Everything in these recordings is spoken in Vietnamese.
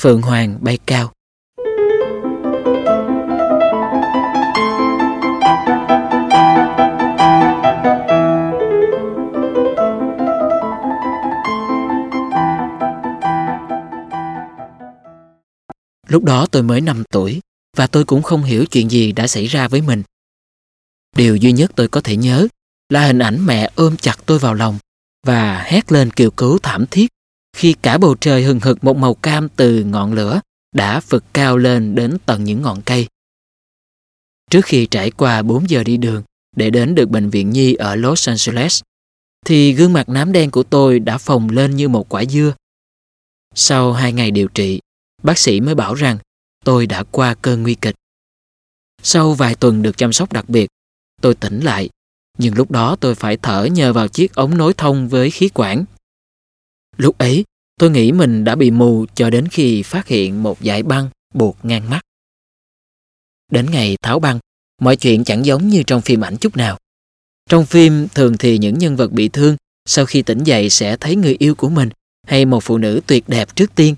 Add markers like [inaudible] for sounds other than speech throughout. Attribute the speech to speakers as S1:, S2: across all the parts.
S1: Phượng Hoàng bay cao Lúc đó tôi mới 5 tuổi, và tôi cũng không hiểu chuyện gì đã xảy ra với mình. Điều duy nhất tôi có thể nhớ là hình ảnh mẹ ôm chặt tôi vào lòng và hét lên kêu cứu thảm thiết khi cả bầu trời hừng hực một màu cam từ ngọn lửa đã phực cao lên đến tận những ngọn cây. Trước khi trải qua 4 giờ đi đường để đến được bệnh viện nhi ở Los Angeles, thì gương mặt nám đen của tôi đã phồng lên như một quả dưa. Sau hai ngày điều trị, bác sĩ mới bảo rằng tôi đã qua cơn nguy kịch. Sau vài tuần được chăm sóc đặc biệt, tôi tỉnh lại, nhưng lúc đó tôi phải thở nhờ vào chiếc ống nối thông với khí quản. Lúc ấy, tôi nghĩ mình đã bị mù cho đến khi phát hiện một dải băng buộc ngang mắt. Đến ngày tháo băng, mọi chuyện chẳng giống như trong phim ảnh chút nào. Trong phim, thường thì những nhân vật bị thương sau khi tỉnh dậy sẽ thấy người yêu của mình hay một phụ nữ tuyệt đẹp trước tiên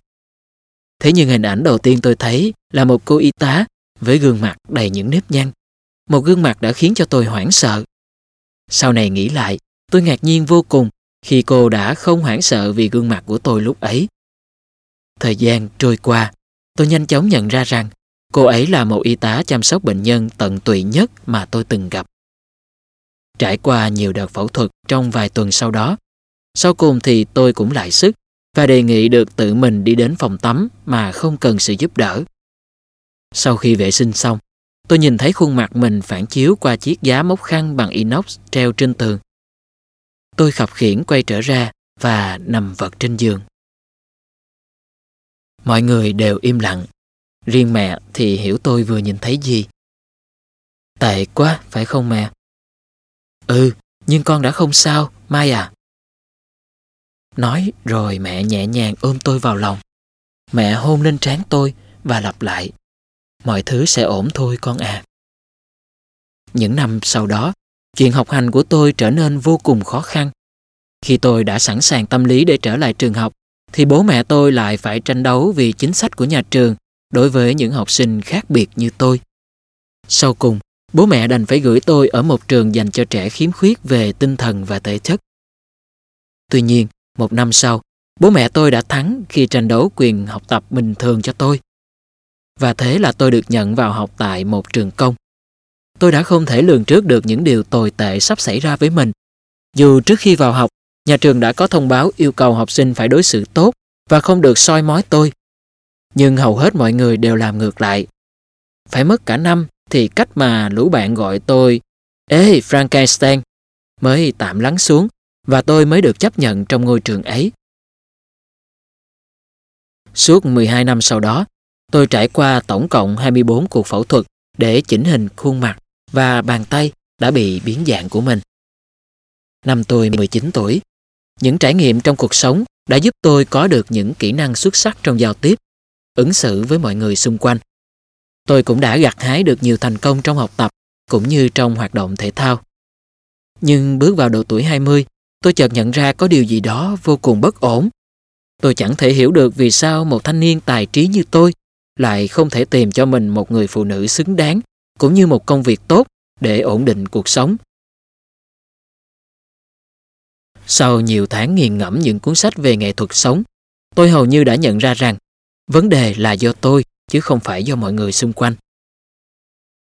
S1: Thế nhưng hình ảnh đầu tiên tôi thấy là một cô y tá với gương mặt đầy những nếp nhăn. Một gương mặt đã khiến cho tôi hoảng sợ. Sau này nghĩ lại, tôi ngạc nhiên vô cùng khi cô đã không hoảng sợ vì gương mặt của tôi lúc ấy. Thời gian trôi qua, tôi nhanh chóng nhận ra rằng cô ấy là một y tá chăm sóc bệnh nhân tận tụy nhất mà tôi từng gặp. Trải qua nhiều đợt phẫu thuật trong vài tuần sau đó, sau cùng thì tôi cũng lại sức và đề nghị được tự mình đi đến phòng tắm mà không cần sự giúp đỡ. Sau khi vệ sinh xong, tôi nhìn thấy khuôn mặt mình phản chiếu qua chiếc giá móc khăn bằng inox treo trên tường. Tôi khập khiển quay trở ra và nằm vật trên giường. Mọi người đều im lặng. Riêng mẹ thì hiểu tôi vừa nhìn thấy gì. Tệ quá, phải không mẹ? Ừ, nhưng con đã không sao, Mai à. Nói rồi mẹ nhẹ nhàng ôm tôi vào lòng. Mẹ hôn lên trán tôi và lặp lại. Mọi thứ sẽ ổn thôi con à. Những năm sau đó, chuyện học hành của tôi trở nên vô cùng khó khăn. Khi tôi đã sẵn sàng tâm lý để trở lại trường học, thì bố mẹ tôi lại phải tranh đấu vì chính sách của nhà trường đối với những học sinh khác biệt như tôi. Sau cùng, bố mẹ đành phải gửi tôi ở một trường dành cho trẻ khiếm khuyết về tinh thần và thể chất. Tuy nhiên, một năm sau, bố mẹ tôi đã thắng khi tranh đấu quyền học tập bình thường cho tôi. Và thế là tôi được nhận vào học tại một trường công. Tôi đã không thể lường trước được những điều tồi tệ sắp xảy ra với mình. Dù trước khi vào học, nhà trường đã có thông báo yêu cầu học sinh phải đối xử tốt và không được soi mói tôi. Nhưng hầu hết mọi người đều làm ngược lại. Phải mất cả năm thì cách mà lũ bạn gọi tôi Ê Frankenstein mới tạm lắng xuống và tôi mới được chấp nhận trong ngôi trường ấy. Suốt 12 năm sau đó, tôi trải qua tổng cộng 24 cuộc phẫu thuật để chỉnh hình khuôn mặt và bàn tay đã bị biến dạng của mình. Năm tôi 19 tuổi, những trải nghiệm trong cuộc sống đã giúp tôi có được những kỹ năng xuất sắc trong giao tiếp, ứng xử với mọi người xung quanh. Tôi cũng đã gặt hái được nhiều thành công trong học tập cũng như trong hoạt động thể thao. Nhưng bước vào độ tuổi 20, tôi chợt nhận ra có điều gì đó vô cùng bất ổn. Tôi chẳng thể hiểu được vì sao một thanh niên tài trí như tôi lại không thể tìm cho mình một người phụ nữ xứng đáng cũng như một công việc tốt để ổn định cuộc sống. Sau nhiều tháng nghiền ngẫm những cuốn sách về nghệ thuật sống, tôi hầu như đã nhận ra rằng vấn đề là do tôi chứ không phải do mọi người xung quanh.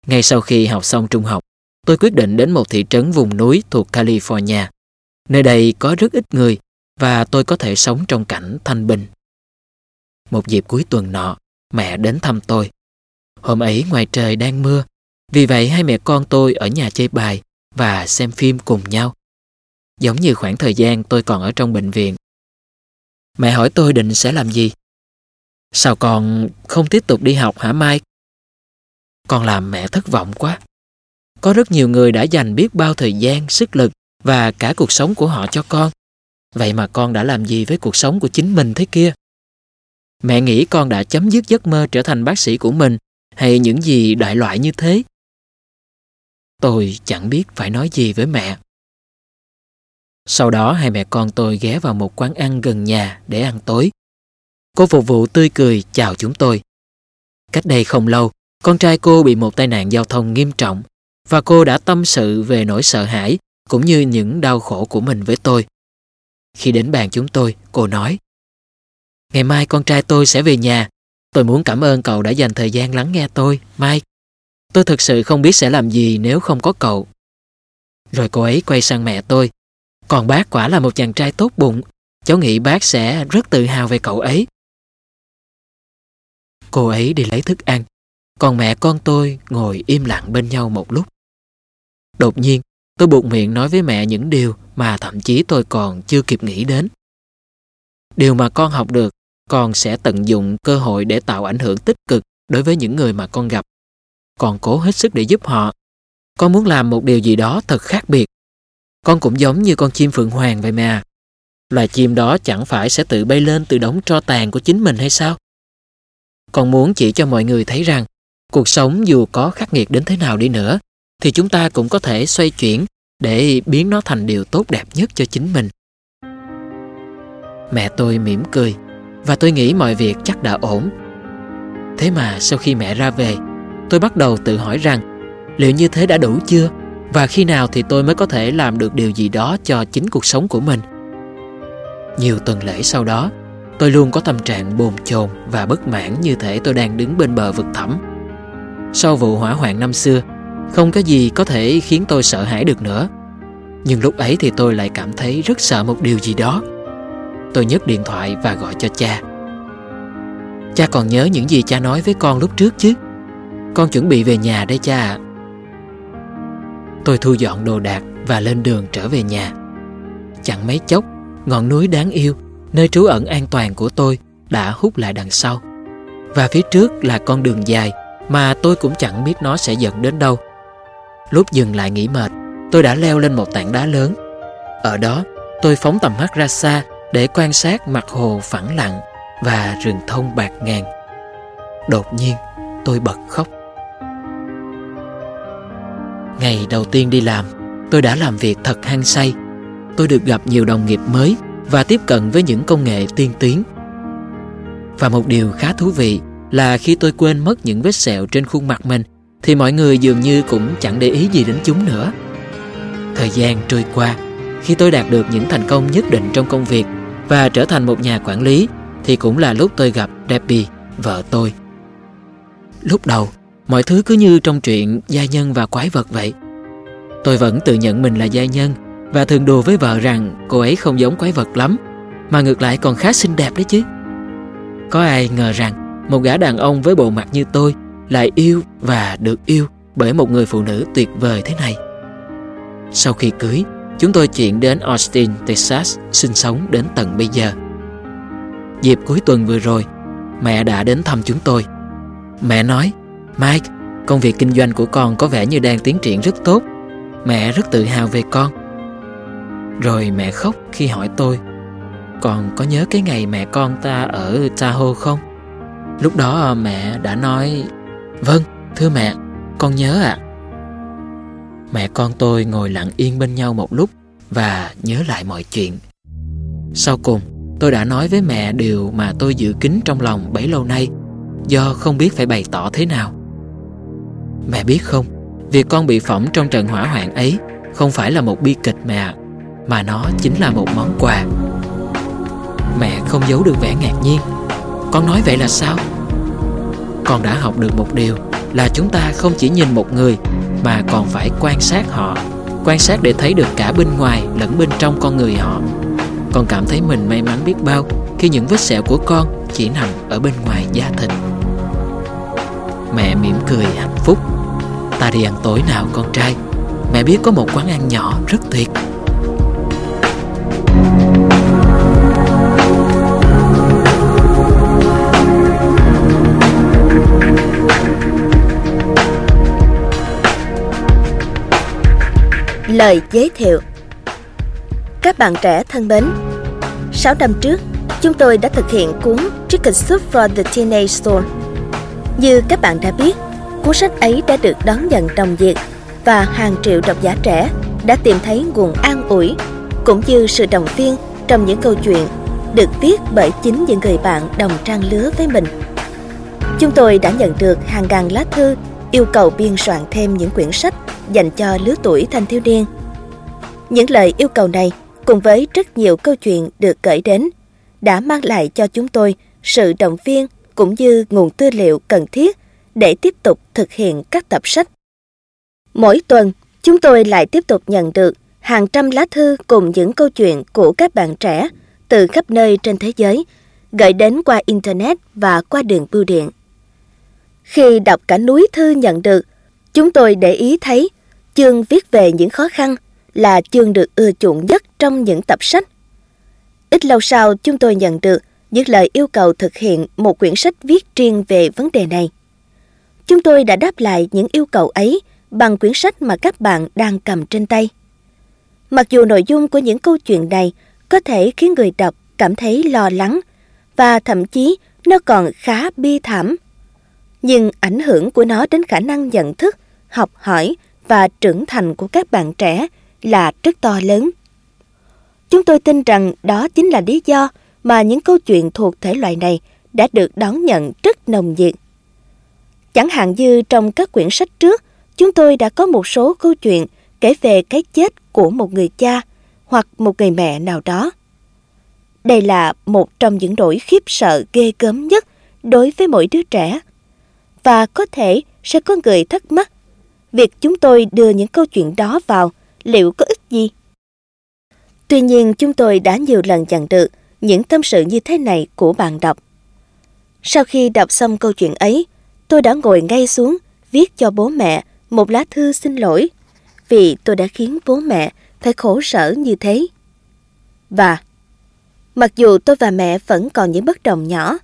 S1: Ngay sau khi học xong trung học, tôi quyết định đến một thị trấn vùng núi thuộc California Nơi đây có rất ít người và tôi có thể sống trong cảnh thanh bình. Một dịp cuối tuần nọ, mẹ đến thăm tôi. Hôm ấy ngoài trời đang mưa, vì vậy hai mẹ con tôi ở nhà chơi bài và xem phim cùng nhau. Giống như khoảng thời gian tôi còn ở trong bệnh viện. Mẹ hỏi tôi định sẽ làm gì? Sao con không tiếp tục đi học hả Mai? Con làm mẹ thất vọng quá. Có rất nhiều người đã dành biết bao thời gian, sức lực và cả cuộc sống của họ cho con. Vậy mà con đã làm gì với cuộc sống của chính mình thế kia? Mẹ nghĩ con đã chấm dứt giấc mơ trở thành bác sĩ của mình hay những gì đại loại như thế? Tôi chẳng biết phải nói gì với mẹ. Sau đó hai mẹ con tôi ghé vào một quán ăn gần nhà để ăn tối. Cô phục vụ tươi cười chào chúng tôi. Cách đây không lâu, con trai cô bị một tai nạn giao thông nghiêm trọng và cô đã tâm sự về nỗi sợ hãi cũng như những đau khổ của mình với tôi. Khi đến bàn chúng tôi, cô nói Ngày mai con trai tôi sẽ về nhà. Tôi muốn cảm ơn cậu đã dành thời gian lắng nghe tôi, Mike. Tôi thực sự không biết sẽ làm gì nếu không có cậu. Rồi cô ấy quay sang mẹ tôi. Còn bác quả là một chàng trai tốt bụng. Cháu nghĩ bác sẽ rất tự hào về cậu ấy. Cô ấy đi lấy thức ăn. Còn mẹ con tôi ngồi im lặng bên nhau một lúc. Đột nhiên, tôi buộc miệng nói với mẹ những điều mà thậm chí tôi còn chưa kịp nghĩ đến. Điều mà con học được, con sẽ tận dụng cơ hội để tạo ảnh hưởng tích cực đối với những người mà con gặp còn cố hết sức để giúp họ. Con muốn làm một điều gì đó thật khác biệt. Con cũng giống như con chim phượng hoàng vậy mà. Loài chim đó chẳng phải sẽ tự bay lên từ đống tro tàn của chính mình hay sao? Con muốn chỉ cho mọi người thấy rằng cuộc sống dù có khắc nghiệt đến thế nào đi nữa thì chúng ta cũng có thể xoay chuyển để biến nó thành điều tốt đẹp nhất cho chính mình. Mẹ tôi mỉm cười và tôi nghĩ mọi việc chắc đã ổn. Thế mà sau khi mẹ ra về, tôi bắt đầu tự hỏi rằng liệu như thế đã đủ chưa và khi nào thì tôi mới có thể làm được điều gì đó cho chính cuộc sống của mình. Nhiều tuần lễ sau đó, tôi luôn có tâm trạng bồn chồn và bất mãn như thể tôi đang đứng bên bờ vực thẳm. Sau vụ hỏa hoạn năm xưa, không có gì có thể khiến tôi sợ hãi được nữa. Nhưng lúc ấy thì tôi lại cảm thấy rất sợ một điều gì đó. Tôi nhấc điện thoại và gọi cho cha. Cha còn nhớ những gì cha nói với con lúc trước chứ? Con chuẩn bị về nhà đây cha ạ. Tôi thu dọn đồ đạc và lên đường trở về nhà. Chẳng mấy chốc, ngọn núi đáng yêu, nơi trú ẩn an toàn của tôi đã hút lại đằng sau. Và phía trước là con đường dài mà tôi cũng chẳng biết nó sẽ dẫn đến đâu. Lúc dừng lại nghỉ mệt, tôi đã leo lên một tảng đá lớn. Ở đó, tôi phóng tầm mắt ra xa để quan sát mặt hồ phẳng lặng và rừng thông bạc ngàn. Đột nhiên, tôi bật khóc. Ngày đầu tiên đi làm, tôi đã làm việc thật hăng say. Tôi được gặp nhiều đồng nghiệp mới và tiếp cận với những công nghệ tiên tiến. Và một điều khá thú vị là khi tôi quên mất những vết sẹo trên khuôn mặt mình thì mọi người dường như cũng chẳng để ý gì đến chúng nữa. Thời gian trôi qua, khi tôi đạt được những thành công nhất định trong công việc và trở thành một nhà quản lý thì cũng là lúc tôi gặp Debbie, vợ tôi. Lúc đầu, mọi thứ cứ như trong chuyện gia nhân và quái vật vậy. Tôi vẫn tự nhận mình là gia nhân và thường đùa với vợ rằng cô ấy không giống quái vật lắm mà ngược lại còn khá xinh đẹp đấy chứ. Có ai ngờ rằng một gã đàn ông với bộ mặt như tôi lại yêu và được yêu bởi một người phụ nữ tuyệt vời thế này. Sau khi cưới, chúng tôi chuyển đến Austin, Texas sinh sống đến tận bây giờ. Dịp cuối tuần vừa rồi, mẹ đã đến thăm chúng tôi. Mẹ nói, Mike, công việc kinh doanh của con có vẻ như đang tiến triển rất tốt. Mẹ rất tự hào về con. Rồi mẹ khóc khi hỏi tôi, còn có nhớ cái ngày mẹ con ta ở Tahoe không? Lúc đó ờ, mẹ đã nói Vâng, thưa mẹ, con nhớ ạ. À. Mẹ con tôi ngồi lặng yên bên nhau một lúc và nhớ lại mọi chuyện. Sau cùng, tôi đã nói với mẹ điều mà tôi giữ kín trong lòng bấy lâu nay do không biết phải bày tỏ thế nào. Mẹ biết không, việc con bị phỏng trong trận hỏa hoạn ấy không phải là một bi kịch mẹ, mà nó chính là một món quà. Mẹ không giấu được vẻ ngạc nhiên. Con nói vậy là sao? con đã học được một điều là chúng ta không chỉ nhìn một người mà còn phải quan sát họ quan sát để thấy được cả bên ngoài lẫn bên trong con người họ con cảm thấy mình may mắn biết bao khi những vết sẹo của con chỉ nằm ở bên ngoài da thịt mẹ mỉm cười hạnh phúc. Ta đi ăn tối nào con trai? Mẹ biết có một quán ăn nhỏ rất tuyệt.
S2: Lời giới thiệu. Các bạn trẻ thân mến 6 năm trước, chúng tôi đã thực hiện cuốn Chicken Soup for the Teenage Soul. Như các bạn đã biết, cuốn sách ấy đã được đón nhận đồng nhiệt và hàng triệu độc giả trẻ đã tìm thấy nguồn an ủi cũng như sự động viên trong những câu chuyện được viết bởi chính những người bạn đồng trang lứa với mình. Chúng tôi đã nhận được hàng ngàn lá thư yêu cầu biên soạn thêm những quyển sách dành cho lứa tuổi thanh thiếu niên. Những lời yêu cầu này cùng với rất nhiều câu chuyện được gửi đến đã mang lại cho chúng tôi sự động viên cũng như nguồn tư liệu cần thiết để tiếp tục thực hiện các tập sách. Mỗi tuần, chúng tôi lại tiếp tục nhận được hàng trăm lá thư cùng những câu chuyện của các bạn trẻ từ khắp nơi trên thế giới, gửi đến qua Internet và qua đường bưu điện. Khi đọc cả núi thư nhận được, chúng tôi để ý thấy chương viết về những khó khăn là chương được ưa chuộng nhất trong những tập sách. Ít lâu sau, chúng tôi nhận được những lời yêu cầu thực hiện một quyển sách viết riêng về vấn đề này. Chúng tôi đã đáp lại những yêu cầu ấy bằng quyển sách mà các bạn đang cầm trên tay. Mặc dù nội dung của những câu chuyện này có thể khiến người đọc cảm thấy lo lắng và thậm chí nó còn khá bi thảm, nhưng ảnh hưởng của nó đến khả năng nhận thức, học hỏi và trưởng thành của các bạn trẻ là rất to lớn. Chúng tôi tin rằng đó chính là lý do mà những câu chuyện thuộc thể loại này đã được đón nhận rất nồng nhiệt. Chẳng hạn như trong các quyển sách trước, chúng tôi đã có một số câu chuyện kể về cái chết của một người cha hoặc một người mẹ nào đó. Đây là một trong những nỗi khiếp sợ ghê gớm nhất đối với mỗi đứa trẻ. Và có thể sẽ có người thắc mắc, việc chúng tôi đưa những câu chuyện đó vào liệu có ích gì? Tuy nhiên chúng tôi đã nhiều lần nhận được những tâm sự như thế này của bạn đọc. Sau khi đọc xong câu chuyện ấy, tôi đã ngồi ngay xuống viết cho bố mẹ một lá thư xin lỗi vì tôi đã khiến bố mẹ phải khổ sở như thế. Và mặc dù tôi và mẹ vẫn còn những bất đồng nhỏ,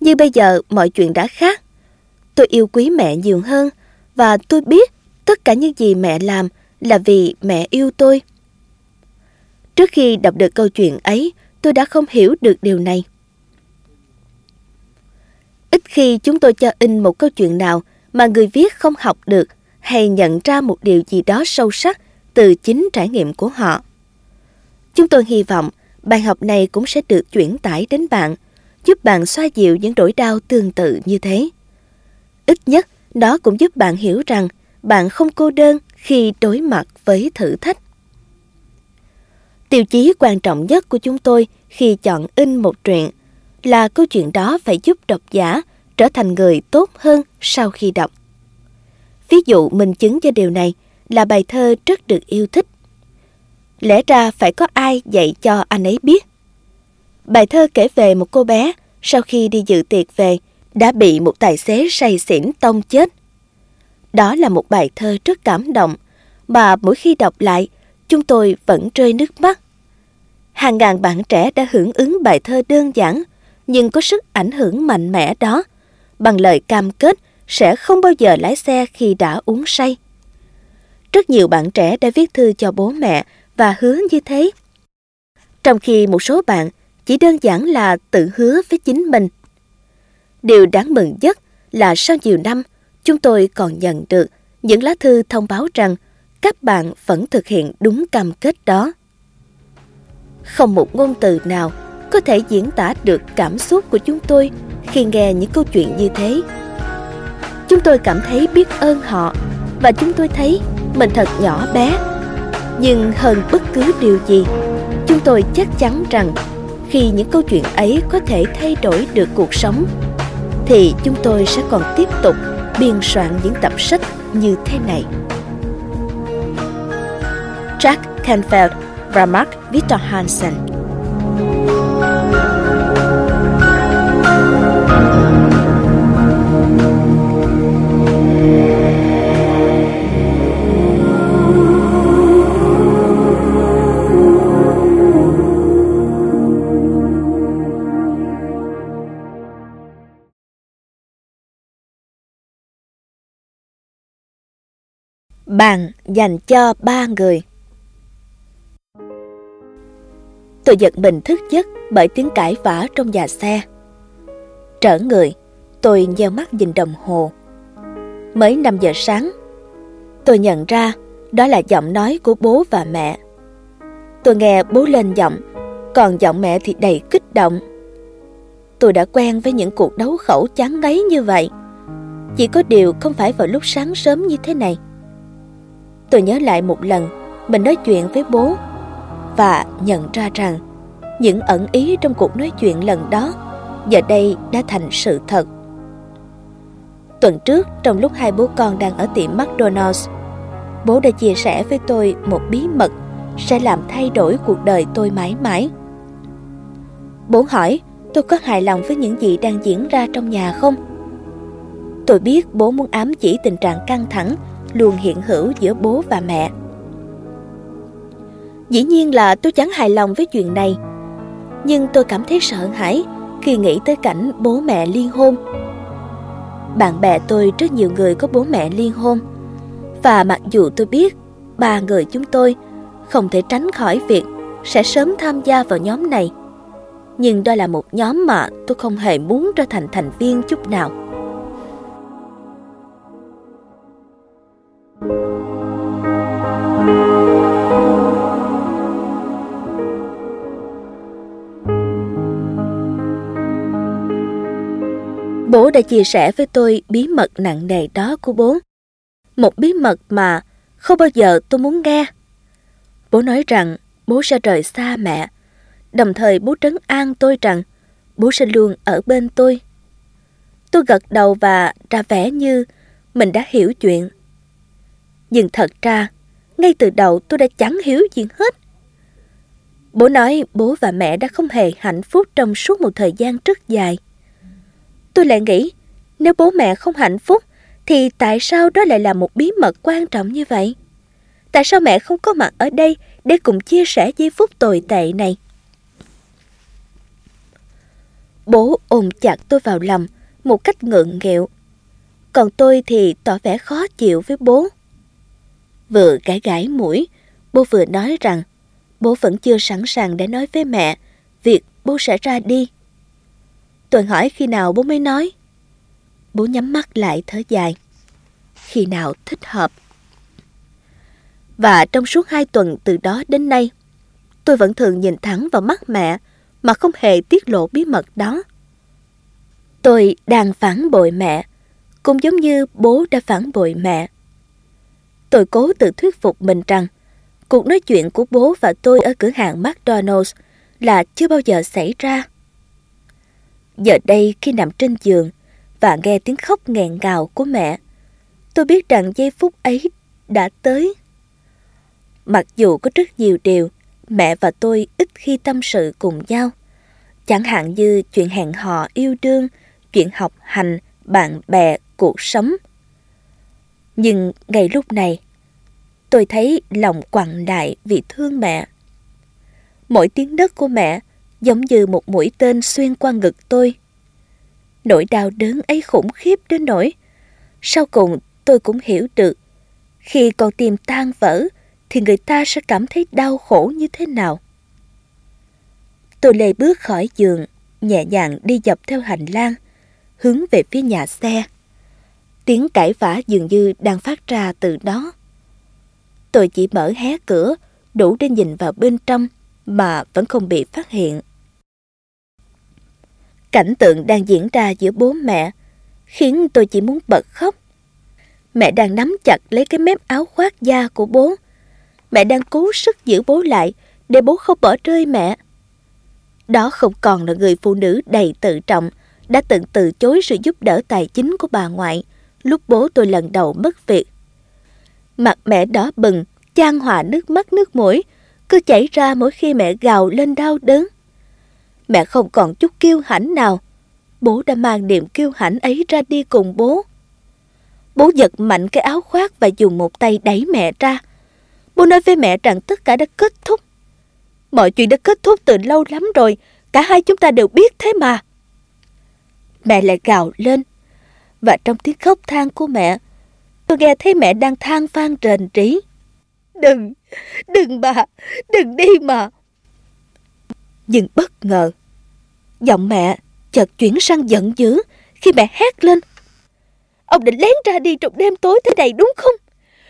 S2: nhưng bây giờ mọi chuyện đã khác. Tôi yêu quý mẹ nhiều hơn và tôi biết tất cả những gì mẹ làm là vì mẹ yêu tôi. Trước khi đọc được câu chuyện ấy, tôi đã không hiểu được điều này. Ít khi chúng tôi cho in một câu chuyện nào mà người viết không học được hay nhận ra một điều gì đó sâu sắc từ chính trải nghiệm của họ. Chúng tôi hy vọng bài học này cũng sẽ được chuyển tải đến bạn, giúp bạn xoa dịu những nỗi đau tương tự như thế. Ít nhất, nó cũng giúp bạn hiểu rằng bạn không cô đơn khi đối mặt với thử thách. Tiêu chí quan trọng nhất của chúng tôi khi chọn in một truyện là câu chuyện đó phải giúp độc giả trở thành người tốt hơn sau khi đọc. Ví dụ minh chứng cho điều này là bài thơ rất được yêu thích. Lẽ ra phải có ai dạy cho anh ấy biết. Bài thơ kể về một cô bé sau khi đi dự tiệc về đã bị một tài xế say xỉn tông chết. Đó là một bài thơ rất cảm động mà mỗi khi đọc lại, chúng tôi vẫn rơi nước mắt. Hàng ngàn bạn trẻ đã hưởng ứng bài thơ đơn giản nhưng có sức ảnh hưởng mạnh mẽ đó bằng lời cam kết sẽ không bao giờ lái xe khi đã uống say. Rất nhiều bạn trẻ đã viết thư cho bố mẹ và hứa như thế. Trong khi một số bạn chỉ đơn giản là tự hứa với chính mình. Điều đáng mừng nhất là sau nhiều năm, chúng tôi còn nhận được những lá thư thông báo rằng các bạn vẫn thực hiện đúng cam kết đó. Không một ngôn từ nào có thể diễn tả được cảm xúc của chúng tôi khi nghe những câu chuyện như thế. Chúng tôi cảm thấy biết ơn họ và chúng tôi thấy mình thật nhỏ bé. Nhưng hơn bất cứ điều gì, chúng tôi chắc chắn rằng khi những câu chuyện ấy có thể thay đổi được cuộc sống, thì chúng tôi sẽ còn tiếp tục biên soạn những tập sách như thế này. Jack Canfield và Mark Victor Hansen. Bàn dành cho ba người. Tôi giật mình thức giấc bởi tiếng cãi vã trong nhà xe. Trở người, tôi nheo mắt nhìn đồng hồ. Mới 5 giờ sáng, tôi nhận ra đó là giọng nói của bố và mẹ. Tôi nghe bố lên giọng, Còn giọng mẹ thì đầy kích động. Tôi đã quen với những cuộc đấu khẩu chán ngấy như vậy. Chỉ có điều không phải vào lúc sáng sớm như thế này. Tôi nhớ lại một lần mình nói chuyện với bố và nhận ra rằng những ẩn ý trong cuộc nói chuyện lần đó giờ đây đã thành sự thật. Tuần trước, trong lúc hai bố con đang ở tiệm McDonald's, bố đã chia sẻ với tôi một bí mật sẽ làm thay đổi cuộc đời tôi mãi mãi. Bố hỏi tôi có hài lòng với những gì đang diễn ra trong nhà không? Tôi biết bố muốn ám chỉ tình trạng căng thẳng luôn hiện hữu giữa bố và mẹ. Dĩ nhiên là tôi chẳng hài lòng với chuyện này, nhưng tôi cảm thấy sợ hãi khi nghĩ tới cảnh bố mẹ liên hôn. Bạn bè tôi rất nhiều người có bố mẹ liên hôn, và mặc dù tôi biết ba người chúng tôi không thể tránh khỏi việc sẽ sớm tham gia vào nhóm này, nhưng đó là một nhóm mà tôi không hề muốn trở thành thành viên chút nào. Bố đã chia sẻ với tôi bí mật nặng nề đó của bố. Một bí mật mà không bao giờ tôi muốn nghe. Bố nói rằng bố sẽ rời xa mẹ. Đồng thời bố trấn an tôi rằng bố sẽ luôn ở bên tôi. Tôi gật đầu và ra vẻ như mình đã hiểu chuyện. Nhưng thật ra, ngay từ đầu tôi đã chẳng hiểu gì hết. Bố nói bố và mẹ đã không hề hạnh phúc trong suốt một thời gian rất dài. Tôi lại nghĩ, nếu bố mẹ không hạnh phúc, thì tại sao đó lại là một bí mật quan trọng như vậy? Tại sao mẹ không có mặt ở đây để cùng chia sẻ giây phút tồi tệ này? Bố ôm chặt tôi vào lòng một cách ngượng nghịu. Còn tôi thì tỏ vẻ khó chịu với bố. Vừa gãi gãi mũi, bố vừa nói rằng bố vẫn chưa sẵn sàng để nói với mẹ việc bố sẽ ra đi. Tôi hỏi khi nào bố mới nói. Bố nhắm mắt lại thở dài. Khi nào thích hợp. Và trong suốt hai tuần từ đó đến nay, tôi vẫn thường nhìn thẳng vào mắt mẹ mà không hề tiết lộ bí mật đó. Tôi đang phản bội mẹ, cũng giống như bố đã phản bội mẹ. Tôi cố tự thuyết phục mình rằng cuộc nói chuyện của bố và tôi ở cửa hàng McDonald's là chưa bao giờ xảy ra. Giờ đây khi nằm trên giường và nghe tiếng khóc nghẹn ngào của mẹ, tôi biết rằng giây phút ấy đã tới. Mặc dù có rất nhiều điều mẹ và tôi ít khi tâm sự cùng nhau, chẳng hạn như chuyện hẹn hò yêu đương, chuyện học hành, bạn bè, cuộc sống. Nhưng ngay lúc này, tôi thấy lòng quặn đại vì thương mẹ. Mỗi tiếng đất của mẹ giống như một mũi tên xuyên qua ngực tôi. Nỗi đau đớn ấy khủng khiếp đến nỗi. Sau cùng tôi cũng hiểu được, khi con tim tan vỡ thì người ta sẽ cảm thấy đau khổ như thế nào. Tôi lê bước khỏi giường, nhẹ nhàng đi dọc theo hành lang, hướng về phía nhà xe. Tiếng cãi vã dường như đang phát ra từ đó. Tôi chỉ mở hé cửa, đủ để nhìn vào bên trong mà vẫn không bị phát hiện. Cảnh tượng đang diễn ra giữa bố mẹ khiến tôi chỉ muốn bật khóc. Mẹ đang nắm chặt lấy cái mép áo khoác da của bố. Mẹ đang cố sức giữ bố lại để bố không bỏ rơi mẹ. Đó không còn là người phụ nữ đầy tự trọng đã từng từ chối sự giúp đỡ tài chính của bà ngoại lúc bố tôi lần đầu mất việc. Mặt mẹ đỏ bừng, chan hòa nước mắt nước mũi, cứ chảy ra mỗi khi mẹ gào lên đau đớn. Mẹ không còn chút kiêu hãnh nào. Bố đã mang niềm kiêu hãnh ấy ra đi cùng bố. Bố giật mạnh cái áo khoác và dùng một tay đẩy mẹ ra. Bố nói với mẹ rằng tất cả đã kết thúc. Mọi chuyện đã kết thúc từ lâu lắm rồi, cả hai chúng ta đều biết thế mà. Mẹ lại gào lên, và trong tiếng khóc than của mẹ, tôi nghe thấy mẹ đang than van rền rĩ. Đừng, đừng bà, đừng đi mà. Nhưng bất ngờ, giọng mẹ chợt chuyển sang giận dữ khi mẹ hét lên. Ông định lén ra đi trong đêm tối thế này đúng không?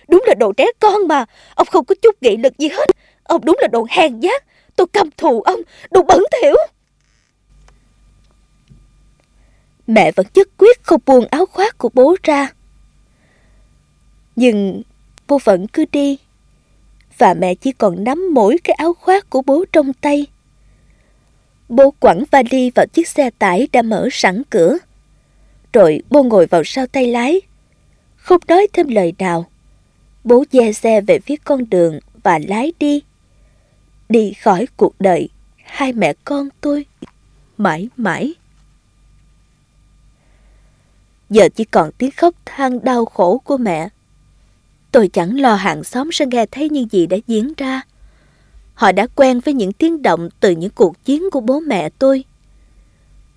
S2: Đúng là đồ trẻ con mà, ông không có chút nghị lực gì hết. Ông đúng là đồ hèn nhát, Tôi căm thù ông, đồ bẩn thỉu. Mẹ vẫn nhất quyết không buông áo khoác của bố ra. Nhưng bố vẫn cứ đi. Và mẹ chỉ còn nắm mỗi cái áo khoác của bố trong tay. Bố quẳng vali vào chiếc xe tải đã mở sẵn cửa. Rồi bố ngồi vào sau tay lái. Không nói thêm lời nào. Bố dè xe về phía con đường và lái đi. Đi khỏi cuộc đời, hai mẹ con tôi mãi mãi. Giờ chỉ còn tiếng khóc than đau khổ của mẹ. Tôi chẳng lo hàng xóm sẽ nghe thấy những gì đã diễn ra. Họ đã quen với những tiếng động từ những cuộc chiến của bố mẹ tôi.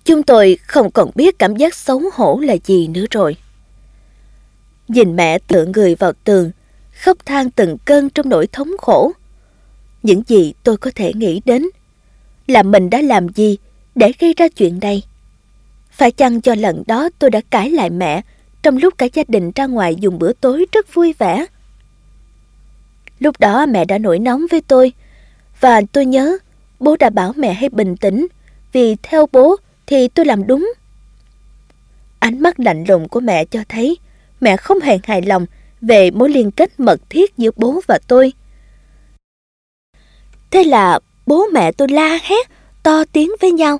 S2: Chúng tôi không còn biết cảm giác xấu hổ là gì nữa rồi. Nhìn mẹ tựa người vào tường, khóc than từng cơn trong nỗi thống khổ. Những gì tôi có thể nghĩ đến là mình đã làm gì để gây ra chuyện này. Phải chăng cho lần đó tôi đã cãi lại mẹ trong lúc cả gia đình ra ngoài dùng bữa tối rất vui vẻ. Lúc đó mẹ đã nổi nóng với tôi và tôi nhớ bố đã bảo mẹ hãy bình tĩnh vì theo bố thì tôi làm đúng. Ánh mắt lạnh lùng của mẹ cho thấy mẹ không hề hài lòng về mối liên kết mật thiết giữa bố và tôi. Thế là bố mẹ tôi la hét, to tiếng với nhau.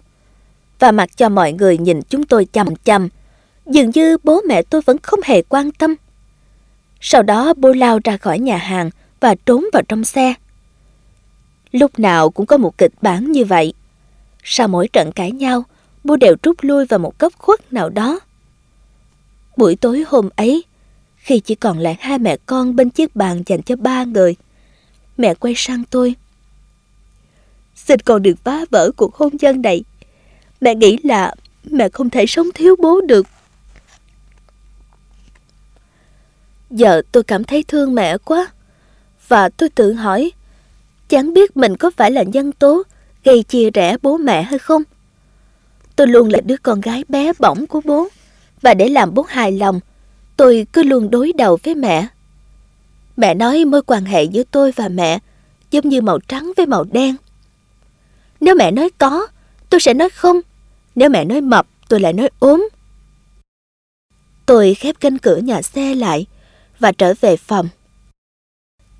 S2: Và mặc cho mọi người nhìn chúng tôi chầm chầm, dường như bố mẹ tôi vẫn không hề quan tâm. Sau đó bố lao ra khỏi nhà hàng và trốn vào trong xe. Lúc nào cũng có một kịch bản như vậy. Sau mỗi trận cãi nhau, bố đều rút lui vào một góc khuất nào đó. Buổi tối hôm ấy, khi chỉ còn lại hai mẹ con bên chiếc bàn dành cho ba người, mẹ quay sang tôi. Xin con được phá vỡ cuộc hôn nhân này. Mẹ nghĩ là mẹ không thể sống thiếu bố được. Giờ tôi cảm thấy thương mẹ quá. Và tôi tự hỏi, chẳng biết mình có phải là nhân tố gây chia rẽ bố mẹ hay không? Tôi luôn là đứa con gái bé bỏng của bố. Và để làm bố hài lòng, tôi cứ luôn đối đầu với mẹ. Mẹ nói mối quan hệ giữa tôi và mẹ giống như màu trắng với màu đen. Nếu mẹ nói có, tôi sẽ nói không. Nếu mẹ nói mập, tôi lại nói ốm. Tôi khép cánh cửa nhà xe lại và trở về phòng.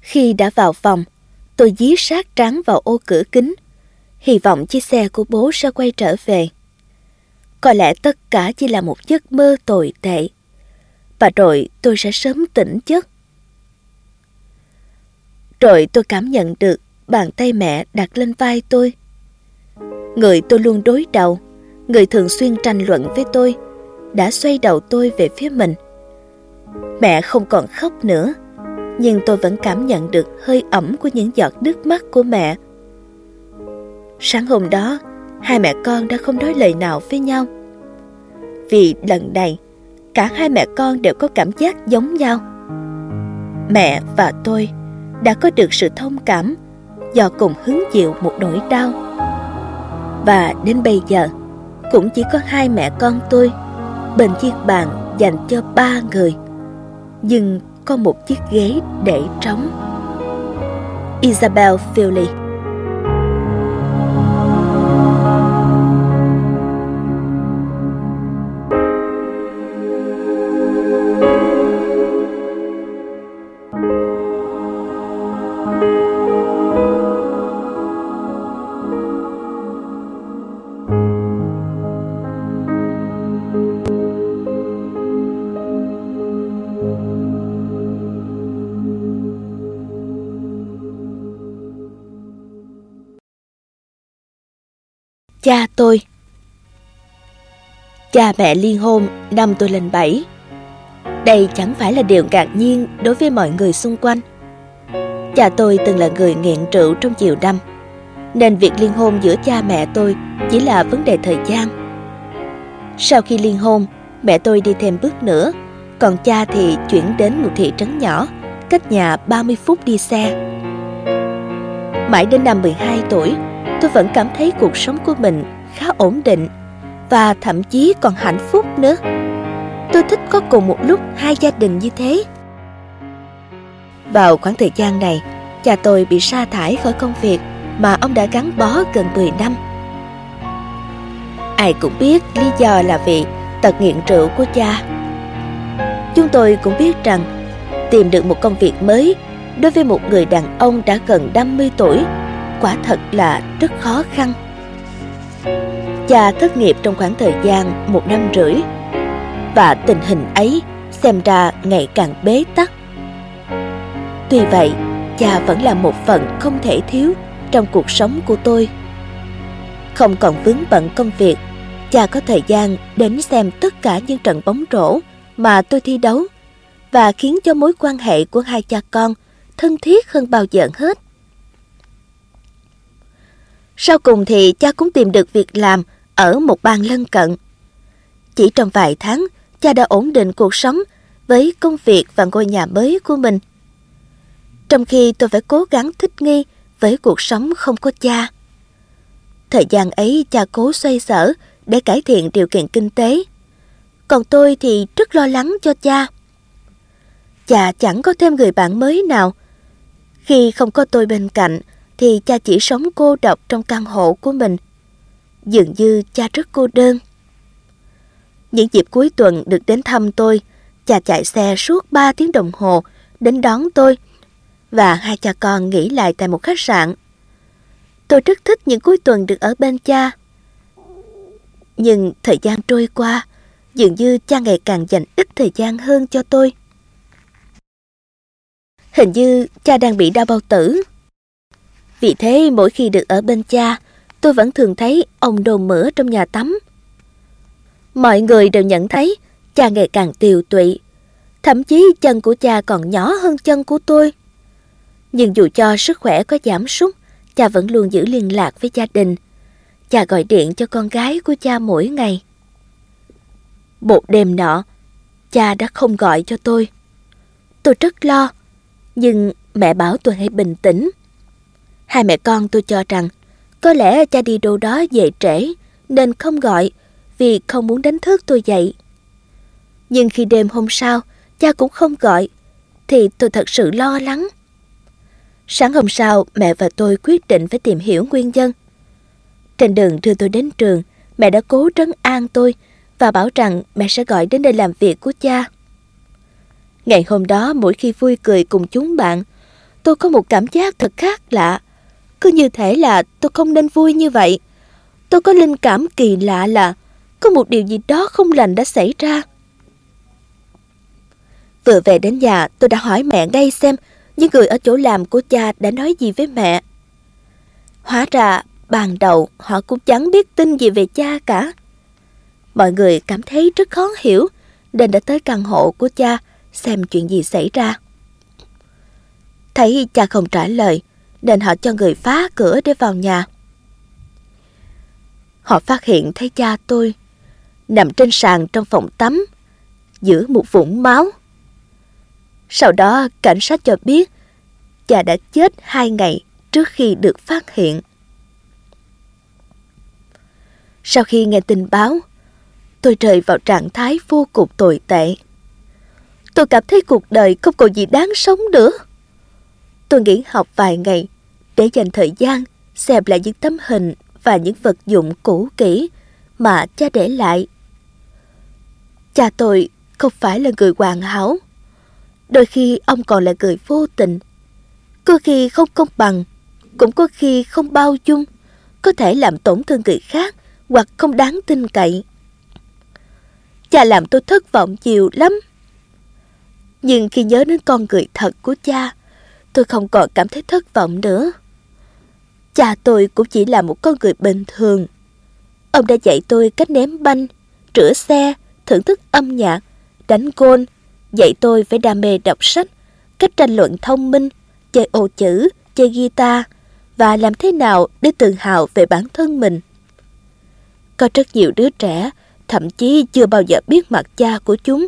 S2: Khi đã vào phòng, tôi dí sát trắng vào ô cửa kính, hy vọng chiếc xe của bố sẽ quay trở về. Có lẽ tất cả chỉ là một giấc mơ tồi tệ. Và rồi tôi sẽ sớm tỉnh giấc. Rồi tôi cảm nhận được bàn tay mẹ đặt lên vai tôi. Người tôi luôn đối đầu, người thường xuyên tranh luận với tôi, đã xoay đầu tôi về phía mình. Mẹ không còn khóc nữa, nhưng tôi vẫn cảm nhận được hơi ẩm của những giọt nước mắt của mẹ. Sáng hôm đó, hai mẹ con đã không nói lời nào với nhau. Vì lần này, cả hai mẹ con đều có cảm giác giống nhau. Mẹ và tôi đã có được sự thông cảm do cùng hứng chịu một nỗi đau. Và đến bây giờ, cũng chỉ có hai mẹ con tôi bên chiếc bàn dành cho ba người, nhưng có một chiếc ghế để trống. Isabel Philly Cha mẹ liên hôn năm tôi lên bảy. Đây chẳng phải là điều ngạc nhiên đối với mọi người xung quanh. Cha tôi từng là người nghiện rượu trong chiều năm Nên việc liên hôn giữa cha mẹ tôi chỉ là vấn đề thời gian. Sau khi liên hôn, mẹ tôi đi thêm bước nữa Còn cha thì chuyển đến một thị trấn nhỏ Cách nhà 30 phút đi xe. Mãi đến năm 12 tuổi tôi vẫn cảm thấy cuộc sống của mình khá ổn định và thậm chí còn hạnh phúc nữa. Tôi thích có cùng một lúc hai gia đình như thế. Vào khoảng thời gian này, cha tôi bị sa thải khỏi công việc mà ông đã gắn bó gần 10 năm. Ai cũng biết lý do là vì tật nghiện rượu của cha. Chúng tôi cũng biết rằng tìm được một công việc mới đối với một người đàn ông đã gần 50 tuổi quả thật là rất khó khăn. Cha thất nghiệp trong khoảng thời gian một năm rưỡi và tình hình ấy xem ra ngày càng bế tắc. Tuy vậy, cha vẫn là một phần không thể thiếu trong cuộc sống của tôi. Không còn vướng bận công việc, cha có thời gian đến xem tất cả những trận bóng rổ mà tôi thi đấu và khiến cho mối quan hệ của hai cha con thân thiết hơn bao giờ hết. Sau cùng thì cha cũng tìm được việc làm ở một bang lân cận. Chỉ trong vài tháng, cha đã ổn định cuộc sống với công việc và ngôi nhà mới của mình. Trong khi tôi phải cố gắng thích nghi với cuộc sống không có cha. Thời gian ấy cha cố xoay sở để cải thiện điều kiện kinh tế. Còn tôi thì rất lo lắng cho cha. Cha chẳng có thêm người bạn mới nào. Khi không có tôi bên cạnh thì cha chỉ sống cô độc trong căn hộ của mình. Dường như cha rất cô đơn. Những dịp cuối tuần được đến thăm tôi, cha chạy xe suốt 3 tiếng đồng hồ đến đón tôi và hai cha con nghỉ lại tại một khách sạn. Tôi rất thích những cuối tuần được ở bên cha. Nhưng thời gian trôi qua, dường như cha ngày càng dành ít thời gian hơn cho tôi. Hình như cha đang bị đau bao tử. Vì thế mỗi khi được ở bên cha, tôi vẫn thường thấy ông đồ mỡ trong nhà tắm. Mọi người đều nhận thấy cha ngày càng tiều tụy. Thậm chí chân của cha còn nhỏ hơn chân của tôi. Nhưng dù cho sức khỏe có giảm sút, cha vẫn luôn giữ liên lạc với gia đình. Cha gọi điện cho con gái của cha mỗi ngày. Một đêm nọ, cha đã không gọi cho tôi. Tôi rất lo, nhưng mẹ bảo tôi hãy bình tĩnh. Hai mẹ con tôi cho rằng có lẽ cha đi đâu đó về trễ, nên không gọi, vì không muốn đánh thức tôi dậy. Nhưng khi đêm hôm sau, cha cũng không gọi, thì tôi thật sự lo lắng. Sáng hôm sau, mẹ và tôi quyết định phải tìm hiểu nguyên nhân. Trên đường đưa tôi đến trường, mẹ đã cố trấn an tôi và bảo rằng mẹ sẽ gọi đến đây làm việc của cha. Ngày hôm đó, mỗi khi vui cười cùng chúng bạn, tôi có một cảm giác thật khác lạ cứ như thể là tôi không nên vui như vậy. Tôi có linh cảm kỳ lạ là có một điều gì đó không lành đã xảy ra. Vừa về đến nhà, tôi đã hỏi mẹ ngay xem những người ở chỗ làm của cha đã nói gì với mẹ. Hóa ra, ban đầu họ cũng chẳng biết tin gì về cha cả. Mọi người cảm thấy rất khó hiểu nên đã tới căn hộ của cha xem chuyện gì xảy ra. Thấy cha không trả lời, nên họ cho người phá cửa để vào nhà. Họ phát hiện thấy cha tôi nằm trên sàn trong phòng tắm, giữa một vũng máu. Sau đó cảnh sát cho biết cha đã chết hai ngày trước khi được phát hiện. Sau khi nghe tin báo, tôi rơi vào trạng thái vô cùng tồi tệ. Tôi cảm thấy cuộc đời không còn gì đáng sống nữa. Tôi nghỉ học vài ngày để dành thời gian xem lại những tấm hình và những vật dụng cũ kỹ mà cha để lại. Cha tôi không phải là người hoàn hảo. Đôi khi ông còn là người vô tình. Có khi không công bằng, cũng có khi không bao dung, có thể làm tổn thương người khác hoặc không đáng tin cậy. Cha làm tôi thất vọng nhiều lắm. Nhưng khi nhớ đến con người thật của cha, tôi không còn cảm thấy thất vọng nữa. Cha tôi cũng chỉ là một con người bình thường. Ông đã dạy tôi cách ném banh, rửa xe, thưởng thức âm nhạc, đánh gôn, dạy tôi phải đam mê đọc sách, cách tranh luận thông minh, chơi ô chữ, chơi guitar và làm thế nào để tự hào về bản thân mình. Có rất nhiều đứa trẻ thậm chí chưa bao giờ biết mặt cha của chúng.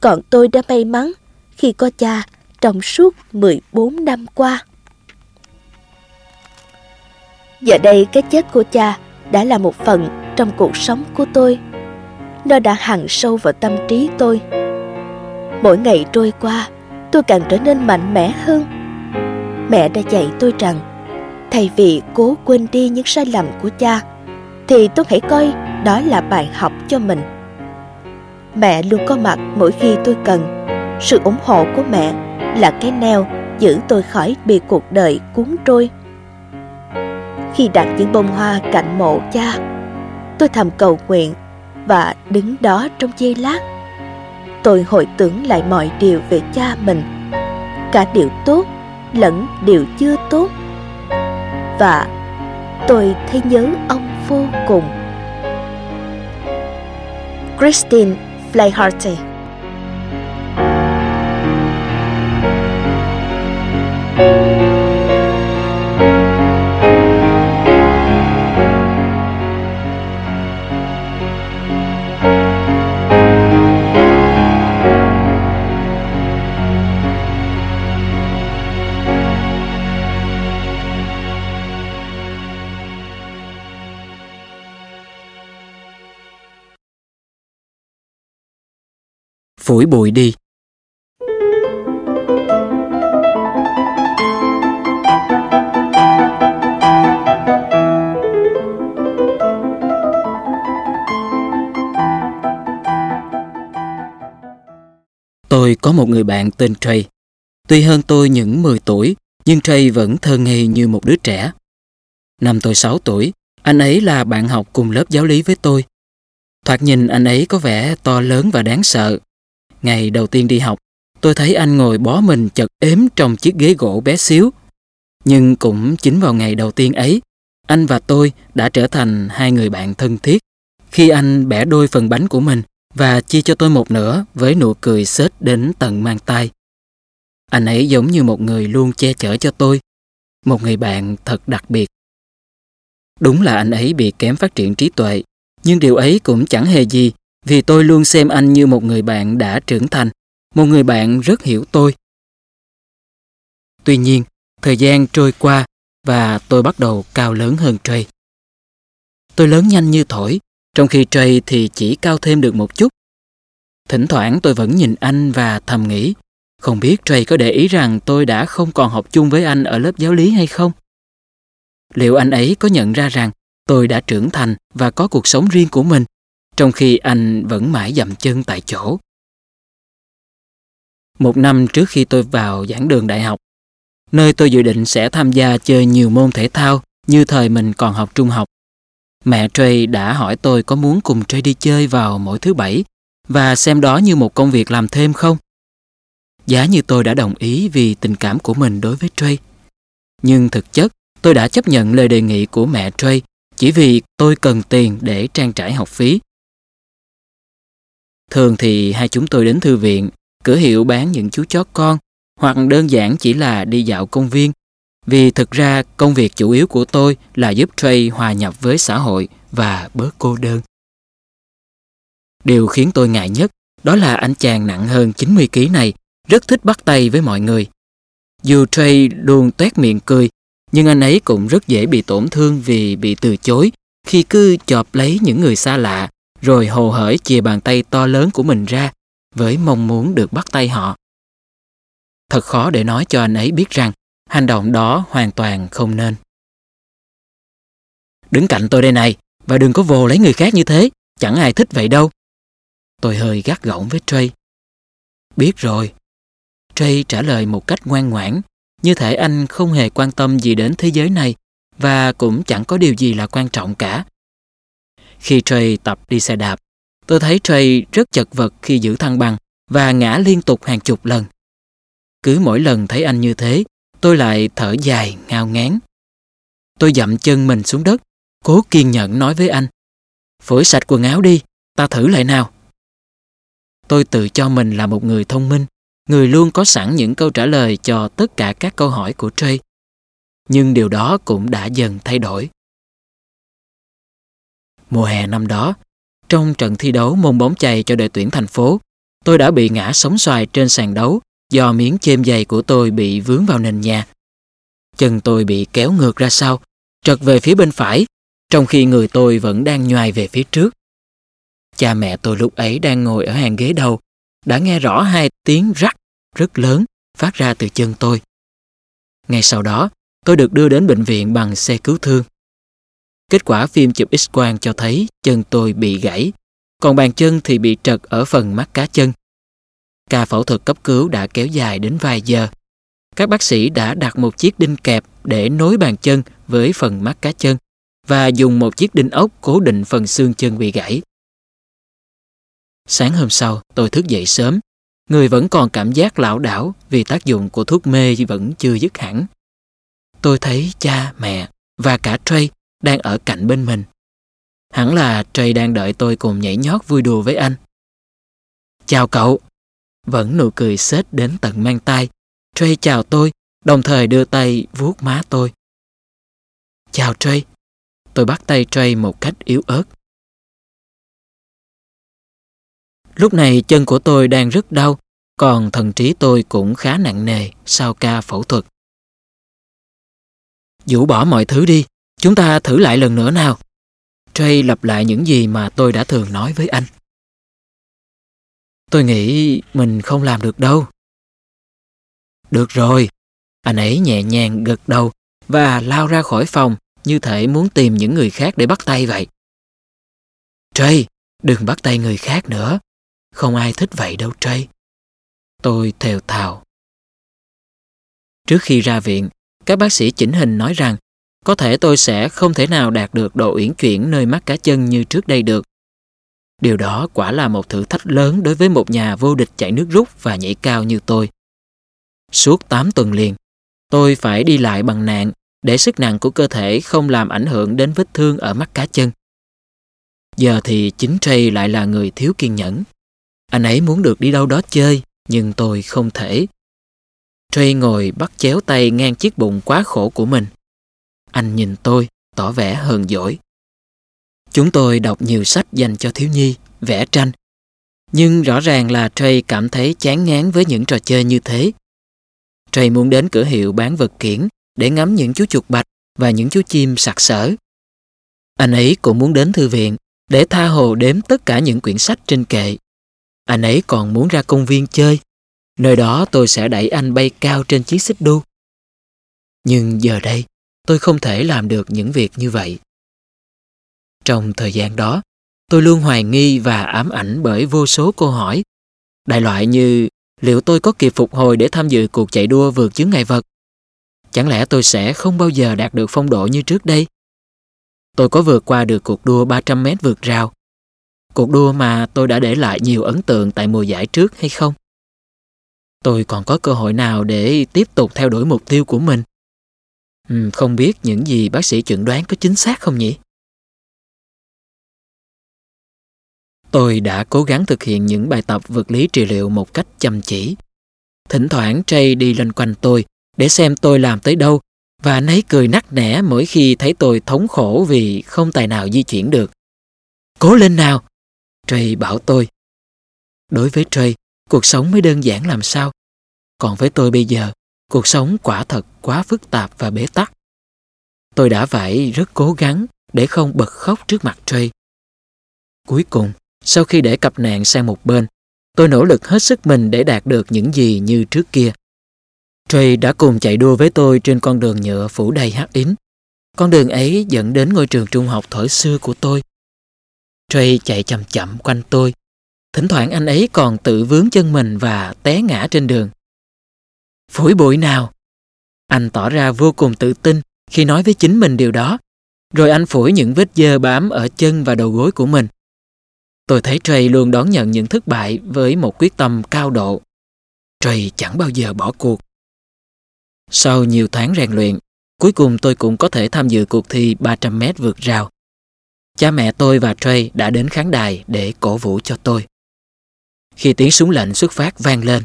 S2: Còn tôi đã may mắn khi có cha trong suốt 14 năm qua. Giờ đây cái chết của cha đã là một phần trong cuộc sống của tôi. Nó đã hằn sâu vào tâm trí tôi. Mỗi ngày trôi qua, tôi càng trở nên mạnh mẽ hơn. Mẹ đã dạy tôi rằng Thay vì cố quên đi những sai lầm của cha, thì tôi hãy coi đó là bài học cho mình. Mẹ luôn có mặt mỗi khi tôi cần. Sự ủng hộ của mẹ là cái neo giữ tôi khỏi bị cuộc đời cuốn trôi. Khi đặt những bông hoa cạnh mộ cha, tôi thầm cầu nguyện và đứng đó trong giây lát. Tôi hồi tưởng lại mọi điều về cha mình, cả điều tốt lẫn điều chưa tốt. Và tôi thấy nhớ ông vô cùng. Christine Flayharte
S1: phủi bụi đi. Tôi có một người bạn tên Trey. Tuy hơn tôi những 10 tuổi, nhưng Trey vẫn thơ ngây như một đứa trẻ. Năm tôi 6 tuổi, anh ấy là bạn học cùng lớp giáo lý với tôi. Thoạt nhìn anh ấy có vẻ to lớn và đáng sợ, Ngày đầu tiên đi học, tôi thấy anh ngồi bó mình chật ếm trong chiếc ghế gỗ bé xíu. Nhưng cũng chính vào ngày đầu tiên ấy, anh và tôi đã trở thành hai người bạn thân thiết. Khi anh bẻ đôi phần bánh của mình và chia cho tôi một nửa với nụ cười xết đến tận mang tay. Anh ấy giống như một người luôn che chở cho tôi, một người bạn thật đặc biệt. Đúng là anh ấy bị kém phát triển trí tuệ, nhưng điều ấy cũng chẳng hề gì vì tôi luôn xem anh như một người bạn đã trưởng thành, một người bạn rất hiểu tôi. Tuy nhiên, thời gian trôi qua và tôi bắt đầu cao lớn hơn Trey. Tôi lớn nhanh như thổi, trong khi Trey thì chỉ cao thêm được một chút. Thỉnh thoảng tôi vẫn nhìn anh và thầm nghĩ, không biết Trey có để ý rằng tôi đã không còn học chung với anh ở lớp giáo lý hay không? Liệu anh ấy có nhận ra rằng tôi đã trưởng thành và có cuộc sống riêng của mình trong khi anh vẫn mãi dậm chân tại chỗ. Một năm trước khi tôi vào giảng đường đại học, nơi tôi dự định sẽ tham gia chơi nhiều môn thể thao như thời mình còn học trung học. Mẹ Trey đã hỏi tôi có muốn cùng Trey đi chơi vào mỗi thứ bảy và xem đó như một công việc làm thêm không. Giá như tôi đã đồng ý vì tình cảm của mình đối với Trey. Nhưng thực chất, tôi đã chấp nhận lời đề nghị của mẹ Trey chỉ vì tôi cần tiền để trang trải học phí Thường thì hai chúng tôi đến thư viện, cửa hiệu bán những chú chó con, hoặc đơn giản chỉ là đi dạo công viên. Vì thực ra công việc chủ yếu của tôi là giúp Trey hòa nhập với xã hội và bớt cô đơn. Điều khiến tôi ngại nhất đó là anh chàng nặng hơn 90 kg này rất thích bắt tay với mọi người. Dù Trey luôn toét miệng cười, nhưng anh ấy cũng rất dễ bị tổn thương vì bị từ chối khi cứ chọp lấy những người xa lạ rồi hồ hởi chìa bàn tay to lớn của mình ra với mong muốn được bắt tay họ. Thật khó để nói cho anh ấy biết rằng hành động đó hoàn toàn không nên. Đứng cạnh tôi đây này và đừng có vồ lấy người khác như thế, chẳng ai thích vậy đâu. Tôi hơi gắt gỏng với Trey. Biết rồi. Trey trả lời một cách ngoan ngoãn, như thể anh không hề quan tâm gì đến thế giới này và cũng chẳng có điều gì là quan trọng cả. Khi Trey tập đi xe đạp, tôi thấy Trey rất chật vật khi giữ thăng bằng và ngã liên tục hàng chục lần. Cứ mỗi lần thấy anh như thế, tôi lại thở dài, ngao ngán. Tôi dậm chân mình xuống đất, cố kiên nhẫn nói với anh. Phổi sạch quần áo đi, ta thử lại nào. Tôi tự cho mình là một người thông minh, người luôn có sẵn những câu trả lời cho tất cả các câu hỏi của Trey. Nhưng điều đó cũng đã dần thay đổi. Mùa hè năm đó, trong trận thi đấu môn bóng chày cho đội tuyển thành phố, tôi đã bị ngã sóng xoài trên sàn đấu do miếng chêm giày của tôi bị vướng vào nền nhà. Chân tôi bị kéo ngược ra sau, trật về phía bên phải, trong khi người tôi vẫn đang nhoài về phía trước. Cha mẹ tôi lúc ấy đang ngồi ở hàng ghế đầu, đã nghe rõ hai tiếng rắc rất lớn phát ra từ chân tôi. Ngay sau đó, tôi được đưa đến bệnh viện bằng xe cứu thương. Kết quả phim chụp x-quang cho thấy chân tôi bị gãy, còn bàn chân thì bị trật ở phần mắt cá chân. Ca phẫu thuật cấp cứu đã kéo dài đến vài giờ. Các bác sĩ đã đặt một chiếc đinh kẹp để nối bàn chân với phần mắt cá chân và dùng một chiếc đinh ốc cố định phần xương chân bị gãy. Sáng hôm sau, tôi thức dậy sớm. Người vẫn còn cảm giác lão đảo vì tác dụng của thuốc mê vẫn chưa dứt hẳn. Tôi thấy cha, mẹ và cả Trey đang ở cạnh bên mình. Hẳn là Trey đang đợi tôi cùng nhảy nhót vui đùa với anh. Chào cậu. Vẫn nụ cười xết đến tận mang tay. Trey chào tôi, đồng thời đưa tay vuốt má tôi. Chào Trey. Tôi bắt tay Trey một cách yếu ớt. Lúc này chân của tôi đang rất đau, còn thần trí tôi cũng khá nặng nề sau ca phẫu thuật. Dũ bỏ mọi thứ đi, chúng ta thử lại lần nữa nào. Trey lặp lại những gì mà tôi đã thường nói với anh. Tôi nghĩ mình không làm được đâu. Được rồi. Anh ấy nhẹ nhàng gật đầu và lao ra khỏi phòng như thể muốn tìm những người khác để bắt tay vậy. Trey, đừng bắt tay người khác nữa. Không ai thích vậy đâu Trey. Tôi thều thào. Trước khi ra viện, các bác sĩ chỉnh hình nói rằng có thể tôi sẽ không thể nào đạt được độ uyển chuyển nơi mắt cá chân như trước đây được. Điều đó quả là một thử thách lớn đối với một nhà vô địch chạy nước rút và nhảy cao như tôi. Suốt 8 tuần liền, tôi phải đi lại bằng nạn để sức nặng của cơ thể không làm ảnh hưởng đến vết thương ở mắt cá chân. Giờ thì chính Trey lại là người thiếu kiên nhẫn. Anh ấy muốn được đi đâu đó chơi, nhưng tôi không thể. Trey ngồi bắt chéo tay ngang chiếc bụng quá khổ của mình. Anh nhìn tôi, tỏ vẻ hờn dỗi. Chúng tôi đọc nhiều sách dành cho thiếu nhi, vẽ tranh. Nhưng rõ ràng là Trey cảm thấy chán ngán với những trò chơi như thế. Trey muốn đến cửa hiệu bán vật kiển để ngắm những chú chuột bạch và những chú chim sặc sỡ. Anh ấy cũng muốn đến thư viện để tha hồ đếm tất cả những quyển sách trên kệ. Anh ấy còn muốn ra công viên chơi. Nơi đó tôi sẽ đẩy anh bay cao trên chiếc xích đu. Nhưng giờ đây, tôi không thể làm được những việc như vậy. Trong thời gian đó, tôi luôn hoài nghi và ám ảnh bởi vô số câu hỏi. Đại loại như liệu tôi có kịp phục hồi để tham dự cuộc chạy đua vượt chướng ngại vật? Chẳng lẽ tôi sẽ không bao giờ đạt được phong độ như trước đây? Tôi có vượt qua được cuộc đua 300 mét vượt rào? Cuộc đua mà tôi đã để lại nhiều ấn tượng tại mùa giải trước hay không? Tôi còn có cơ hội nào để tiếp tục theo đuổi mục tiêu của mình? Ừ, không biết những gì bác sĩ chuẩn đoán có chính xác không nhỉ? Tôi đã cố gắng thực hiện những bài tập vật lý trị liệu một cách chăm chỉ. Thỉnh thoảng Trey đi lên quanh tôi để xem tôi làm tới đâu và anh ấy cười nắc nẻ mỗi khi thấy tôi thống khổ vì không tài nào di chuyển được. Cố lên nào! Trey bảo tôi. Đối với Trey, cuộc sống mới đơn giản làm sao. Còn với tôi bây giờ, cuộc sống quả thật quá phức tạp và bế tắc. Tôi đã phải rất cố gắng để không bật khóc trước mặt Trey. Cuối cùng, sau khi để cặp nạn sang một bên, tôi nỗ lực hết sức mình để đạt được những gì như trước kia. Trey đã cùng chạy đua với tôi trên con đường nhựa phủ đầy hắc yến. Con đường ấy dẫn đến ngôi trường trung học thổi xưa của tôi. Trey chạy chậm chậm quanh tôi. Thỉnh thoảng anh ấy còn tự vướng chân mình và té ngã trên đường. Phủi bụi nào? Anh tỏ ra vô cùng tự tin khi nói với chính mình điều đó. Rồi anh phủi những vết dơ bám ở chân và đầu gối của mình. Tôi thấy Trey luôn đón nhận những thất bại với một quyết tâm cao độ. Trey chẳng bao giờ bỏ cuộc. Sau nhiều tháng rèn luyện, cuối cùng tôi cũng có thể tham dự cuộc thi 300 mét vượt rào. Cha mẹ tôi và Trey đã đến khán đài để cổ vũ cho tôi. Khi tiếng súng lệnh xuất phát vang lên,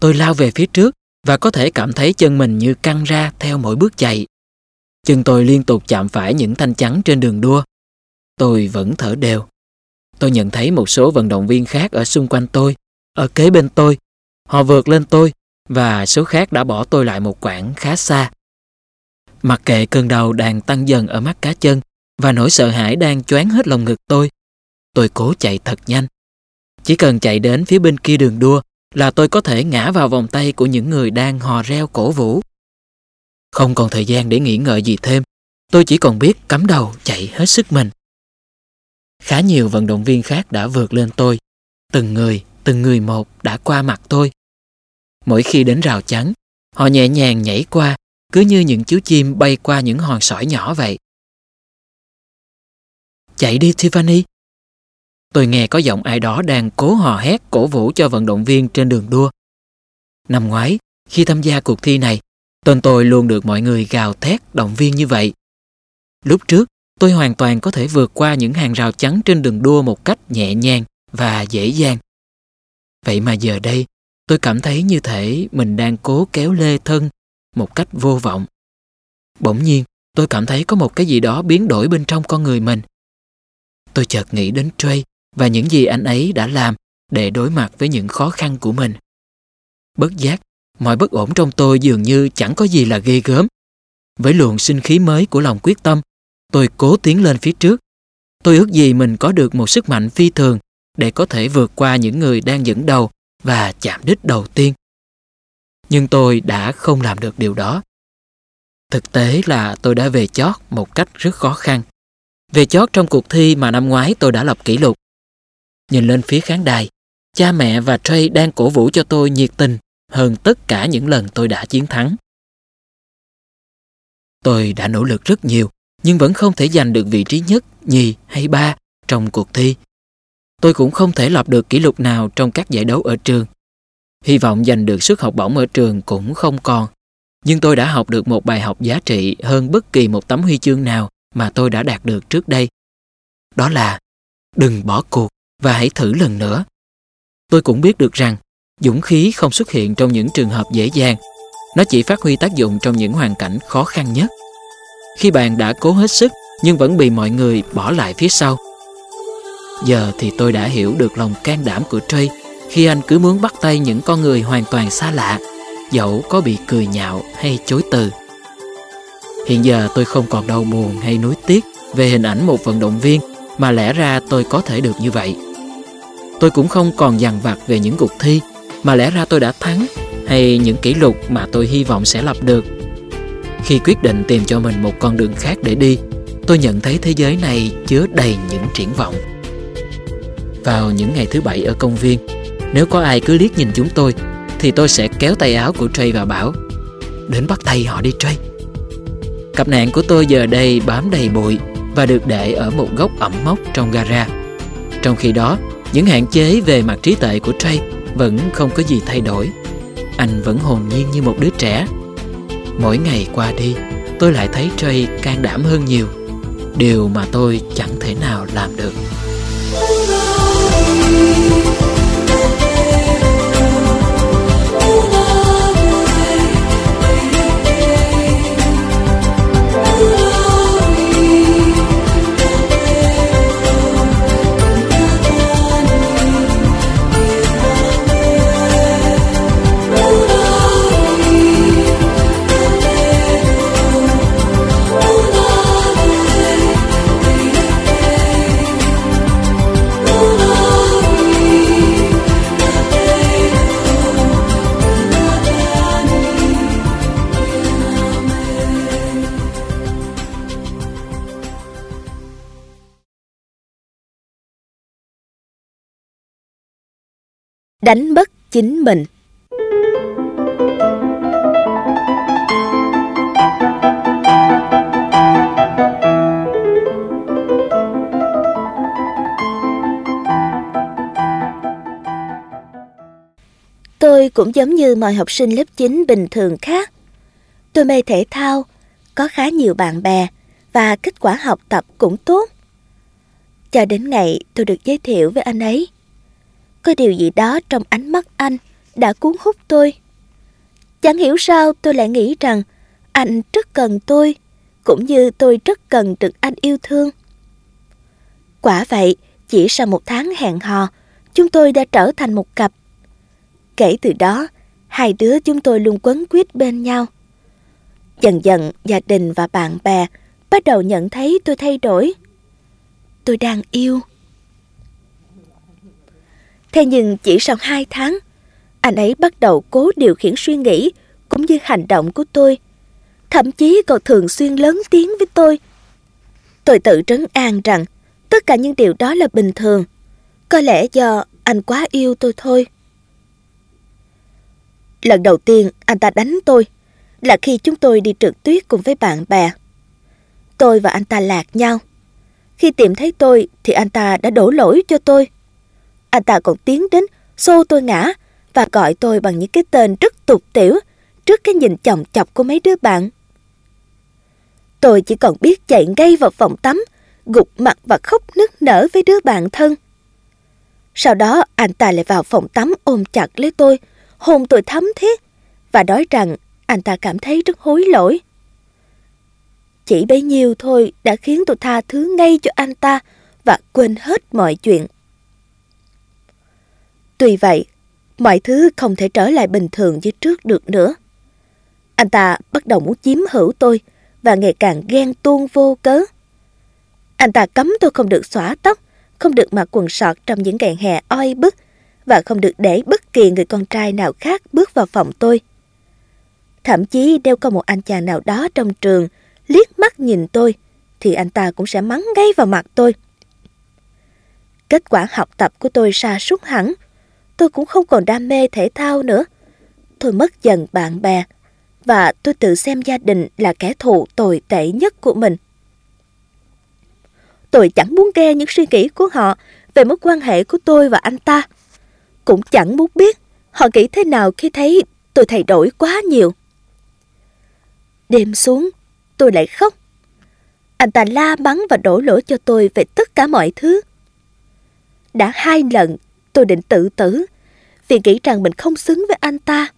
S1: tôi lao về phía trước và có thể cảm thấy chân mình như căng ra theo mỗi bước chạy. Chân tôi liên tục chạm phải những thanh chắn trên đường đua. Tôi vẫn thở đều. Tôi nhận thấy một số vận động viên khác ở xung quanh tôi, ở kế bên tôi. Họ vượt lên tôi và số khác đã bỏ tôi lại một quãng khá xa. Mặc kệ cơn đau đang tăng dần ở mắt cá chân và nỗi sợ hãi đang choáng hết lòng ngực tôi, tôi cố chạy thật nhanh. Chỉ cần chạy đến phía bên kia đường đua là tôi có thể ngã vào vòng tay của những người đang hò reo cổ vũ. Không còn thời gian để nghĩ ngợi gì thêm, tôi chỉ còn biết cắm đầu chạy hết sức mình. Khá nhiều vận động viên khác đã vượt lên tôi. Từng người, từng người một đã qua mặt tôi. Mỗi khi đến rào chắn, họ nhẹ nhàng nhảy qua, cứ như những chú chim bay qua những hòn sỏi nhỏ vậy. Chạy đi Tiffany. Tôi nghe có giọng ai đó đang cố hò hét cổ vũ cho vận động viên trên đường đua. Năm ngoái, khi tham gia cuộc thi này, tên tôi luôn được mọi người gào thét động viên như vậy. Lúc trước, tôi hoàn toàn có thể vượt qua những hàng rào chắn trên đường đua một cách nhẹ nhàng và dễ dàng. Vậy mà giờ đây, tôi cảm thấy như thể mình đang cố kéo lê thân một cách vô vọng. Bỗng nhiên, tôi cảm thấy có một cái gì đó biến đổi bên trong con người mình. Tôi chợt nghĩ đến Trey và những gì anh ấy đã làm để đối mặt với những khó khăn của mình. Bất giác, mọi bất ổn trong tôi dường như chẳng có gì là ghê gớm. Với luồng sinh khí mới của lòng quyết tâm, tôi cố tiến lên phía trước. Tôi ước gì mình có được một sức mạnh phi thường để có thể vượt qua những người đang dẫn đầu và chạm đích đầu tiên. Nhưng tôi đã không làm được điều đó. Thực tế là tôi đã về chót một cách rất khó khăn. Về chót trong cuộc thi mà năm ngoái tôi đã lập kỷ lục. Nhìn lên phía khán đài, cha mẹ và Trey đang cổ vũ cho tôi nhiệt tình hơn tất cả những lần tôi đã chiến thắng. Tôi đã nỗ lực rất nhiều, nhưng vẫn không thể giành được vị trí nhất, nhì hay ba trong cuộc thi. Tôi cũng không thể lập được kỷ lục nào trong các giải đấu ở trường. Hy vọng giành được suất học bổng ở trường cũng không còn. Nhưng tôi đã học được một bài học giá trị hơn bất kỳ một tấm huy chương nào mà tôi đã đạt được trước đây. Đó là đừng bỏ cuộc và hãy thử lần nữa. Tôi cũng biết được rằng dũng khí không xuất hiện trong những trường hợp dễ dàng. Nó chỉ phát huy tác dụng trong những hoàn cảnh khó khăn nhất. Khi bạn đã cố hết sức nhưng vẫn bị mọi người bỏ lại phía sau. Giờ thì tôi đã hiểu được lòng can đảm của Trey khi anh cứ muốn bắt tay những con người hoàn toàn xa lạ, dẫu có bị cười nhạo hay chối từ. Hiện giờ tôi không còn đau buồn hay nuối tiếc về hình ảnh một vận động viên mà lẽ ra tôi có thể được như vậy. Tôi cũng không còn dằn vặt về những cuộc thi mà lẽ ra tôi đã thắng hay những kỷ lục mà tôi hy vọng sẽ lập được. Khi quyết định tìm cho mình một con đường khác để đi, tôi nhận thấy thế giới này chứa đầy những triển vọng. Vào những ngày thứ bảy ở công viên, nếu có ai cứ liếc nhìn chúng tôi, thì tôi sẽ kéo tay áo của Trey và bảo Đến bắt tay họ đi Trey. Cặp nạn của tôi giờ đây bám đầy bụi và được để ở một góc ẩm mốc trong gara. Trong khi đó, những hạn chế về mặt trí tuệ của Trey vẫn không có gì thay đổi. Anh vẫn hồn nhiên như một đứa trẻ. Mỗi ngày qua đi, tôi lại thấy Trey can đảm hơn nhiều, điều mà tôi chẳng thể nào làm được.
S2: Đánh mất chính mình. Tôi cũng giống như mọi học sinh lớp 9 bình thường khác. Tôi mê thể thao, có khá nhiều bạn bè và kết quả học tập cũng tốt. Cho đến ngày tôi được giới thiệu với anh ấy. Có điều gì đó trong ánh mắt anh đã cuốn hút tôi. Chẳng hiểu sao tôi lại nghĩ rằng anh rất cần tôi, cũng như tôi rất cần được anh yêu thương. Quả vậy, chỉ sau một tháng hẹn hò, chúng tôi đã trở thành một cặp. Kể từ đó, hai đứa chúng tôi luôn quấn quýt bên nhau. Dần dần, gia đình và bạn bè bắt đầu nhận thấy tôi thay đổi. Tôi đang yêu. Thế nhưng chỉ sau hai tháng, anh ấy bắt đầu cố điều khiển suy nghĩ cũng như hành động của tôi. thậm chí còn thường xuyên lớn tiếng với tôi. Tôi tự trấn an rằng tất cả những điều đó là bình thường. Có lẽ do anh quá yêu tôi thôi. Lần đầu tiên anh ta đánh tôi là khi chúng tôi đi trượt tuyết cùng với bạn bè. Tôi và anh ta lạc nhau. Khi tìm thấy tôi thì anh ta đã đổ lỗi cho tôi. Anh ta còn tiến đến xô tôi ngã và gọi tôi bằng những cái tên rất tục tiểu trước cái nhìn chồng chọc của mấy đứa bạn. Tôi chỉ còn biết chạy ngay vào phòng tắm, gục mặt và khóc nức nở với đứa bạn thân. Sau đó anh ta lại vào phòng tắm ôm chặt lấy tôi, hôn tôi thấm thiết và nói rằng anh ta cảm thấy rất hối lỗi. Chỉ bấy nhiêu thôi đã khiến tôi tha thứ ngay cho anh ta và quên hết mọi chuyện. Tuy vậy, mọi thứ không thể trở lại bình thường như trước được nữa. Anh ta bắt đầu muốn chiếm hữu tôi và ngày càng ghen tuông vô cớ. Anh ta cấm tôi không được xõa tóc, không được mặc quần sọt trong những ngày hè oi bức và không được để bất kỳ người con trai nào khác bước vào phòng tôi. Thậm chí đeo có một anh chàng nào đó trong trường liếc mắt nhìn tôi, thì anh ta cũng sẽ mắng ngay vào mặt tôi. Kết quả học tập của tôi sa sút hẳn. Tôi cũng không còn đam mê thể thao nữa. Tôi mất dần bạn bè và tôi tự xem gia đình là kẻ thù tồi tệ nhất của mình. Tôi chẳng muốn nghe những suy nghĩ của họ về mối quan hệ của tôi và anh ta. Cũng chẳng muốn biết họ nghĩ thế nào khi thấy tôi thay đổi quá nhiều. Đêm xuống, tôi lại khóc. Anh ta la mắng và đổ lỗi cho tôi về tất cả mọi thứ. Đã hai lần tôi định tự tử, vì nghĩ rằng mình không xứng với anh ta.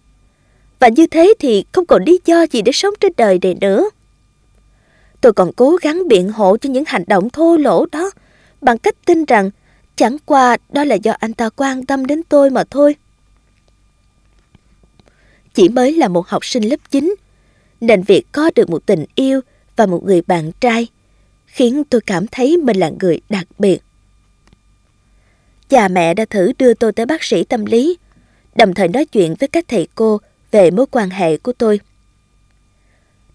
S2: Và như thế thì không còn lý do gì để sống trên đời này nữa. Tôi còn cố gắng biện hộ cho những hành động thô lỗ đó bằng cách tin rằng chẳng qua đó là do anh ta quan tâm đến tôi mà thôi. Chỉ mới là một học sinh lớp 9 nên việc có được một tình yêu và một người bạn trai khiến tôi cảm thấy mình là người đặc biệt. Cha mẹ đã thử đưa tôi tới bác sĩ tâm lý, đồng thời nói chuyện với các thầy cô về mối quan hệ của tôi.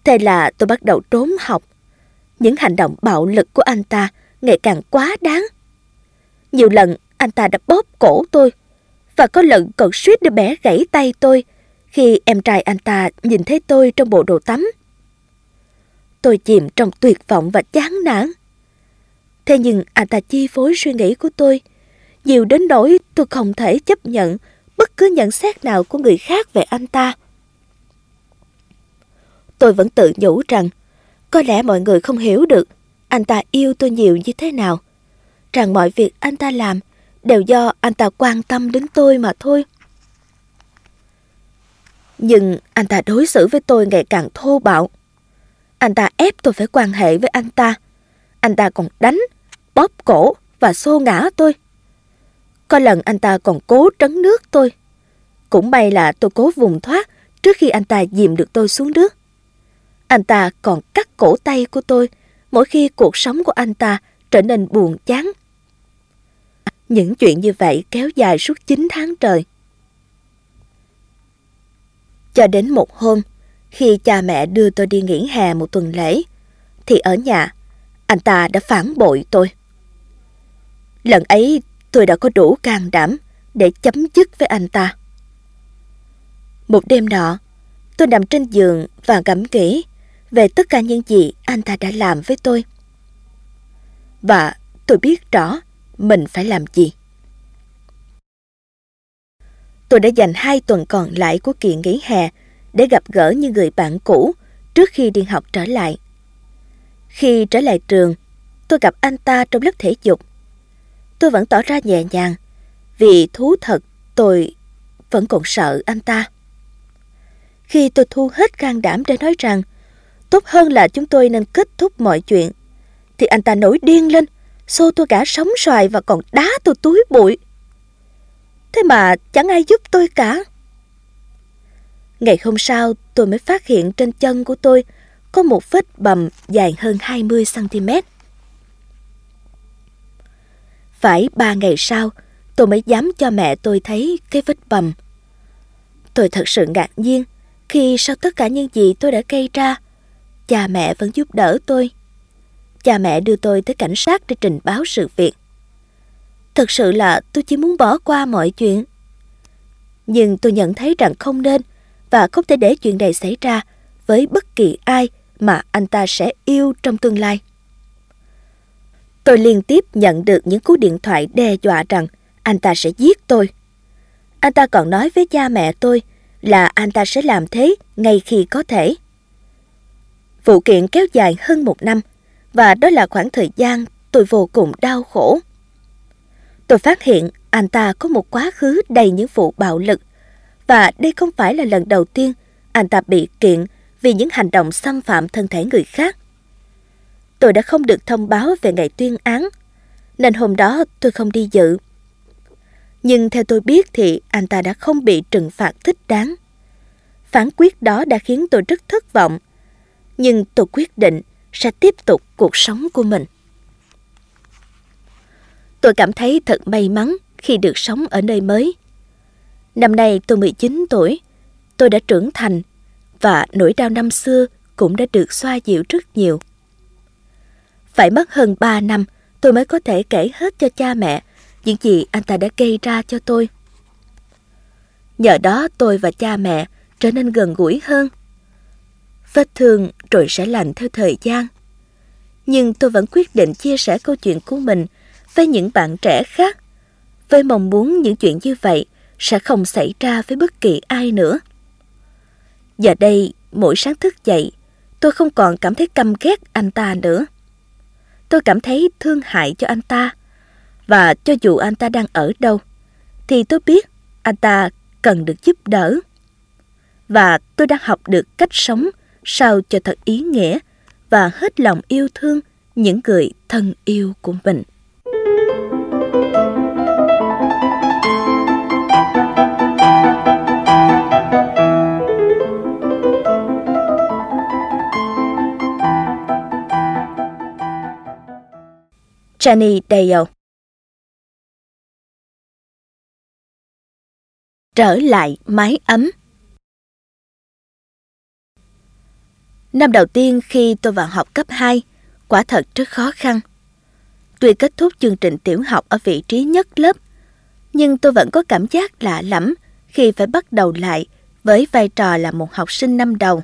S2: Thế là tôi bắt đầu trốn học. Những hành động bạo lực của anh ta ngày càng quá đáng. Nhiều lần anh ta đã bóp cổ tôi và có lần còn suýt để bẻ gãy tay tôi khi em trai anh ta nhìn thấy tôi trong bộ đồ tắm. Tôi chìm trong tuyệt vọng và chán nản. Thế nhưng anh ta chi phối suy nghĩ của tôi, nhiều đến nỗi tôi không thể chấp nhận bất cứ nhận xét nào của người khác về anh ta. Tôi vẫn tự nhủ rằng có lẽ mọi người không hiểu được anh ta yêu tôi nhiều như thế nào. Rằng mọi việc anh ta làm đều do anh ta quan tâm đến tôi mà thôi. Nhưng anh ta đối xử với tôi ngày càng thô bạo. Anh ta ép tôi phải quan hệ với anh ta. Anh ta còn đánh, bóp cổ và xô ngã tôi. Có lần anh ta còn cố trấn nước tôi. Cũng may là tôi cố vùng thoát trước khi anh ta dìm được tôi xuống nước. Anh ta còn cắt cổ tay của tôi mỗi khi cuộc sống của anh ta trở nên buồn chán. Những chuyện như vậy kéo dài suốt 9 tháng trời. Cho đến một hôm, khi cha mẹ đưa tôi đi nghỉ hè một tuần lễ, thì ở nhà, anh ta đã phản bội tôi. Lần ấy tôi đã có đủ can đảm để chấm dứt với anh ta. Một đêm nọ, tôi nằm trên giường và ngẫm nghĩ về tất cả những gì anh ta đã làm với tôi. Và tôi biết rõ mình phải làm gì. Tôi đã dành hai tuần còn lại của kỳ nghỉ hè để gặp gỡ những người bạn cũ trước khi đi học trở lại. Khi trở lại trường, tôi gặp anh ta trong lớp thể dục. Tôi vẫn tỏ ra nhẹ nhàng, vì thú thật tôi vẫn còn sợ anh ta. Khi tôi thu hết can đảm để nói rằng tốt hơn là chúng tôi nên kết thúc mọi chuyện, thì anh ta nổi điên lên, xô tôi cả sóng xoài và còn đá tôi túi bụi. Thế mà chẳng ai giúp tôi cả. Ngày hôm sau, tôi mới phát hiện trên chân của tôi có một vết bầm dài hơn 20cm. Phải ba ngày sau, tôi mới dám cho mẹ tôi thấy cái vết bầm. Tôi thật sự ngạc nhiên khi sau tất cả những gì tôi đã gây ra, cha mẹ vẫn giúp đỡ tôi. Cha mẹ đưa tôi tới cảnh sát để trình báo sự việc. Thật sự là tôi chỉ muốn bỏ qua mọi chuyện. Nhưng tôi nhận thấy rằng không nên và không thể để chuyện này xảy ra với bất kỳ ai mà anh ta sẽ yêu trong tương lai. Tôi liên tiếp nhận được những cú điện thoại đe dọa rằng anh ta sẽ giết tôi. Anh ta còn nói với cha mẹ tôi là anh ta sẽ làm thế ngay khi có thể. Vụ kiện kéo dài hơn một năm, và đó là khoảng thời gian tôi vô cùng đau khổ. Tôi phát hiện anh ta có một quá khứ đầy những vụ bạo lực, và đây không phải là lần đầu tiên anh ta bị kiện vì những hành động xâm phạm thân thể người khác. Tôi đã không được thông báo về ngày tuyên án, nên hôm đó tôi không đi dự. Nhưng theo tôi biết thì anh ta đã không bị trừng phạt thích đáng. Phán quyết đó đã khiến tôi rất thất vọng, nhưng tôi quyết định sẽ tiếp tục cuộc sống của mình. Tôi cảm thấy thật may mắn khi được sống ở nơi mới. Năm nay tôi 19 tuổi, tôi đã trưởng thành và nỗi đau năm xưa cũng đã được xoa dịu rất nhiều. Phải mất hơn 3 năm tôi mới có thể kể hết cho cha mẹ những gì anh ta đã gây ra cho tôi. Nhờ đó tôi và cha mẹ trở nên gần gũi hơn. Vết thương rồi sẽ lành theo thời gian. Nhưng tôi vẫn quyết định chia sẻ câu chuyện của mình với những bạn trẻ khác, với mong muốn những chuyện như vậy sẽ không xảy ra với bất kỳ ai nữa. Giờ đây, mỗi sáng thức dậy, tôi không còn cảm thấy căm ghét anh ta nữa. Tôi cảm thấy thương hại cho anh ta. Và cho dù anh ta đang ở đâu, thì tôi biết anh ta cần được giúp đỡ. Và tôi đang học được cách sống sao cho thật ý nghĩa và hết lòng yêu thương những người thân yêu của mình. Jenny Dale Trở lại mái ấm Năm đầu tiên khi tôi vào học cấp 2, quả thật rất khó khăn. Tuy kết thúc chương trình tiểu học ở vị trí nhất lớp, nhưng tôi vẫn có cảm giác lạ lẫm khi phải bắt đầu lại với vai trò là một học sinh năm đầu.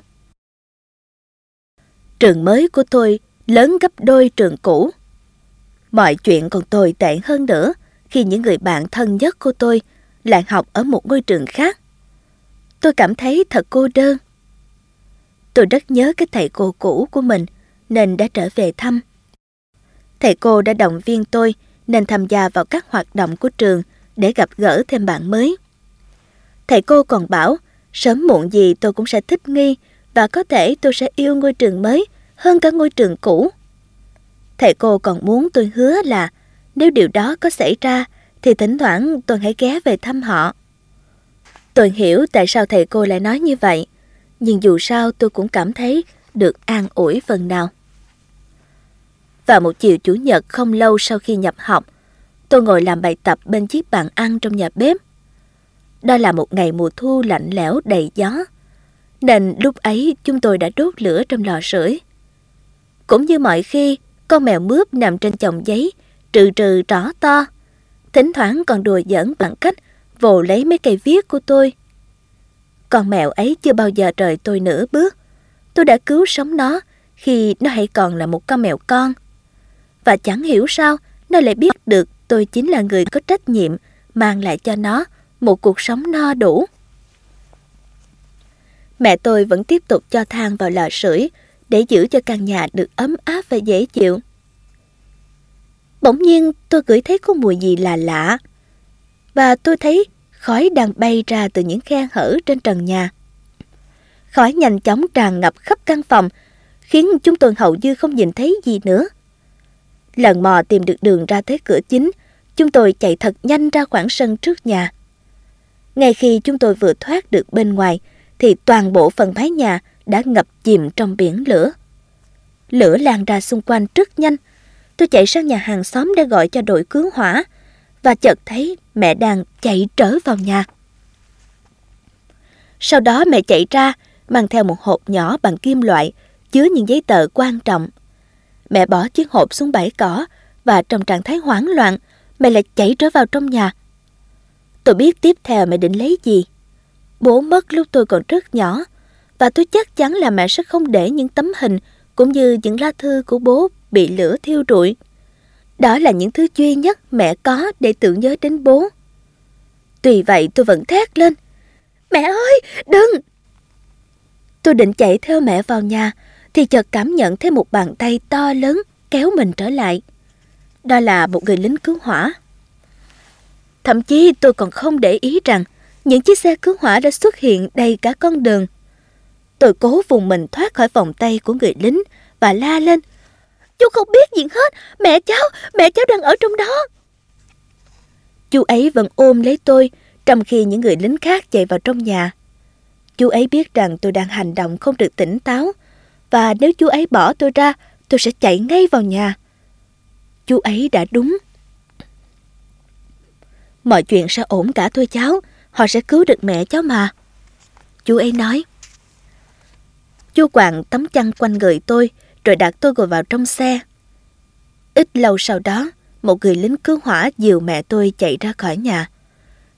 S2: Trường mới của tôi lớn gấp đôi trường cũ. Mọi chuyện còn tồi tệ hơn nữa, khi những người bạn thân nhất của tôi lại học ở một ngôi trường khác. Tôi cảm thấy thật cô đơn. Tôi rất nhớ cái thầy cô cũ của mình nên đã trở về thăm. Thầy cô đã động viên tôi nên tham gia vào các hoạt động của trường để gặp gỡ thêm bạn mới. Thầy cô còn bảo, sớm muộn gì tôi cũng sẽ thích nghi và có thể tôi sẽ yêu ngôi trường mới hơn cả ngôi trường cũ. Thầy cô còn muốn tôi hứa là nếu điều đó có xảy ra thì thỉnh thoảng tôi hãy ghé về thăm họ. Tôi hiểu tại sao thầy cô lại nói như vậy, nhưng dù sao tôi cũng cảm thấy được an ủi phần nào. Vào một chiều chủ nhật không lâu sau khi nhập học, tôi ngồi làm bài tập bên chiếc bàn ăn trong nhà bếp. Đó là một ngày mùa thu lạnh lẽo đầy gió, nên lúc ấy chúng tôi đã đốt lửa trong lò sưởi. Cũng như mọi khi, con mèo mướp nằm trên chồng giấy, trừ trừ rõ to. Thỉnh thoảng còn đùa giỡn bằng cách vồ lấy mấy cây viết của tôi. Con mèo ấy chưa bao giờ rời tôi nửa bước. Tôi đã cứu sống nó khi nó hãy còn là một con mèo con. Và chẳng hiểu sao nó lại biết được tôi chính là người có trách nhiệm mang lại cho nó một cuộc sống no đủ. Mẹ tôi vẫn tiếp tục cho than vào lò sưởi để giữ cho căn nhà được ấm áp và dễ chịu. Bỗng nhiên tôi ngửi thấy có mùi gì là lạ. Và tôi thấy khói đang bay ra từ những khe hở trên trần nhà. Khói nhanh chóng tràn ngập khắp căn phòng, khiến chúng tôi hầu như không nhìn thấy gì nữa. Lần mò tìm được đường ra tới cửa chính, chúng tôi chạy thật nhanh ra khoảng sân trước nhà. Ngay khi chúng tôi vừa thoát được bên ngoài, thì toàn bộ phần mái nhà đã ngập chìm trong biển lửa. Lửa lan ra xung quanh rất nhanh. Tôi chạy sang nhà hàng xóm để gọi cho đội cứu hỏa và chợt thấy mẹ đang chạy trở vào nhà. Sau đó mẹ chạy ra mang theo một hộp nhỏ bằng kim loại chứa những giấy tờ quan trọng. Mẹ bỏ chiếc hộp xuống bãi cỏ và trong trạng thái hoảng loạn, mẹ lại chạy trở vào trong nhà. Tôi biết tiếp theo mẹ định lấy gì. Bố mất lúc tôi còn rất nhỏ và tôi chắc chắn là mẹ sẽ không để những tấm hình cũng như những lá thư của bố bị lửa thiêu rụi. Đó là những thứ duy nhất mẹ có để tưởng nhớ đến bố. Tuy vậy tôi vẫn thét lên. Mẹ ơi, đừng! Tôi định chạy theo mẹ vào nhà thì chợt cảm nhận thấy một bàn tay to lớn kéo mình trở lại. Đó là một người lính cứu hỏa. Thậm chí tôi còn không để ý rằng những chiếc xe cứu hỏa đã xuất hiện đầy cả con đường. Tôi cố vùng mình thoát khỏi vòng tay của người lính và la lên. Chú không biết gì hết, mẹ cháu, mẹ cháu đang ở trong đó. Chú ấy vẫn ôm lấy tôi, trong khi những người lính khác chạy vào trong nhà. Chú ấy biết rằng tôi đang hành động không được tỉnh táo, và nếu chú ấy bỏ tôi ra, tôi sẽ chạy ngay vào nhà. Chú ấy đã đúng. Mọi chuyện sẽ ổn cả thôi cháu, họ sẽ cứu được mẹ cháu mà. Chú ấy nói. Chú quàng tấm chăn quanh người tôi, rồi đặt tôi ngồi vào trong xe. Ít lâu sau đó, một người lính cứu hỏa dìu mẹ tôi chạy ra khỏi nhà.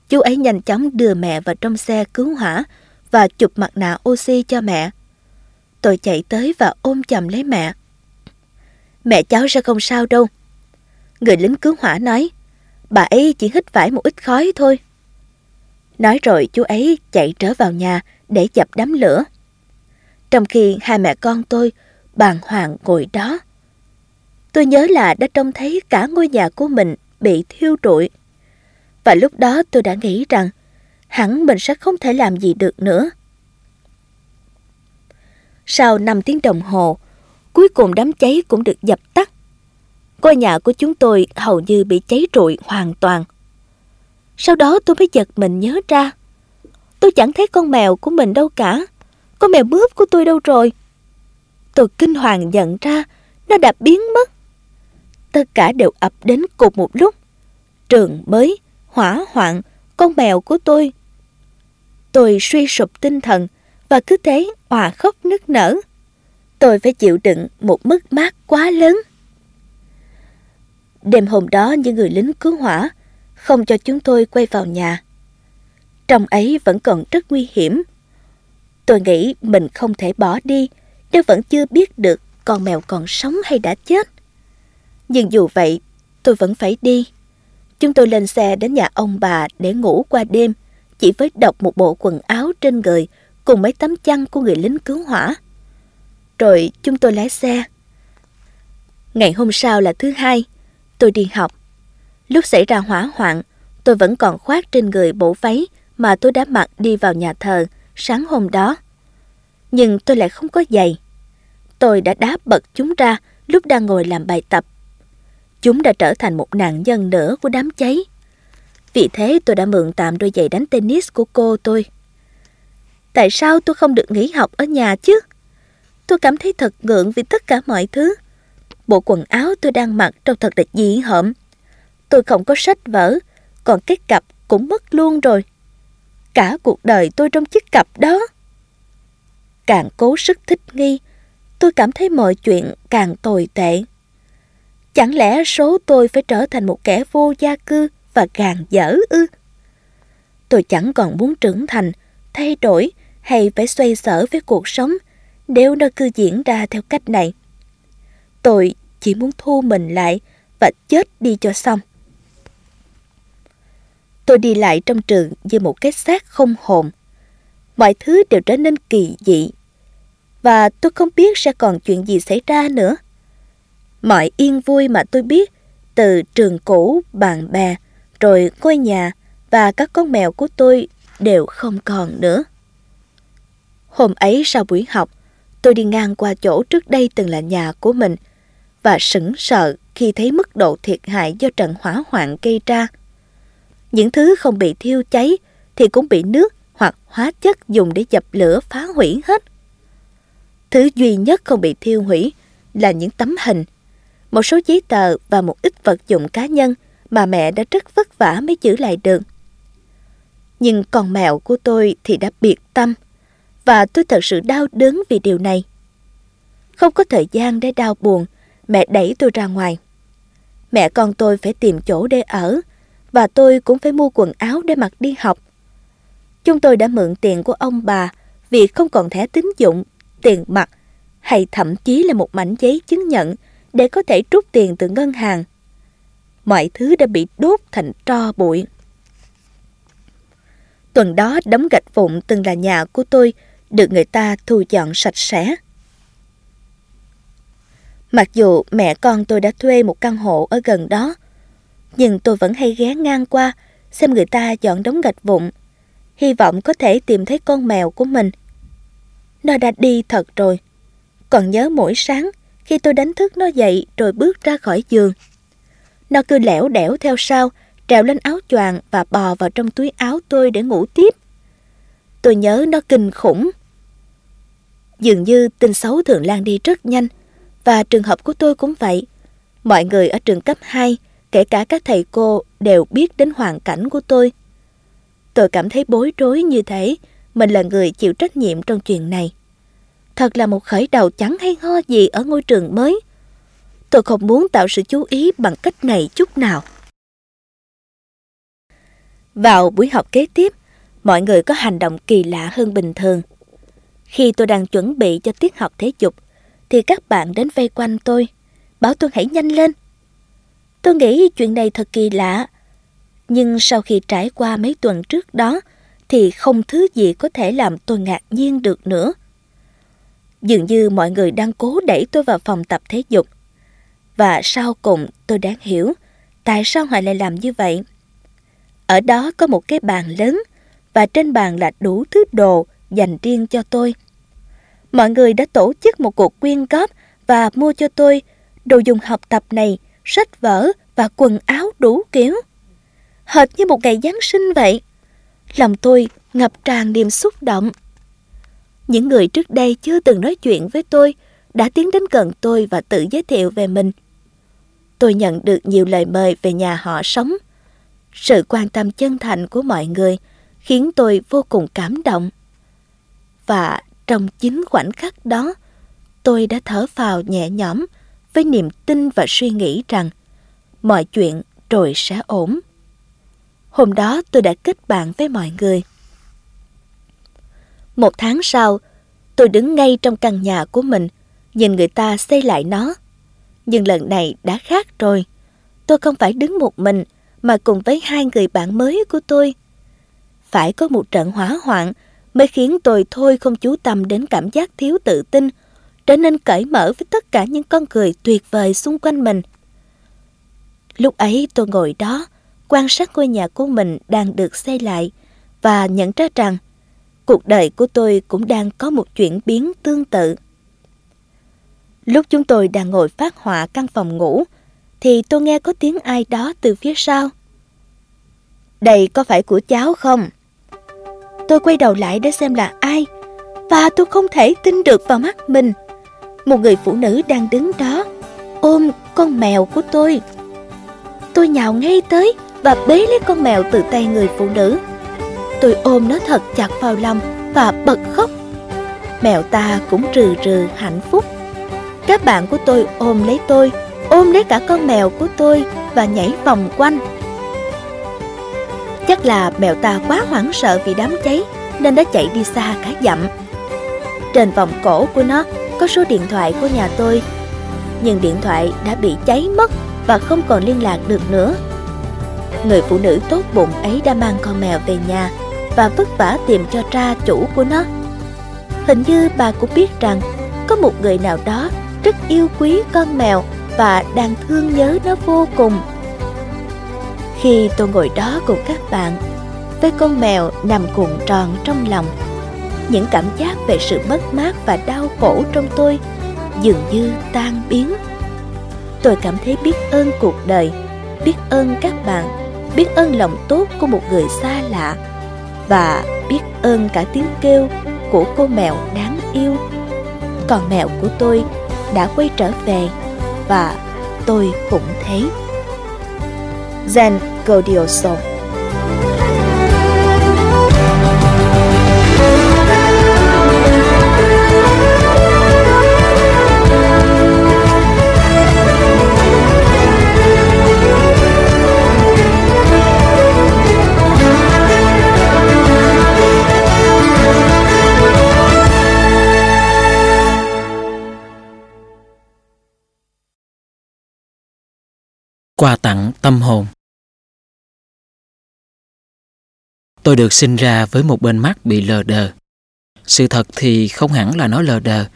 S2: Chú ấy nhanh chóng đưa mẹ vào trong xe cứu hỏa và chụp mặt nạ oxy cho mẹ. Tôi chạy tới và ôm chầm lấy mẹ. Mẹ cháu sẽ không sao đâu. Người lính cứu hỏa nói, bà ấy chỉ hít phải một ít khói thôi. Nói rồi chú ấy chạy trở vào nhà để dập đám lửa. Trong khi hai mẹ con tôi bàng hoàng ngồi đó. Tôi nhớ là đã trông thấy cả ngôi nhà của mình bị thiêu rụi. Và lúc đó tôi đã nghĩ rằng hẳn mình sẽ không thể làm gì được nữa. Sau 5 tiếng đồng hồ, cuối cùng đám cháy cũng được dập tắt. Ngôi nhà của chúng tôi hầu như bị cháy rụi hoàn toàn. Sau đó tôi mới giật mình nhớ ra. Tôi chẳng thấy con mèo của mình đâu cả. Con mèo bướp của tôi đâu rồi? Tôi kinh hoàng nhận ra nó đã biến mất. Tất cả đều ập đến cùng một lúc. Trường mới, hỏa hoạn, con mèo của tôi. Tôi suy sụp tinh thần và cứ thế òa khóc nức nở. Tôi phải chịu đựng một mất mát quá lớn. Đêm hôm đó những người lính cứu hỏa không cho chúng tôi quay vào nhà. Trong ấy vẫn còn rất nguy hiểm. Tôi nghĩ mình không thể bỏ đi nếu vẫn chưa biết được con mèo còn sống hay đã chết. Nhưng dù vậy, tôi vẫn phải đi. Chúng tôi lên xe đến nhà ông bà để ngủ qua đêm, chỉ với đọc một bộ quần áo trên người cùng mấy tấm chăn của người lính cứu hỏa. Rồi chúng tôi lái xe. Ngày hôm sau là thứ hai, tôi đi học. Lúc xảy ra hỏa hoạn, tôi vẫn còn khoác trên người bộ váy mà tôi đã mặc đi vào nhà thờ sáng hôm đó. Nhưng tôi lại không có giày. Tôi đã đá bật chúng ra lúc đang ngồi làm bài tập. Chúng đã trở thành một nạn nhân nữa của đám cháy. Vì thế tôi đã mượn tạm đôi giày đánh tennis của cô tôi. Tại sao tôi không được nghỉ học ở nhà chứ? Tôi cảm thấy thật ngượng vì tất cả mọi thứ. Bộ quần áo tôi đang mặc trông thật là dị hợm. Tôi không có sách vở, còn cái cặp cũng mất luôn rồi. Cả cuộc đời tôi trong chiếc cặp đó. Càng cố sức thích nghi, tôi cảm thấy mọi chuyện càng tồi tệ. Chẳng lẽ số tôi phải trở thành một kẻ vô gia cư và gàn dở ư? Tôi chẳng còn muốn trưởng thành, thay đổi hay phải xoay sở với cuộc sống nếu nó cứ diễn ra theo cách này. Tôi chỉ muốn thu mình lại và chết đi cho xong. Tôi đi lại trong trường như một cái xác không hồn. Mọi thứ đều trở nên kỳ dị. Và tôi không biết sẽ còn chuyện gì xảy ra nữa. Mọi yên vui mà tôi biết từ trường cũ, bạn bè, rồi ngôi nhà và các con mèo của tôi đều không còn nữa. Hôm ấy sau buổi học, tôi đi ngang qua chỗ trước đây từng là nhà của mình và sững sờ khi thấy mức độ thiệt hại do trận hỏa hoạn gây ra. Những thứ không bị thiêu cháy thì cũng bị nước hoặc hóa chất dùng để dập lửa phá hủy hết. Thứ duy nhất không bị thiêu hủy là những tấm hình, một số giấy tờ và một ít vật dụng cá nhân mà mẹ đã rất vất vả mới giữ lại được. Nhưng con mèo của tôi thì đã biệt tâm và tôi thật sự đau đớn vì điều này. Không có thời gian để đau buồn, mẹ đẩy tôi ra ngoài. Mẹ con tôi phải tìm chỗ để ở, và tôi cũng phải mua quần áo để mặc đi học. Chúng tôi đã mượn tiền của ông bà vì không còn thẻ tín dụng, tiền mặt hay thậm chí là một mảnh giấy chứng nhận để có thể rút tiền từ ngân hàng. Mọi thứ đã bị đốt thành tro bụi. Tuần đó đống gạch vụn từng là nhà của tôi được người ta thu dọn sạch sẽ. Mặc dù mẹ con tôi đã thuê một căn hộ ở gần đó, nhưng tôi vẫn hay ghé ngang qua xem người ta dọn đống gạch vụn, hy vọng có thể tìm thấy con mèo của mình. Nó đã đi thật rồi. Còn nhớ mỗi sáng khi tôi đánh thức nó dậy rồi bước ra khỏi giường. Nó cứ lẻo đẻo theo sau, trèo lên áo choàng và bò vào trong túi áo tôi để ngủ tiếp. Tôi nhớ nó kinh khủng. Dường như tin xấu thường lan đi rất nhanh, và trường hợp của tôi cũng vậy. Mọi người ở trường cấp 2, kể cả các thầy cô, đều biết đến hoàn cảnh của tôi. Tôi cảm thấy bối rối như thế, mình là người chịu trách nhiệm trong chuyện này. Thật là một khởi đầu chẳng hay ho gì ở ngôi trường mới. Tôi không muốn tạo sự chú ý bằng cách này chút nào. Vào buổi học kế tiếp, mọi người có hành động kỳ lạ hơn bình thường. Khi tôi đang chuẩn bị cho tiết học thể dục, thì các bạn đến vây quanh tôi, bảo tôi hãy nhanh lên. Tôi nghĩ chuyện này thật kỳ lạ, nhưng sau khi trải qua mấy tuần trước đó, thì không thứ gì có thể làm tôi ngạc nhiên được nữa. Dường như mọi người đang cố đẩy tôi vào phòng tập thể dục. Và sau cùng tôi đáng hiểu tại sao họ lại làm như vậy. Ở đó có một cái bàn lớn và trên bàn là đủ thứ đồ dành riêng cho tôi. Mọi người đã tổ chức một cuộc quyên góp và mua cho tôi đồ dùng học tập này, sách vở và quần áo đủ kiểu. Hệt như một ngày Giáng sinh vậy. Lòng tôi ngập tràn niềm xúc động. Những người trước đây chưa từng nói chuyện với tôi đã tiến đến gần tôi và tự giới thiệu về mình. Tôi nhận được nhiều lời mời về nhà họ sống. Sự quan tâm chân thành của mọi người khiến tôi vô cùng cảm động. Và trong chính khoảnh khắc đó, tôi đã thở phào nhẹ nhõm với niềm tin và suy nghĩ rằng mọi chuyện rồi sẽ ổn. Hôm đó tôi đã kết bạn với mọi người. Một tháng sau, tôi đứng ngay trong căn nhà của mình, nhìn người ta xây lại nó. Nhưng lần này đã khác rồi. Tôi không phải đứng một mình, mà cùng với hai người bạn mới của tôi. Phải có một trận hỏa hoạn mới khiến tôi thôi không chú tâm đến cảm giác thiếu tự tin, trở nên cởi mở với tất cả những con người tuyệt vời xung quanh mình. Lúc ấy tôi ngồi đó, quan sát ngôi nhà của mình đang được xây lại và nhận ra rằng cuộc đời của tôi cũng đang có một chuyển biến tương tự. Lúc chúng tôi đang ngồi phát họa căn phòng ngủ, thì tôi nghe có tiếng ai đó từ phía sau. Đây có phải của cháu không? Tôi quay đầu lại để xem là ai, và tôi không thể tin được vào mắt mình. Một người phụ nữ đang đứng đó, ôm con mèo của tôi. Tôi nhào ngay tới và bế lấy con mèo từ tay người phụ nữ. Tôi ôm nó thật chặt vào lòng và bật khóc. Mèo ta cũng rừ rừ hạnh phúc. Các bạn của tôi ôm lấy tôi, ôm lấy cả con mèo của tôi và nhảy vòng quanh. Chắc là mèo ta quá hoảng sợ vì đám cháy nên đã chạy đi xa cả dặm. Trên vòng cổ của nó có số điện thoại của nhà tôi, nhưng điện thoại đã bị cháy mất và không còn liên lạc được nữa. Người phụ nữ tốt bụng ấy đã mang con mèo về nhà và vất vả tìm cho ra chủ của nó. Hình như bà cũng biết rằng có một người nào đó rất yêu quý con mèo và đang thương nhớ nó vô cùng. Khi tôi ngồi đó cùng các bạn, với con mèo nằm cuộn tròn trong lòng, những cảm giác về sự mất mát và đau khổ trong tôi dường như tan biến. Tôi cảm thấy biết ơn cuộc đời, biết ơn các bạn, biết ơn lòng tốt của một người xa lạ và biết ơn cả tiếng kêu của cô mèo đáng yêu. Còn mèo của tôi đã quay trở về và tôi cũng thế. Zen Gaudioso
S1: Quà tặng tâm hồn Tôi được sinh ra với một bên mắt bị lờ đờ. Sự thật thì không hẳn là nó lờ đờ,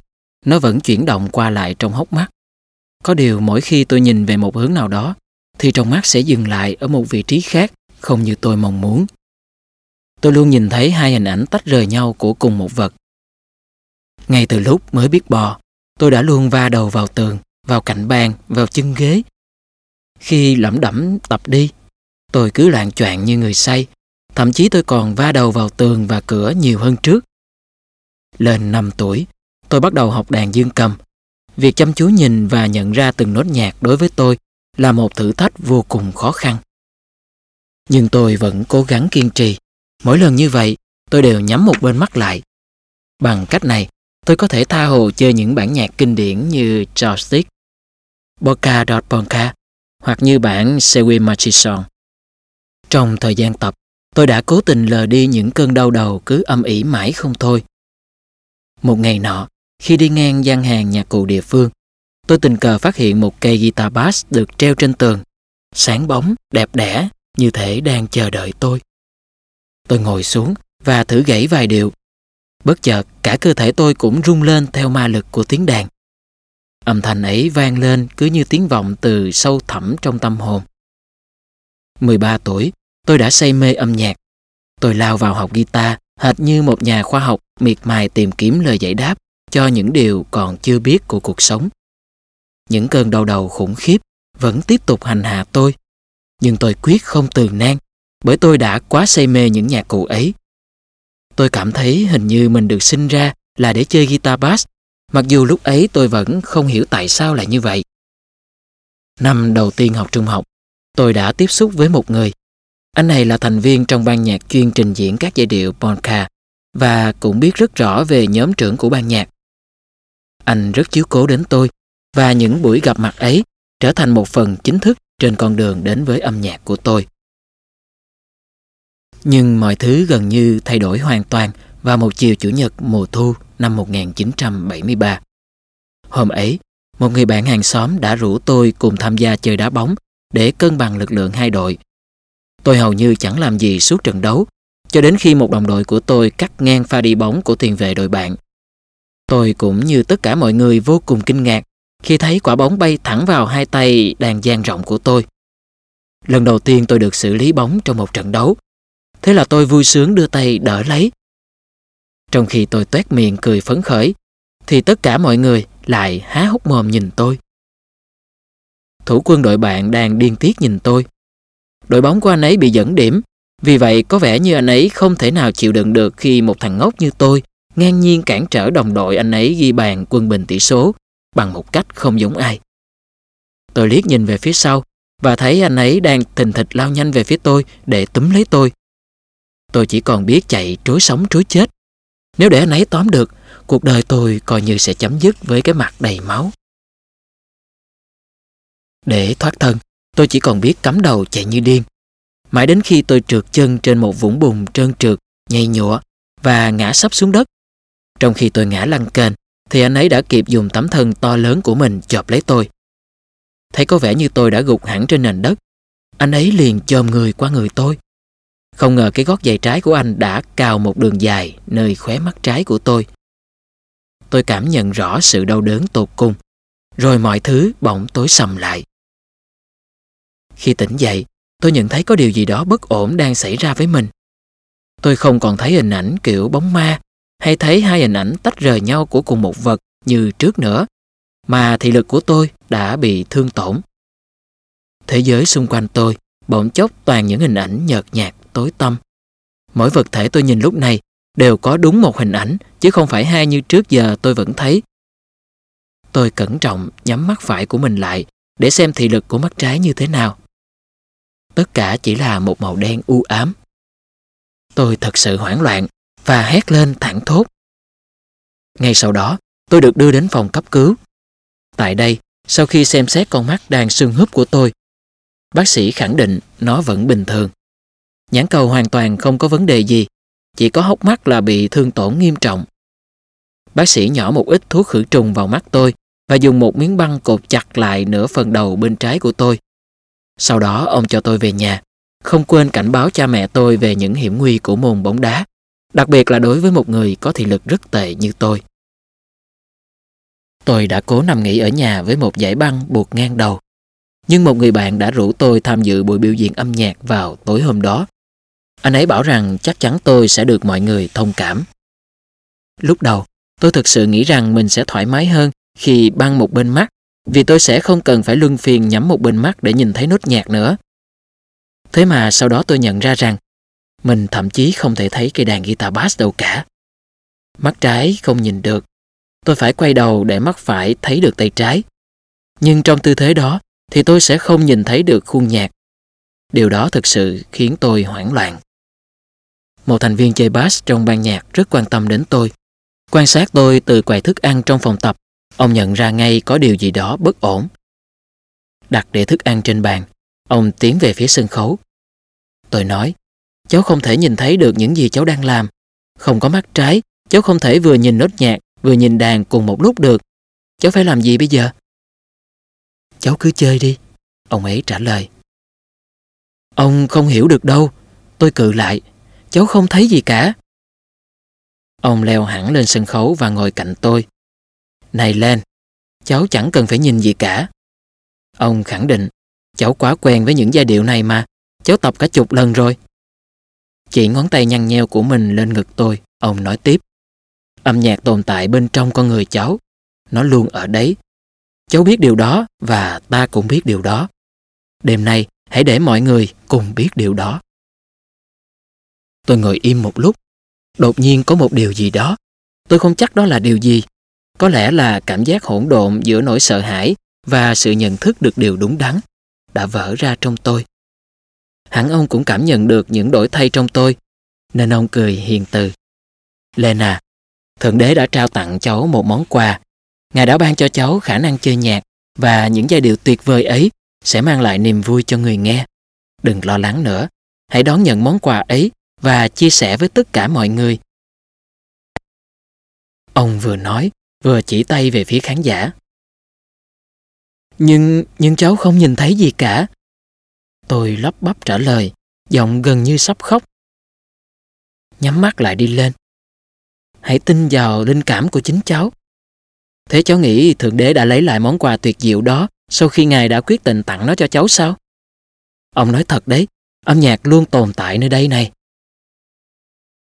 S1: nó vẫn chuyển động qua lại trong hốc mắt. Có điều mỗi khi tôi nhìn về một hướng nào đó, thì trong mắt sẽ dừng lại ở một vị trí khác, không như tôi mong muốn. Tôi luôn nhìn thấy hai hình ảnh tách rời nhau của cùng một vật. Ngay từ lúc mới biết bò, tôi đã luôn va đầu vào tường, vào cạnh bàn, vào chân ghế. Khi lẩm đẩm tập đi, tôi cứ loạn choạng như người say, thậm chí tôi còn va đầu vào tường và cửa nhiều hơn trước. Lên 5 tuổi, tôi bắt đầu học đàn dương cầm. Việc chăm chú nhìn và nhận ra từng nốt nhạc đối với tôi là một thử thách vô cùng khó khăn. Nhưng tôi vẫn cố gắng kiên trì. Mỗi lần như vậy, tôi đều nhắm một bên mắt lại. Bằng cách này, tôi có thể tha hồ chơi những bản nhạc kinh điển như Joystick, Boca Dot Bonca hoặc như bản Sewi Machison. Trong thời gian tập, tôi đã cố tình lờ đi những cơn đau đầu cứ âm ỉ mãi không thôi. Một ngày nọ, khi đi ngang gian hàng nhạc cụ địa phương, tôi tình cờ phát hiện một cây guitar bass được treo trên tường, sáng bóng, đẹp đẽ, như thể đang chờ đợi tôi. Tôi ngồi xuống và thử gãy vài điệu. Bất chợt, cả cơ thể tôi cũng rung lên theo ma lực của tiếng đàn. Âm thanh ấy vang lên cứ như tiếng vọng từ sâu thẳm trong tâm hồn. 13 tuổi, tôi đã say mê âm nhạc. Tôi lao vào học guitar hệt như một nhà khoa học miệt mài tìm kiếm lời giải đáp cho những điều còn chưa biết của cuộc sống. Những cơn đau đầu khủng khiếp vẫn tiếp tục hành hạ tôi, nhưng tôi quyết không từ nan bởi tôi đã quá say mê những nhạc cụ ấy. Tôi cảm thấy hình như mình được sinh ra là để chơi guitar bass, mặc dù lúc ấy tôi vẫn không hiểu tại sao lại như vậy. Năm đầu tiên học trung học, tôi đã tiếp xúc với một người. Anh này là thành viên trong ban nhạc chuyên trình diễn các giai điệu polka và cũng biết rất rõ về nhóm trưởng của ban nhạc. Anh rất chiếu cố đến tôi và những buổi gặp mặt ấy trở thành một phần chính thức trên con đường đến với âm nhạc của tôi. Nhưng mọi thứ gần như thay đổi hoàn toàn vào một chiều Chủ nhật mùa thu năm 1973. Hôm ấy, một người bạn hàng xóm đã rủ tôi cùng tham gia chơi đá bóng để cân bằng lực lượng hai đội. Tôi hầu như chẳng làm gì suốt trận đấu, cho đến khi một đồng đội của tôi cắt ngang pha đi bóng của tiền vệ đội bạn. Tôi cũng như tất cả mọi người vô cùng kinh ngạc khi thấy quả bóng bay thẳng vào hai tay đàn dang rộng của tôi. Lần đầu tiên tôi được xử lý bóng trong một trận đấu. Thế là tôi vui sướng đưa tay đỡ lấy. Trong khi tôi tuét miệng cười phấn khởi, thì tất cả mọi người lại há hốc mồm nhìn tôi. Thủ quân đội bạn đang điên tiết nhìn tôi. Đội bóng của anh ấy bị dẫn điểm, vì vậy có vẻ như anh ấy không thể nào chịu đựng được khi một thằng ngốc như tôi ngang nhiên cản trở đồng đội anh ấy ghi bàn quân bình tỷ số bằng một cách không giống ai. Tôi liếc nhìn về phía sau và thấy anh ấy đang thình thịch lao nhanh về phía tôi để túm lấy tôi. Tôi chỉ còn biết chạy trối sống trối chết. Nếu để anh ấy tóm được, cuộc đời tôi coi như sẽ chấm dứt với cái mặt đầy máu. Để thoát thân, tôi chỉ còn biết cắm đầu chạy như điên. Mãi đến khi tôi trượt chân trên một vũng bùn trơn trượt, nhầy nhụa và ngã sắp xuống đất. Trong khi tôi ngã lăn kềnh, thì anh ấy đã kịp dùng tấm thân to lớn của mình chộp lấy tôi. Thấy có vẻ như tôi đã gục hẳn trên nền đất, anh ấy liền chồm người qua người tôi. Không ngờ cái gót giày trái của anh đã cào một đường dài nơi khóe mắt trái của tôi. Tôi cảm nhận rõ sự đau đớn tột cùng, rồi mọi thứ bỗng tối sầm lại. Khi tỉnh dậy, tôi nhận thấy có điều gì đó bất ổn đang xảy ra với mình. Tôi không còn thấy hình ảnh kiểu bóng ma hay thấy hai hình ảnh tách rời nhau của cùng một vật như trước nữa, mà thị lực của tôi đã bị thương tổn. Thế giới xung quanh tôi bỗng chốc toàn những hình ảnh nhợt nhạt, tối tăm. Mỗi vật thể tôi nhìn lúc này đều có đúng một hình ảnh, chứ không phải hai như trước giờ tôi vẫn thấy. Tôi cẩn trọng nhắm mắt phải của mình lại để xem thị lực của mắt trái như thế nào. Tất cả chỉ là một màu đen u ám. Tôi thật sự hoảng loạn và hét lên thẳng thốt. Ngay sau đó, tôi được đưa đến phòng cấp cứu. Tại đây, sau khi xem xét con mắt đang sưng húp của tôi, bác sĩ khẳng định nó vẫn bình thường. Nhãn cầu hoàn toàn không có vấn đề gì, chỉ có hốc mắt là bị thương tổn nghiêm trọng. Bác sĩ nhỏ một ít thuốc khử trùng vào mắt tôi và dùng một miếng băng cột chặt lại nửa phần đầu bên trái của tôi. Sau đó ông cho tôi về nhà, không quên cảnh báo cha mẹ tôi về những hiểm nguy của môn bóng đá, đặc biệt là đối với một người có thị lực rất tệ như tôi. Tôi đã cố nằm nghỉ ở nhà với một giải băng buộc ngang đầu. Nhưng một người bạn đã rủ tôi tham dự buổi biểu diễn âm nhạc vào tối hôm đó. Anh ấy bảo rằng chắc chắn tôi sẽ được mọi người thông cảm. Lúc đầu, tôi thực sự nghĩ rằng mình sẽ thoải mái hơn khi băng một bên mắt vì tôi sẽ không cần phải luân phiền nhắm một bên mắt để nhìn thấy nốt nhạc nữa. Thế mà sau đó tôi nhận ra rằng mình thậm chí không thể thấy cây đàn guitar bass đâu cả. Mắt trái không nhìn được. Tôi phải quay đầu để mắt phải thấy được tay trái. Nhưng trong tư thế đó thì tôi sẽ không nhìn thấy được khuôn nhạc. Điều đó thực sự khiến tôi hoảng loạn. Một thành viên chơi bass trong ban nhạc rất quan tâm đến tôi. Quan sát tôi từ quầy thức ăn trong phòng tập, ông nhận ra ngay có điều gì đó bất ổn. Đặt để thức ăn trên bàn, ông tiến về phía sân khấu. Tôi nói, cháu không thể nhìn thấy được những gì cháu đang làm. Không có mắt trái, cháu không thể vừa nhìn nốt nhạc, vừa nhìn đàn cùng một lúc được. Cháu phải làm gì bây giờ? Cháu cứ chơi đi, ông ấy trả lời. Ông không hiểu được đâu, tôi cự lại. Cháu không thấy gì cả. Ông leo hẳn lên sân khấu và ngồi cạnh tôi. Này lên, cháu chẳng cần phải nhìn gì cả. Ông khẳng định, cháu quá quen với những giai điệu này mà, cháu tập cả chục lần rồi. Chỉ ngón tay nhăn nheo của mình lên ngực tôi, ông nói tiếp. Âm nhạc tồn tại bên trong con người cháu, nó luôn ở đấy. Cháu biết điều đó và ta cũng biết điều đó. Đêm nay, hãy để mọi người cùng biết điều đó. Tôi ngồi im một lúc. Đột nhiên có một điều gì đó. Tôi không chắc đó là điều gì. Có lẽ là cảm giác hỗn độn giữa nỗi sợ hãi và sự nhận thức được điều đúng đắn đã vỡ ra trong tôi. Hẳn ông cũng cảm nhận được những đổi thay trong tôi, nên ông cười hiền từ. Lena, Thượng Đế đã trao tặng cháu một món quà. Ngài đã ban cho cháu khả năng chơi nhạc và những giai điệu tuyệt vời ấy sẽ mang lại niềm vui cho người nghe. Đừng lo lắng nữa, hãy đón nhận món quà ấy và chia sẻ với tất cả mọi người. Ông vừa nói, vừa chỉ tay về phía khán giả. Nhưng, nhưng cháu không nhìn thấy gì cả. Tôi lắp bắp trả lời, giọng gần như sắp khóc. Nhắm mắt lại đi lên. Hãy tin vào linh cảm của chính cháu. Thế cháu nghĩ Thượng Đế đã lấy lại món quà tuyệt diệu đó sau khi Ngài đã quyết định tặng nó cho cháu sao? Ông nói thật đấy, âm nhạc luôn tồn tại nơi đây này.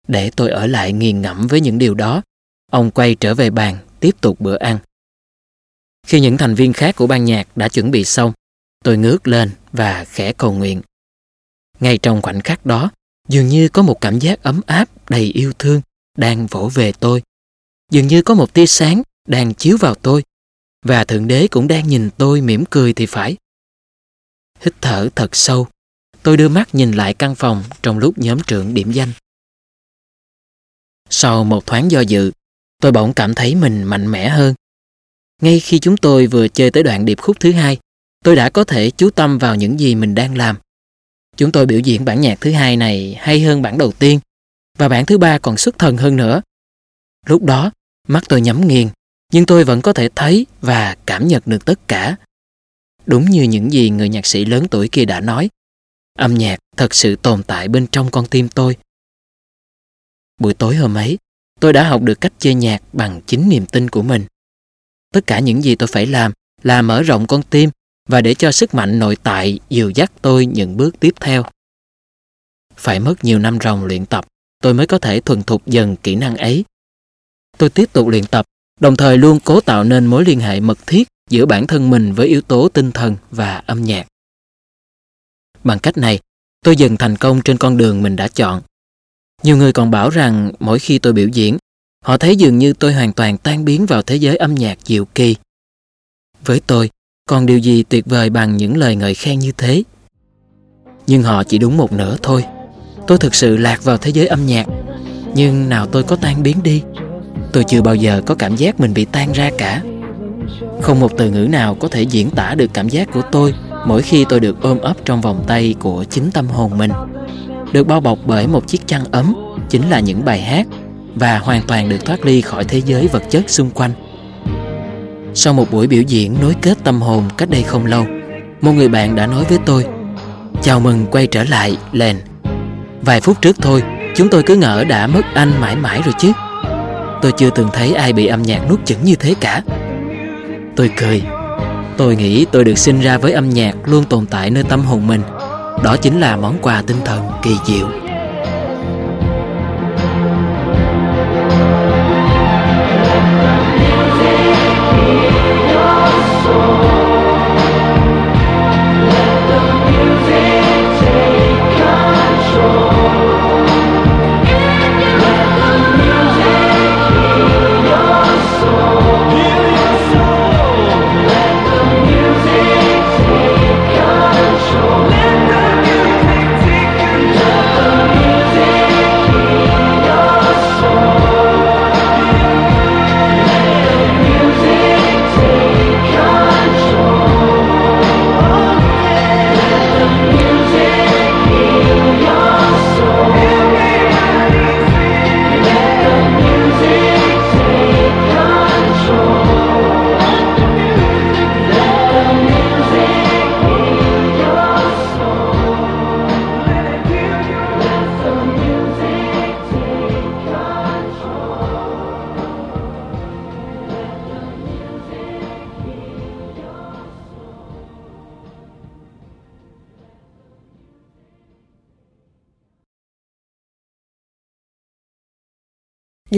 S1: Để tôi ở lại nghiền ngẫm với những điều đó, ông quay trở về bàn, tiếp tục bữa ăn. Khi những thành viên khác của ban nhạc đã chuẩn bị xong, tôi ngước lên và khẽ cầu nguyện. Ngay trong khoảnh khắc đó, dường như có một cảm giác ấm áp đầy yêu thương đang vỗ về tôi. Dường như có một tia sáng đang chiếu vào tôi và Thượng Đế cũng đang nhìn tôi mỉm cười thì phải. Hít thở thật sâu, tôi đưa mắt nhìn lại căn phòng trong lúc nhóm trưởng điểm danh. Sau một thoáng do dự, tôi bỗng cảm thấy mình mạnh mẽ hơn. Ngay khi chúng tôi vừa chơi tới đoạn điệp khúc thứ hai, tôi đã có thể chú tâm vào những gì mình đang làm. Chúng tôi biểu diễn bản nhạc thứ hai này hay hơn bản đầu tiên, và bản thứ ba còn xuất thần hơn nữa. Lúc đó, mắt tôi nhắm nghiền, nhưng tôi vẫn có thể thấy và cảm nhận được tất cả. Đúng như những gì người nhạc sĩ lớn tuổi kia đã nói, âm nhạc thật sự tồn tại bên trong con tim tôi Buổi tối hôm ấy, tôi đã học được cách chơi nhạc bằng chính niềm tin của mình. Tất cả những gì tôi phải làm là mở rộng con tim và để cho sức mạnh nội tại dìu dắt tôi những bước tiếp theo. Phải mất nhiều năm ròng luyện tập, tôi mới có thể thuần thục dần kỹ năng ấy. Tôi tiếp tục luyện tập, đồng thời luôn cố tạo nên mối liên hệ mật thiết giữa bản thân mình với yếu tố tinh thần và âm nhạc. Bằng cách này, tôi dần thành công trên con đường mình đã chọn nhiều người còn bảo rằng mỗi khi tôi biểu diễn, họ thấy dường như tôi hoàn toàn tan biến vào thế giới âm nhạc diệu kỳ. Với tôi, còn điều gì tuyệt vời bằng những lời ngợi khen như thế? Nhưng họ chỉ đúng một nửa thôi. Tôi thực sự lạc vào thế giới âm nhạc, nhưng nào tôi có tan biến đi. Tôi chưa bao giờ có cảm giác mình bị tan ra cả. Không một từ ngữ nào có thể diễn tả được cảm giác của tôi mỗi khi tôi được ôm ấp trong vòng tay của chính tâm hồn mình được bao bọc bởi một chiếc chăn ấm chính là những bài hát và hoàn toàn được thoát ly khỏi thế giới vật chất xung quanh. Sau một buổi biểu diễn nối kết tâm hồn cách đây không lâu, một người bạn đã nói với tôi Chào mừng quay trở lại, Len. Vài phút trước thôi, chúng tôi cứ ngỡ đã mất anh mãi mãi rồi chứ. Tôi chưa từng thấy ai bị âm nhạc nuốt chửng như thế cả. Tôi cười. Tôi nghĩ tôi được sinh ra với âm nhạc luôn tồn tại nơi tâm hồn mình. Đó chính là món quà tinh thần kỳ diệu.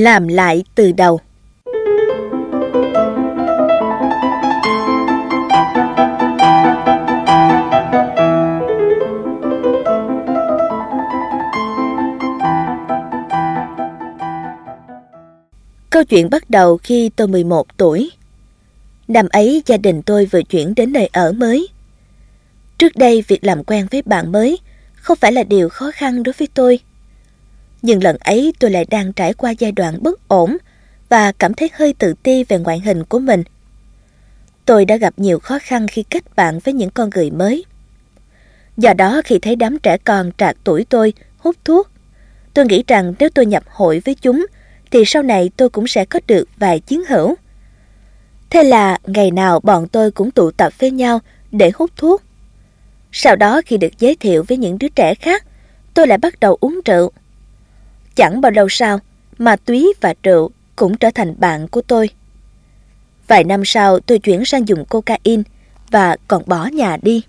S2: Làm lại từ đầu. Câu chuyện bắt đầu khi tôi 11 tuổi. Năm ấy, gia đình tôi vừa chuyển đến nơi ở mới. Trước đây, việc làm quen với bạn mới không phải là điều khó khăn đối với tôi. Nhưng lần ấy tôi lại đang trải qua giai đoạn bất ổn và cảm thấy hơi tự ti về ngoại hình của mình. Tôi đã gặp nhiều khó khăn khi kết bạn với những con người mới. Do đó khi thấy đám trẻ con trạc tuổi tôi hút thuốc, tôi nghĩ rằng nếu tôi nhập hội với chúng thì sau này tôi cũng sẽ có được vài chiến hữu. Thế là ngày nào bọn tôi cũng tụ tập với nhau để hút thuốc. Sau đó khi được giới thiệu với những đứa trẻ khác, tôi lại bắt đầu uống rượu. Chẳng bao lâu sau, ma túy và rượu cũng trở thành bạn của tôi. Vài năm sau tôi chuyển sang dùng cocaine và còn bỏ nhà đi.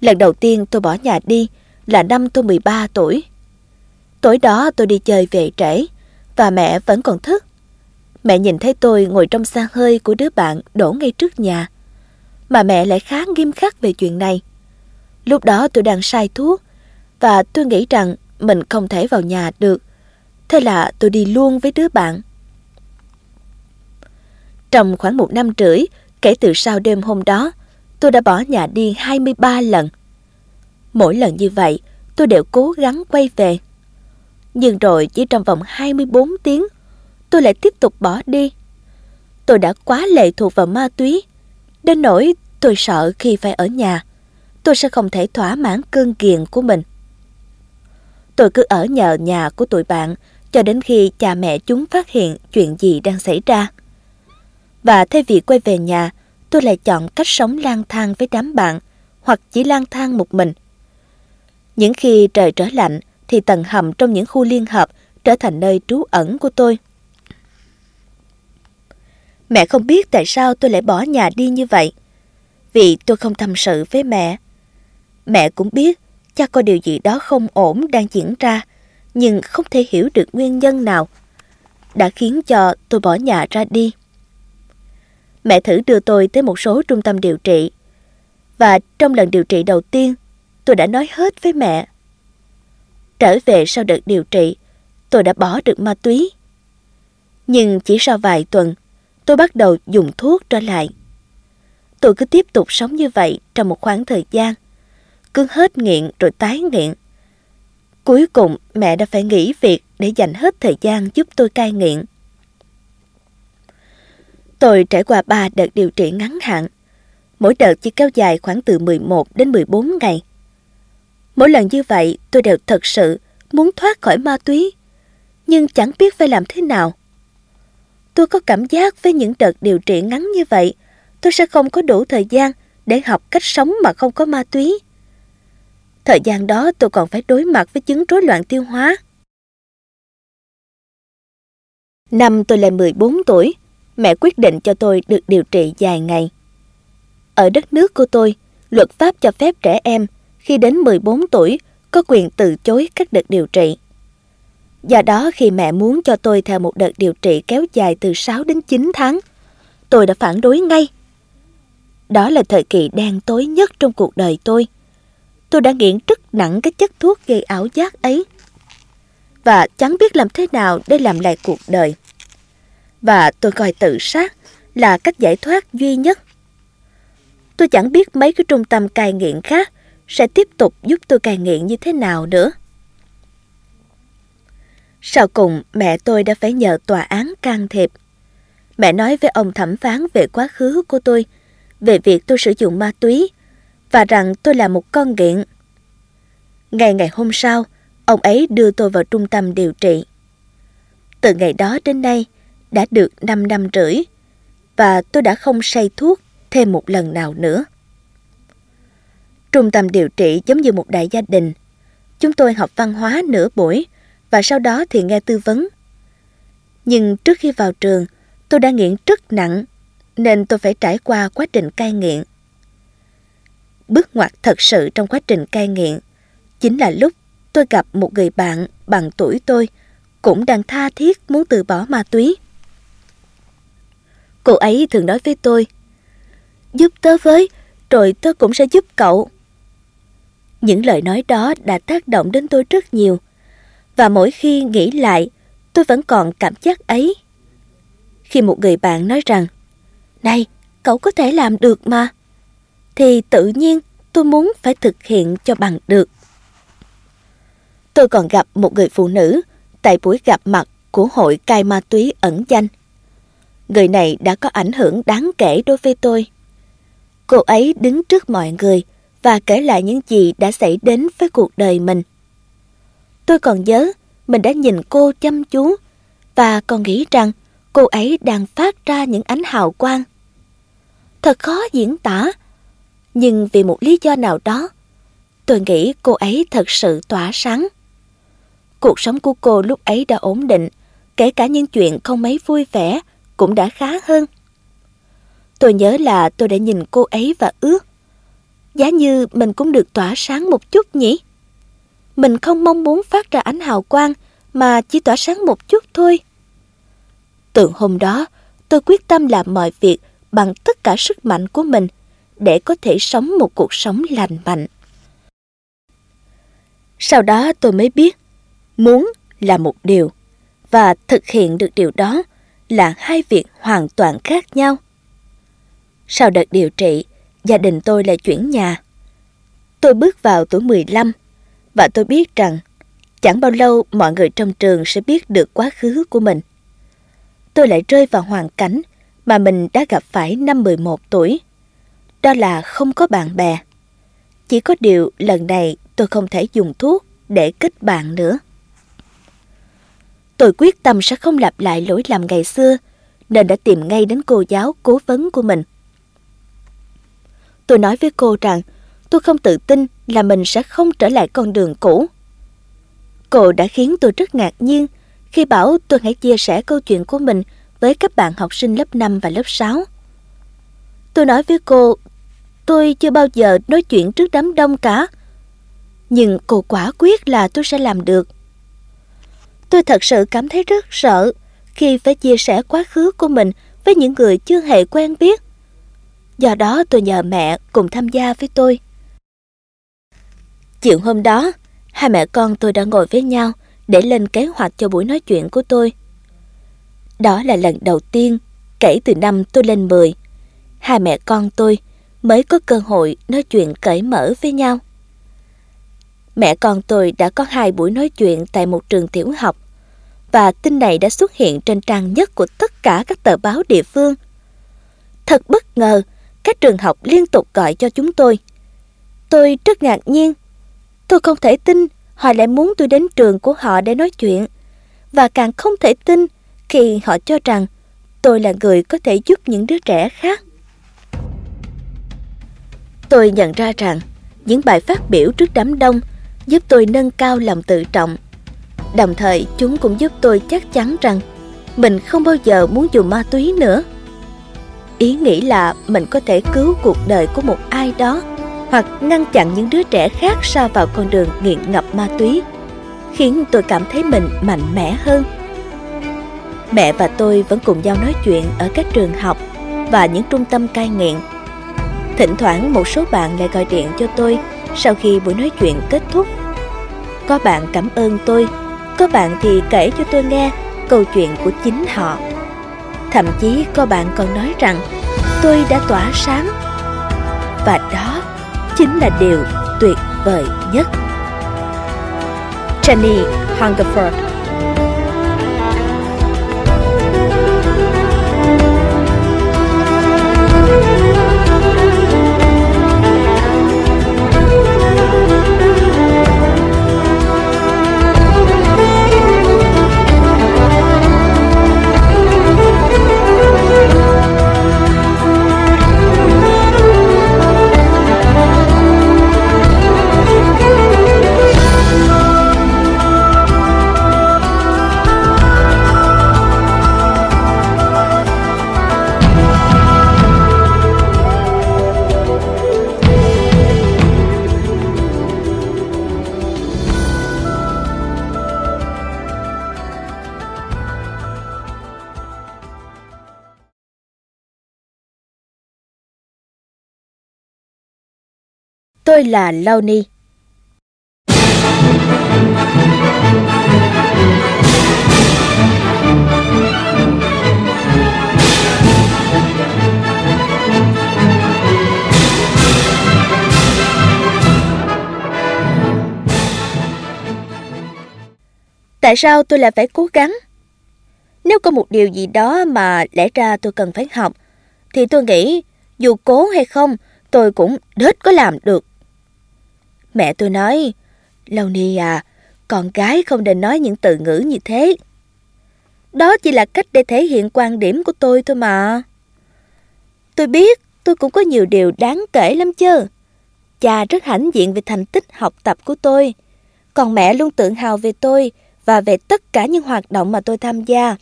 S2: Lần đầu tiên tôi bỏ nhà đi là năm tôi 13 tuổi. Tối đó tôi đi chơi về trễ và mẹ vẫn còn thức. Mẹ nhìn thấy tôi ngồi trong xa hơi của đứa bạn đổ ngay trước nhà. Mà mẹ lại khá nghiêm khắc về chuyện này. Lúc đó tôi đang sai thuốc và tôi nghĩ rằng mình không thể vào nhà được. Thế là tôi đi luôn với đứa bạn. Trong khoảng một năm rưỡi, kể từ sau đêm hôm đó, tôi đã bỏ nhà đi 23 lần. Mỗi lần như vậy, tôi đều cố gắng quay về. Nhưng rồi chỉ trong vòng 24 tiếng, tôi lại tiếp tục bỏ đi. Tôi đã quá lệ thuộc vào ma túy, đến nỗi tôi sợ khi phải ở nhà, tôi sẽ không thể thỏa mãn cơn kiền của mình. Tôi cứ ở nhờ nhà của tụi bạn cho đến khi cha mẹ chúng phát hiện chuyện gì đang xảy ra. Và thay vì quay về nhà, tôi lại chọn cách sống lang thang với đám bạn hoặc chỉ lang thang một mình. Những khi trời trở lạnh thì tầng hầm trong những khu liên hợp trở thành nơi trú ẩn của tôi. Mẹ không biết tại sao tôi lại bỏ nhà đi như vậy. Vì tôi không tâm sự với mẹ. Mẹ cũng biết cha có điều gì đó không ổn đang diễn ra, nhưng không thể hiểu được nguyên nhân nào, đã khiến cho tôi bỏ nhà ra đi. Mẹ thử đưa tôi tới một số trung tâm điều trị, và trong lần điều trị đầu tiên, tôi đã nói hết với mẹ. Trở về sau đợt điều trị, tôi đã bỏ được ma túy. Nhưng chỉ sau vài tuần, tôi bắt đầu dùng thuốc trở lại. Tôi cứ tiếp tục sống như vậy trong một khoảng thời gian cứ hết nghiện rồi tái nghiện. Cuối cùng mẹ đã phải nghỉ việc để dành hết thời gian giúp tôi cai nghiện. Tôi trải qua 3 đợt điều trị ngắn hạn. Mỗi đợt chỉ kéo dài khoảng từ 11 đến 14 ngày. Mỗi lần như vậy tôi đều thật sự muốn thoát khỏi ma túy, nhưng chẳng biết phải làm thế nào. Tôi có cảm giác với những đợt điều trị ngắn như vậy, tôi sẽ không có đủ thời gian để học cách sống mà không có ma túy. Thời gian đó tôi còn phải đối mặt với chứng rối loạn tiêu hóa. Năm tôi lên 14 tuổi, mẹ quyết định cho tôi được điều trị dài ngày. Ở đất nước của tôi, luật pháp cho phép trẻ em khi đến 14 tuổi có quyền từ chối các đợt điều trị. Do đó khi mẹ muốn cho tôi theo một đợt điều trị kéo dài từ 6 đến 9 tháng, tôi đã phản đối ngay. Đó là thời kỳ đen tối nhất trong cuộc đời tôi. Tôi đã nghiện rất nặng cái chất thuốc gây ảo giác ấy. Và chẳng biết làm thế nào để làm lại cuộc đời. Và tôi coi tự sát là cách giải thoát duy nhất. Tôi chẳng biết mấy cái trung tâm cai nghiện khác sẽ tiếp tục giúp tôi cai nghiện như thế nào nữa. Sau cùng, mẹ tôi đã phải nhờ tòa án can thiệp. Mẹ nói với ông thẩm phán về quá khứ của tôi, về việc tôi sử dụng ma túy, và rằng tôi là một con nghiện. Ngày ngày hôm sau, ông ấy đưa tôi vào trung tâm điều trị. Từ ngày đó đến nay, đã được 5 năm rưỡi, và tôi đã không say thuốc thêm một lần nào nữa. Trung tâm điều trị giống như một đại gia đình. Chúng tôi học văn hóa nửa buổi và sau đó thì nghe tư vấn. Nhưng trước khi vào trường, tôi đã nghiện rất nặng nên tôi phải trải qua quá trình cai nghiện. Bước ngoặt thật sự trong quá trình cai nghiện chính là lúc tôi gặp một người bạn bằng tuổi tôi cũng đang tha thiết muốn từ bỏ ma túy. Cô ấy thường nói với tôi, giúp tớ với, rồi tớ cũng sẽ giúp cậu. Những lời nói đó đã tác động đến tôi rất nhiều, và mỗi khi nghĩ lại, tôi vẫn còn cảm giác ấy. Khi một người bạn nói rằng, Này, cậu có thể làm được mà, thì tự nhiên tôi muốn phải thực hiện cho bằng được. Tôi còn gặp một người phụ nữ tại buổi gặp mặt của hội cai ma túy ẩn danh. Người này đã có ảnh hưởng đáng kể đối với tôi. Cô ấy đứng trước mọi người và kể lại những gì đã xảy đến với cuộc đời mình. Tôi còn nhớ mình đã nhìn cô chăm chú và còn nghĩ rằng cô ấy đang phát ra những ánh hào quang. Thật khó diễn tả, nhưng vì một lý do nào đó, tôi nghĩ cô ấy thật sự tỏa sáng. Cuộc sống của cô lúc ấy đã ổn định, kể cả những chuyện không mấy vui vẻ cũng đã khá hơn. Tôi nhớ là tôi đã nhìn cô ấy và ước. Giá như mình cũng được tỏa sáng một chút nhỉ? Mình không mong muốn phát ra ánh hào quang mà chỉ tỏa sáng một chút thôi. Từ hôm đó, tôi quyết tâm làm mọi việc bằng tất cả sức mạnh của mình để có thể sống một cuộc sống lành mạnh. Sau đó tôi mới biết, muốn là một điều và thực hiện được điều đó là hai việc hoàn toàn khác nhau. Sau đợt điều trị, gia đình tôi lại chuyển nhà. Tôi bước vào tuổi 15 và tôi biết rằng chẳng bao lâu mọi người trong trường sẽ biết được quá khứ của mình. Tôi lại rơi vào hoàn cảnh mà mình đã gặp phải năm 11 tuổi. Đó là không có bạn bè. Chỉ có điều lần này tôi không thể dùng thuốc để kết bạn nữa. Tôi quyết tâm sẽ không lặp lại lỗi lầm ngày xưa, nên đã tìm ngay đến cô giáo cố vấn của mình. Tôi nói với cô rằng tôi không tự tin là mình sẽ không trở lại con đường cũ. Cô đã khiến tôi rất ngạc nhiên khi bảo tôi hãy chia sẻ câu chuyện của mình với các bạn học sinh lớp 5 và lớp 6. Tôi nói với cô, tôi chưa bao giờ nói chuyện trước đám đông cả. Nhưng cô quả quyết là tôi sẽ làm được. Tôi thật sự cảm thấy rất sợ khi phải chia sẻ quá khứ của mình với những người chưa hề quen biết. Do đó tôi nhờ mẹ cùng tham gia với tôi. Chiều hôm đó, hai mẹ con tôi đã ngồi với nhau để lên kế hoạch cho buổi nói chuyện của tôi. Đó là lần đầu tiên kể từ năm tôi lên 10, hai mẹ con tôi mới có cơ hội nói chuyện cởi mở với nhau. Mẹ con tôi đã có hai buổi nói chuyện tại một trường tiểu học và tin này đã xuất hiện trên trang nhất của tất cả các tờ báo địa phương. Thật bất ngờ, các trường học liên tục gọi cho chúng tôi. Tôi rất ngạc nhiên. Tôi không thể tin họ lại muốn tôi đến trường của họ để nói chuyện. Và càng không thể tin khi họ cho rằng tôi là người có thể giúp những đứa trẻ khác. Tôi nhận ra rằng Những bài phát biểu trước đám đông giúp tôi nâng cao lòng tự trọng. Đồng thời, chúng cũng giúp tôi chắc chắn rằng mình không bao giờ muốn dùng ma túy nữa. Ý nghĩ là mình có thể cứu cuộc đời của một ai đó hoặc ngăn chặn những đứa trẻ khác sa vào con đường nghiện ngập ma túy, khiến tôi cảm thấy mình mạnh mẽ hơn. Mẹ và tôi vẫn cùng nhau nói chuyện ở các trường học và những trung tâm cai nghiện. Thỉnh thoảng một số bạn lại gọi điện cho tôi sau khi buổi nói chuyện kết thúc. Có bạn cảm ơn tôi, có bạn thì kể cho tôi nghe câu chuyện của chính họ. Thậm chí có bạn còn nói rằng tôi đã tỏa sáng. Và đó chính là điều tuyệt vời nhất. Jenny Hungerford Tôi là Loni. Tại sao tôi lại phải cố gắng? Nếu có một điều gì đó mà lẽ ra tôi cần phải học, thì tôi nghĩ dù cố hay không, tôi cũng đết có làm được. Mẹ tôi nói, Lâu Ni à, con gái không nên nói những từ ngữ như thế. Đó chỉ là cách để thể hiện quan điểm của tôi thôi mà. Tôi biết tôi cũng có nhiều điều đáng kể lắm chứ. Cha rất hãnh diện về thành tích học tập của tôi. Còn mẹ luôn tự hào về tôi và về tất cả những hoạt động mà tôi tham gia.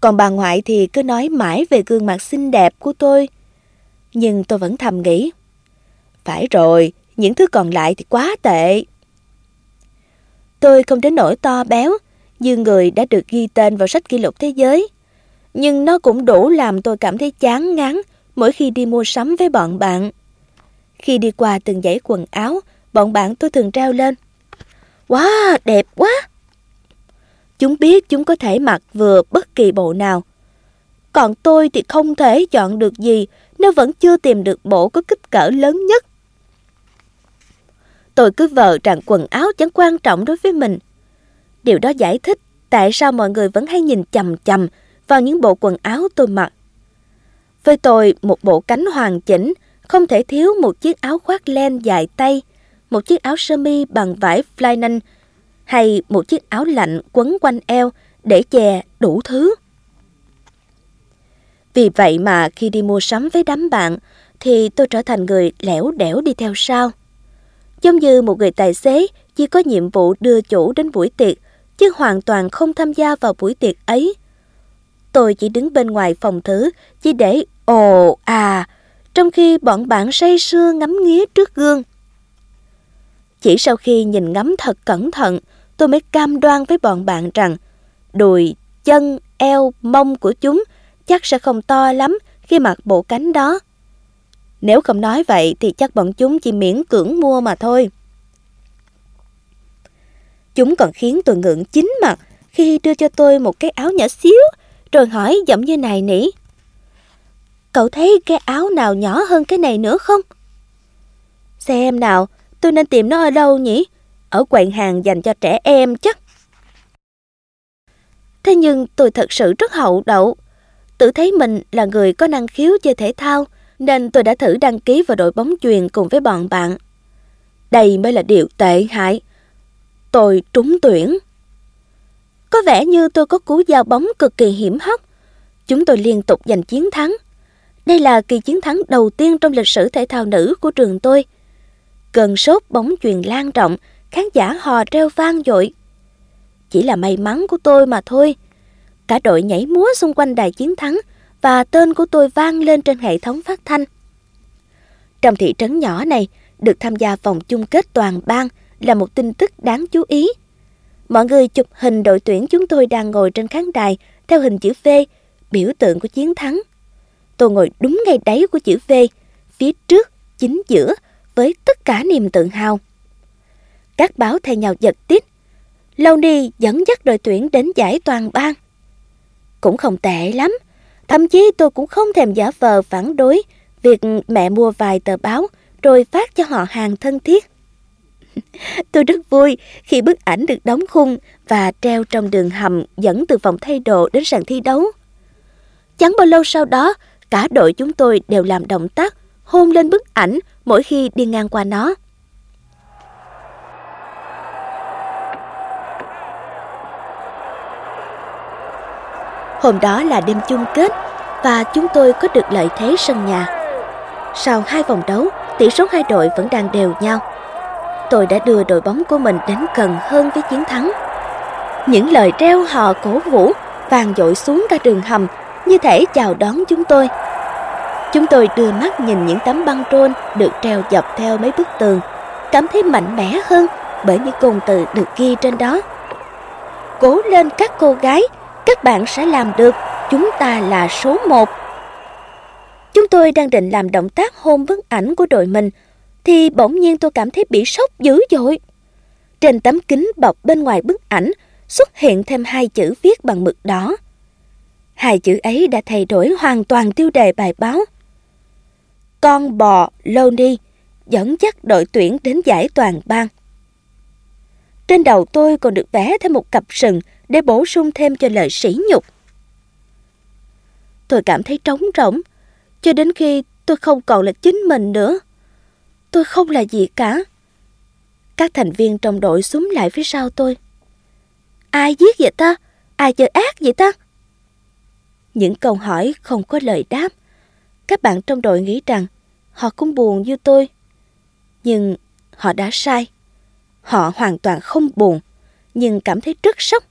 S2: Còn bà ngoại thì cứ nói mãi về gương mặt xinh đẹp của tôi. Nhưng tôi vẫn thầm nghĩ. Phải rồi, những thứ còn lại thì quá tệ. Tôi không đến nỗi to béo, như người đã được ghi tên vào sách kỷ lục thế giới. Nhưng nó cũng đủ làm tôi cảm thấy chán ngán mỗi khi đi mua sắm với bọn bạn. Khi đi qua từng dãy quần áo, bọn bạn tôi thường treo lên. Wow, đẹp quá! Chúng biết chúng có thể mặc vừa bất kỳ bộ nào. Còn tôi thì không thể chọn được gì nếu vẫn chưa tìm được bộ có kích cỡ lớn nhất Tôi cứ vờ rằng quần áo chẳng quan trọng đối với mình. Điều đó giải thích tại sao mọi người vẫn hay nhìn chầm chầm vào những bộ quần áo tôi mặc. Với tôi, một bộ cánh hoàn chỉnh không thể thiếu một chiếc áo khoác len dài tay, một chiếc áo sơ mi bằng vải flynan hay một chiếc áo lạnh quấn quanh eo để che đủ thứ. Vì vậy mà khi đi mua sắm với đám bạn thì tôi trở thành người lẻo đẻo đi theo sau giống như một người tài xế chỉ có nhiệm vụ đưa chủ đến buổi tiệc, chứ hoàn toàn không tham gia vào buổi tiệc ấy. Tôi chỉ đứng bên ngoài phòng thứ, chỉ để ồ à, trong khi bọn bạn say sưa ngắm nghía trước gương. Chỉ sau khi nhìn ngắm thật cẩn thận, tôi mới cam đoan với bọn bạn rằng đùi, chân, eo, mông của chúng chắc sẽ không to lắm khi mặc bộ cánh đó. Nếu không nói vậy thì chắc bọn chúng chỉ miễn cưỡng mua mà thôi. Chúng còn khiến tôi ngượng chính mặt khi đưa cho tôi một cái áo nhỏ xíu, rồi hỏi giọng như này nỉ. Cậu thấy cái áo nào nhỏ hơn cái này nữa không? Xem nào, tôi nên tìm nó ở đâu nhỉ? Ở quầy hàng dành cho trẻ em chắc. Thế nhưng tôi thật sự rất hậu đậu. Tự thấy mình là người có năng khiếu chơi thể thao, nên tôi đã thử đăng ký vào đội bóng chuyền cùng với bọn bạn. Đây mới là điều tệ hại. Tôi trúng tuyển. Có vẻ như tôi có cú giao bóng cực kỳ hiểm hóc. Chúng tôi liên tục giành chiến thắng. Đây là kỳ chiến thắng đầu tiên trong lịch sử thể thao nữ của trường tôi. Cơn sốt bóng truyền lan rộng, khán giả hò reo vang dội. Chỉ là may mắn của tôi mà thôi. Cả đội nhảy múa xung quanh đài chiến thắng và tên của tôi vang lên trên hệ thống phát thanh. Trong thị trấn nhỏ này, được tham gia vòng chung kết toàn bang là một tin tức đáng chú ý. Mọi người chụp hình đội tuyển chúng tôi đang ngồi trên khán đài theo hình chữ V, biểu tượng của chiến thắng. Tôi ngồi đúng ngay đáy của chữ V, phía trước, chính giữa, với tất cả niềm tự hào. Các báo thay nhau giật tít. Lâu đi dẫn dắt đội tuyển đến giải toàn bang. Cũng không tệ lắm. Thậm chí tôi cũng không thèm giả vờ phản đối việc mẹ mua vài tờ báo rồi phát cho họ hàng thân thiết. [laughs] tôi rất vui khi bức ảnh được đóng khung và treo trong đường hầm dẫn từ phòng thay đồ đến sàn thi đấu. Chẳng bao lâu sau đó, cả đội chúng tôi đều làm động tác hôn lên bức ảnh mỗi khi đi ngang qua nó. Hôm đó là đêm chung kết và chúng tôi có được lợi thế sân nhà. Sau hai vòng đấu, tỷ số hai đội vẫn đang đều nhau. Tôi đã đưa đội bóng của mình đến gần hơn với chiến thắng. Những lời reo hò cổ vũ vang dội xuống cả đường hầm như thể chào đón chúng tôi. Chúng tôi đưa mắt nhìn những tấm băng trôn được treo dọc theo mấy bức tường, cảm thấy mạnh mẽ hơn bởi những cụm từ được ghi trên đó. Cố lên các cô gái, các bạn sẽ làm được, chúng ta là số một. Chúng tôi đang định làm động tác hôn bức ảnh của đội mình, thì bỗng nhiên tôi cảm thấy bị sốc dữ dội. Trên tấm kính bọc bên ngoài bức ảnh xuất hiện thêm hai chữ viết bằng mực đỏ. Hai chữ ấy đã thay đổi hoàn toàn tiêu đề bài báo con bò Lonnie dẫn dắt đội tuyển đến giải toàn bang. Trên đầu tôi còn được vẽ thêm một cặp sừng để bổ sung thêm cho lời sỉ nhục. Tôi cảm thấy trống rỗng, cho đến khi tôi không còn là chính mình nữa. Tôi không là gì cả. Các thành viên trong đội súng lại phía sau tôi. Ai giết vậy ta? Ai chơi ác vậy ta? Những câu hỏi không có lời đáp. Các bạn trong đội nghĩ rằng họ cũng buồn như tôi. Nhưng họ đã sai. Họ hoàn toàn không buồn, nhưng cảm thấy rất sốc.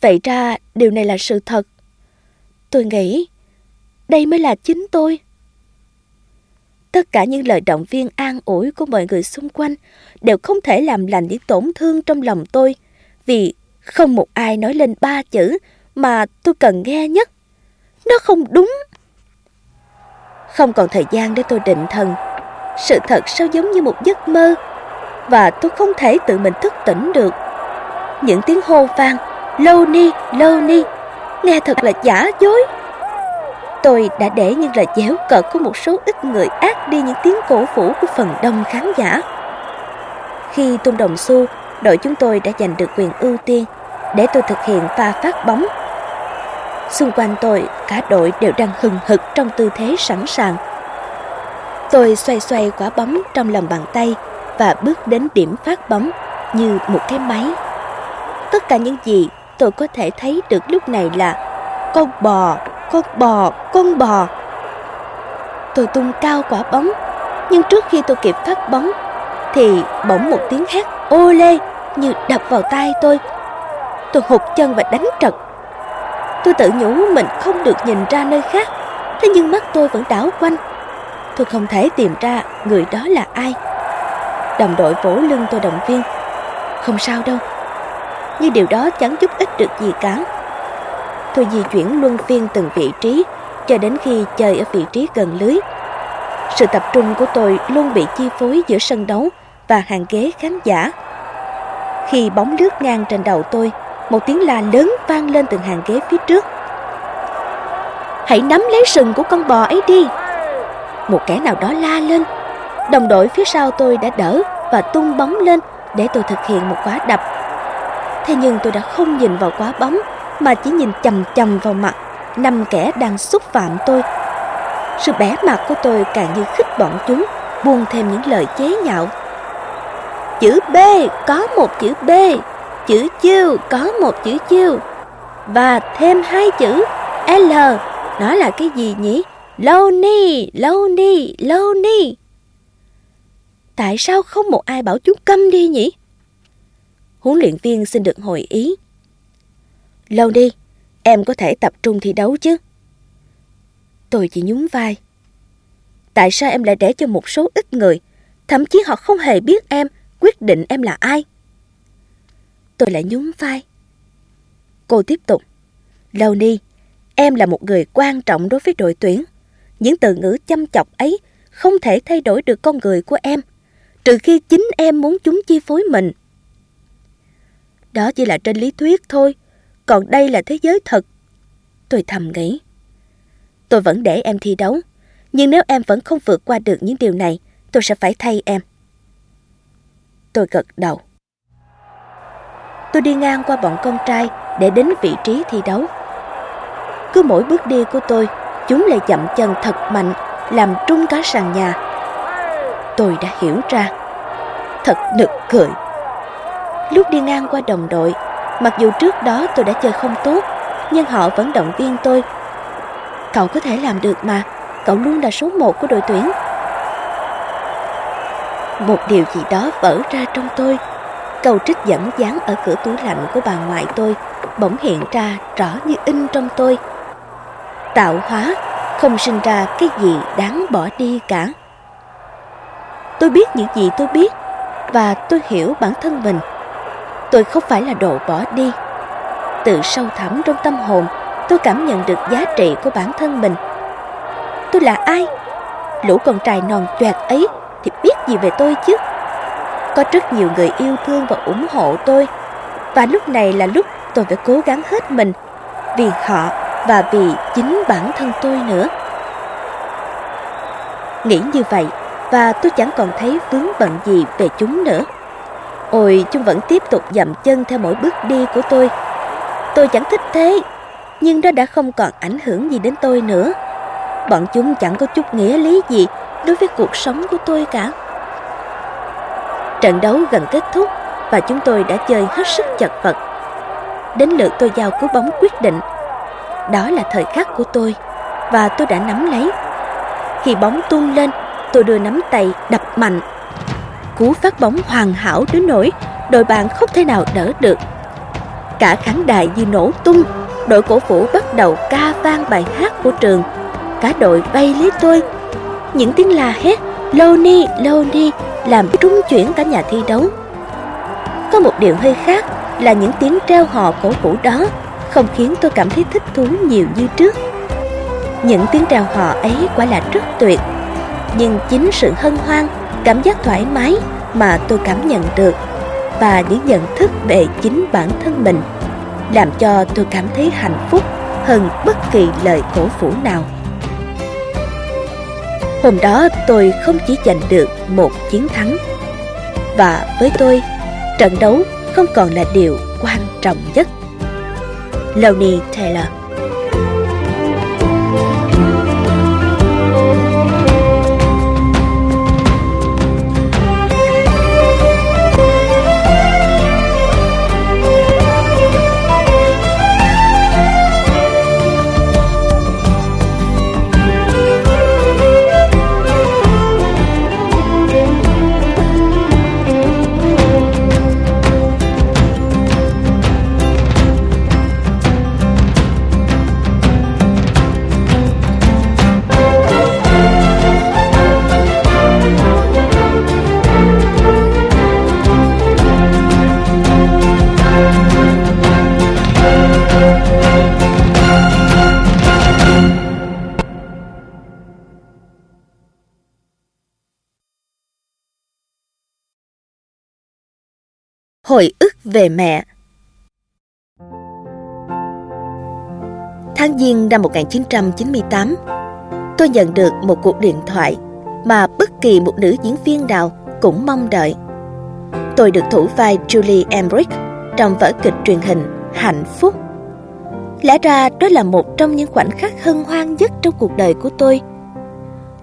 S2: Vậy ra điều này là sự thật. Tôi nghĩ đây mới là chính tôi. Tất cả những lời động viên an ủi của mọi người xung quanh đều không thể làm lành những tổn thương trong lòng tôi vì không một ai nói lên ba chữ mà tôi cần nghe nhất. Nó không đúng. Không còn thời gian để tôi định thần. Sự thật sao giống như một giấc mơ và tôi không thể tự mình thức tỉnh được. Những tiếng hô vang, lâu ni, lâu ni, nghe thật là giả dối. Tôi đã để những lời dẻo cợt của một số ít người ác đi những tiếng cổ vũ của phần đông khán giả. Khi tung đồng xu, đội chúng tôi đã giành được quyền ưu tiên để tôi thực hiện pha phát bóng Xung quanh tôi, cả đội đều đang hừng hực trong tư thế sẵn sàng. Tôi xoay xoay quả bóng trong lòng bàn tay và bước đến điểm phát bóng như một cái máy. Tất cả những gì tôi có thể thấy được lúc này là con bò, con bò, con bò. Tôi tung cao quả bóng, nhưng trước khi tôi kịp phát bóng thì bỗng một tiếng hét ô lê như đập vào tay tôi. Tôi hụt chân và đánh trật Tôi tự nhủ mình không được nhìn ra nơi khác Thế nhưng mắt tôi vẫn đảo quanh Tôi không thể tìm ra người đó là ai Đồng đội vỗ lưng tôi động viên Không sao đâu nhưng điều đó chẳng giúp ích được gì cả Tôi di chuyển luân phiên từng vị trí, Cho đến khi chơi ở vị trí gần lưới Sự tập trung của tôi luôn bị chi phối giữa sân đấu Và hàng ghế khán giả Khi bóng lướt ngang trên đầu tôi, một tiếng la lớn vang lên từ hàng ghế phía trước. Hãy nắm lấy sừng của con bò ấy đi. Một kẻ nào đó la lên. Đồng đội phía sau tôi đã đỡ và tung bóng lên để tôi thực hiện một quả đập. Thế nhưng tôi đã không nhìn vào quá bóng mà chỉ nhìn chầm chầm vào mặt năm kẻ đang xúc phạm tôi. Sự bẻ mặt của tôi càng như khích bọn chúng buông thêm những lời chế nhạo. Chữ B, có một chữ B, chữ chiêu có một chữ chiêu và thêm hai chữ L. Nó là cái gì nhỉ? Lonely, lonely, lonely. Tại sao không một ai bảo chúng câm đi nhỉ? Huấn luyện viên xin được hội ý. Lâu đi, em có thể tập trung thi đấu chứ? Tôi chỉ nhún vai. Tại sao em lại để cho một số ít người, thậm chí họ không hề biết em, quyết định em là ai? Tôi lại nhún vai. Cô tiếp tục. Lâu đi, em là một người quan trọng đối với đội tuyển. Những từ ngữ chăm chọc ấy không thể thay đổi được con người của em, trừ khi chính em muốn chúng chi phối mình. Đó chỉ là trên lý thuyết thôi, còn đây là thế giới thật. Tôi thầm nghĩ. Tôi vẫn để em thi đấu, nhưng nếu em vẫn không vượt qua được những điều này, tôi sẽ phải thay em. Tôi gật đầu. Tôi đi ngang qua bọn con trai để đến vị trí thi đấu. Cứ mỗi bước đi của tôi, chúng lại chậm chân thật mạnh, làm trung cả sàn nhà. Tôi đã hiểu ra. Thật nực cười. Lúc đi ngang qua đồng đội, mặc dù trước đó tôi đã chơi không tốt, nhưng họ vẫn động viên tôi. Cậu có thể làm được mà, cậu luôn là số một của đội tuyển. Một điều gì đó vỡ ra trong tôi. Câu trích dẫn dán ở cửa tủ lạnh của bà ngoại tôi bỗng hiện ra rõ như in trong tôi. Tạo hóa không sinh ra cái gì đáng bỏ đi cả. Tôi biết những gì tôi biết và tôi hiểu bản thân mình. Tôi không phải là đồ bỏ đi. Từ sâu thẳm trong tâm hồn, tôi cảm nhận được giá trị của bản thân mình. Tôi là ai? Lũ con trai non choẹt ấy thì biết gì về tôi chứ? Có rất nhiều người yêu thương và ủng hộ tôi. Và lúc này là lúc tôi phải cố gắng hết mình vì họ và vì chính bản thân tôi nữa. Nghĩ như vậy và tôi chẳng còn thấy vướng bận gì về chúng nữa. Ôi, chúng vẫn tiếp tục dậm chân theo mỗi bước đi của tôi. Tôi chẳng thích thế, nhưng nó đã không còn ảnh hưởng gì đến tôi nữa. Bọn chúng chẳng có chút nghĩa lý gì đối với cuộc sống của tôi cả. Trận đấu gần kết thúc và chúng tôi đã chơi hết sức chật vật. Đến lượt tôi giao cú bóng quyết định. Đó là thời khắc của tôi và tôi đã nắm lấy. Khi bóng tung lên, tôi đưa nắm tay đập mạnh. Cú phát bóng hoàn hảo đến nỗi đội bạn không thể nào đỡ được. Cả khán đài như nổ tung, đội cổ vũ bắt đầu ca vang bài hát của trường. Cả đội bay lấy tôi. Những tiếng la hét Loni, Loni làm trúng chuyển cả nhà thi đấu. Có một điều hơi khác là những tiếng treo hò cổ vũ đó không khiến tôi cảm thấy thích thú nhiều như trước. Những tiếng treo hò ấy quả là rất tuyệt, nhưng chính sự hân hoan, cảm giác thoải mái mà tôi cảm nhận được và những nhận thức về chính bản thân mình làm cho tôi cảm thấy hạnh phúc hơn bất kỳ lời cổ vũ nào. Hôm đó tôi không chỉ giành được một chiến thắng Và với tôi, trận đấu không còn là điều quan trọng nhất Lonnie Taylor Hồi ức về mẹ Tháng Giêng năm 1998, tôi nhận được một cuộc điện thoại mà bất kỳ một nữ diễn viên nào cũng mong đợi. Tôi được thủ vai Julie Emmerich trong vở kịch truyền hình Hạnh Phúc. Lẽ ra đó là một trong những khoảnh khắc hân hoan nhất trong cuộc đời của tôi.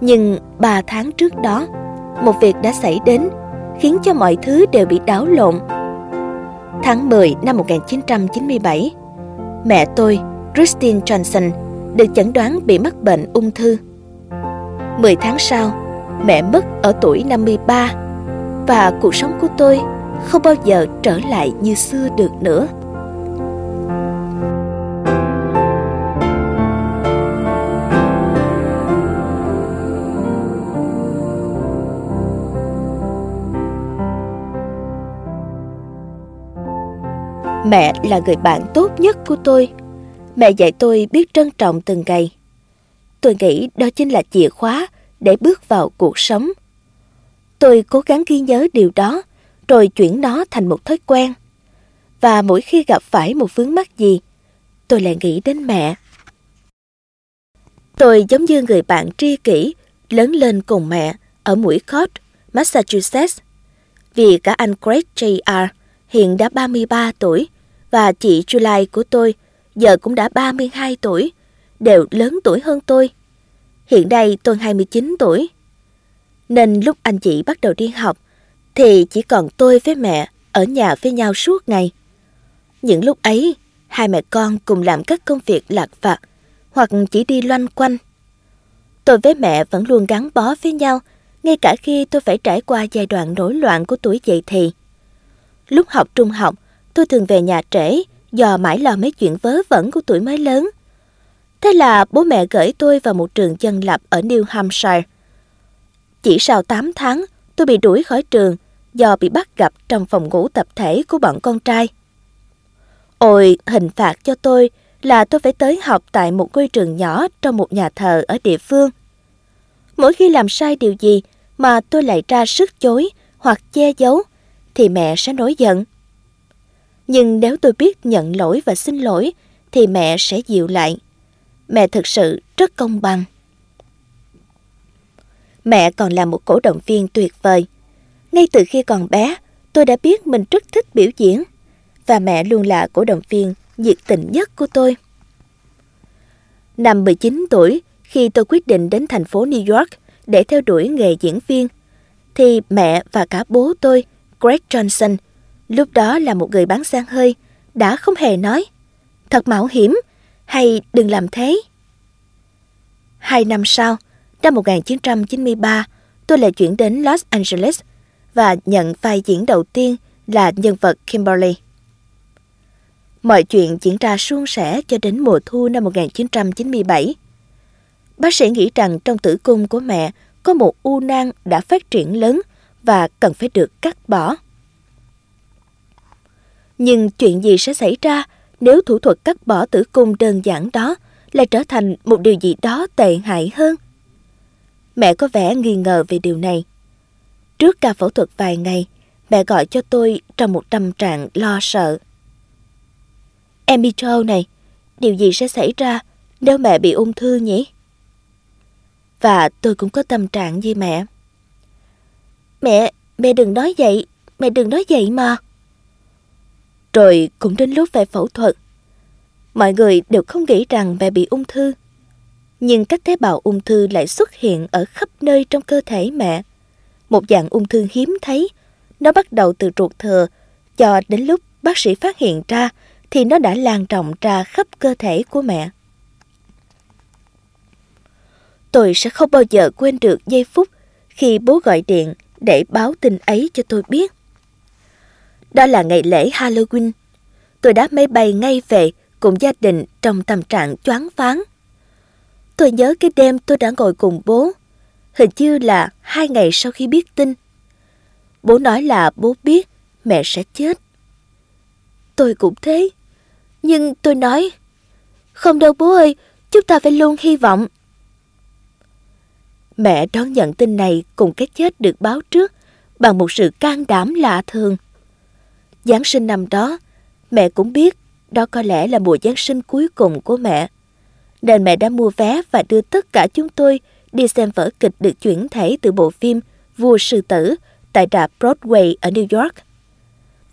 S2: Nhưng ba tháng trước đó, một việc đã xảy đến khiến cho mọi thứ đều bị đảo lộn Tháng 10 năm 1997, mẹ tôi, Christine Johnson, được chẩn đoán bị mắc bệnh ung thư. 10 tháng sau, mẹ mất ở tuổi 53 và cuộc sống của tôi không bao giờ trở lại như xưa được nữa. Mẹ là người bạn tốt nhất của tôi. Mẹ dạy tôi biết trân trọng từng ngày. Tôi nghĩ đó chính là chìa khóa để bước vào cuộc sống. Tôi cố gắng ghi nhớ điều đó, rồi chuyển nó thành một thói quen. Và mỗi khi gặp phải một vướng mắc gì, tôi lại nghĩ đến mẹ. Tôi giống như người bạn tri kỷ lớn lên cùng mẹ ở mũi cốt, Massachusetts. Vì cả anh Greg J.R. hiện đã 33 tuổi và chị July của tôi giờ cũng đã 32 tuổi, đều lớn tuổi hơn tôi. Hiện nay tôi 29 tuổi. Nên lúc anh chị bắt đầu đi học thì chỉ còn tôi với mẹ ở nhà với nhau suốt ngày. Những lúc ấy, hai mẹ con cùng làm các công việc lạc vặt hoặc chỉ đi loanh quanh. Tôi với mẹ vẫn luôn gắn bó với nhau ngay cả khi tôi phải trải qua giai đoạn nổi loạn của tuổi dậy thì. Lúc học trung học, tôi thường về nhà trễ do mãi lo mấy chuyện vớ vẩn của tuổi mới lớn. Thế là bố mẹ gửi tôi vào một trường dân lập ở New Hampshire. Chỉ sau 8 tháng, tôi bị đuổi khỏi trường do bị bắt gặp trong phòng ngủ tập thể của bọn con trai. Ôi, hình phạt cho tôi là tôi phải tới học tại một ngôi trường nhỏ trong một nhà thờ ở địa phương. Mỗi khi làm sai điều gì mà tôi lại ra sức chối hoặc che giấu, thì mẹ sẽ nổi giận. Nhưng nếu tôi biết nhận lỗi và xin lỗi, thì mẹ sẽ dịu lại. Mẹ thực sự rất công bằng. Mẹ còn là một cổ động viên tuyệt vời. Ngay từ khi còn bé, tôi đã biết mình rất thích biểu diễn. Và mẹ luôn là cổ động viên nhiệt tình nhất của tôi. Năm 19 tuổi, khi tôi quyết định đến thành phố New York để theo đuổi nghề diễn viên, thì mẹ và cả bố tôi, Greg Johnson, lúc đó là một người bán sang hơi, đã không hề nói, thật mạo hiểm, hay đừng làm thế. Hai năm sau, năm 1993, tôi lại chuyển đến Los Angeles và nhận vai diễn đầu tiên là nhân vật Kimberly. Mọi chuyện diễn ra suôn sẻ cho đến mùa thu năm 1997. Bác sĩ nghĩ rằng trong tử cung của mẹ có một u nang đã phát triển lớn và cần phải được cắt bỏ. Nhưng chuyện gì sẽ xảy ra nếu thủ thuật cắt bỏ tử cung đơn giản đó lại trở thành một điều gì đó tệ hại hơn? Mẹ có vẻ nghi ngờ về điều này. Trước ca phẫu thuật vài ngày, mẹ gọi cho tôi trong một tâm trạng lo sợ. Emmy Joe này, điều gì sẽ xảy ra nếu mẹ bị ung thư nhỉ? Và tôi cũng có tâm trạng như mẹ. Mẹ, mẹ đừng nói vậy, mẹ đừng nói vậy mà. Rồi cũng đến lúc phải phẫu thuật. Mọi người đều không nghĩ rằng mẹ bị ung thư. Nhưng các tế bào ung thư lại xuất hiện ở khắp nơi trong cơ thể mẹ. Một dạng ung thư hiếm thấy. Nó bắt đầu từ ruột thừa, cho đến lúc bác sĩ phát hiện ra thì nó đã lan rộng ra khắp cơ thể của mẹ. Tôi sẽ không bao giờ quên được giây phút khi bố gọi điện để báo tin ấy cho tôi biết. Đó là ngày lễ Halloween. Tôi đã máy bay ngay về cùng gia đình trong tâm trạng choáng váng. Tôi nhớ cái đêm tôi đã ngồi cùng bố, hình như là hai ngày sau khi biết tin. Bố nói là bố biết mẹ sẽ chết. Tôi cũng thế. Nhưng tôi nói, không đâu bố ơi, chúng ta phải luôn hy vọng. Mẹ đón nhận tin này cùng cái chết được báo trước bằng một sự can đảm lạ thường. Giáng sinh năm đó, mẹ cũng biết đó có lẽ là mùa Giáng sinh cuối cùng của mẹ. Nên mẹ đã mua vé và đưa tất cả chúng tôi đi xem vở kịch được chuyển thể từ bộ phim Vua Sư Tử tại rạp Broadway ở New York.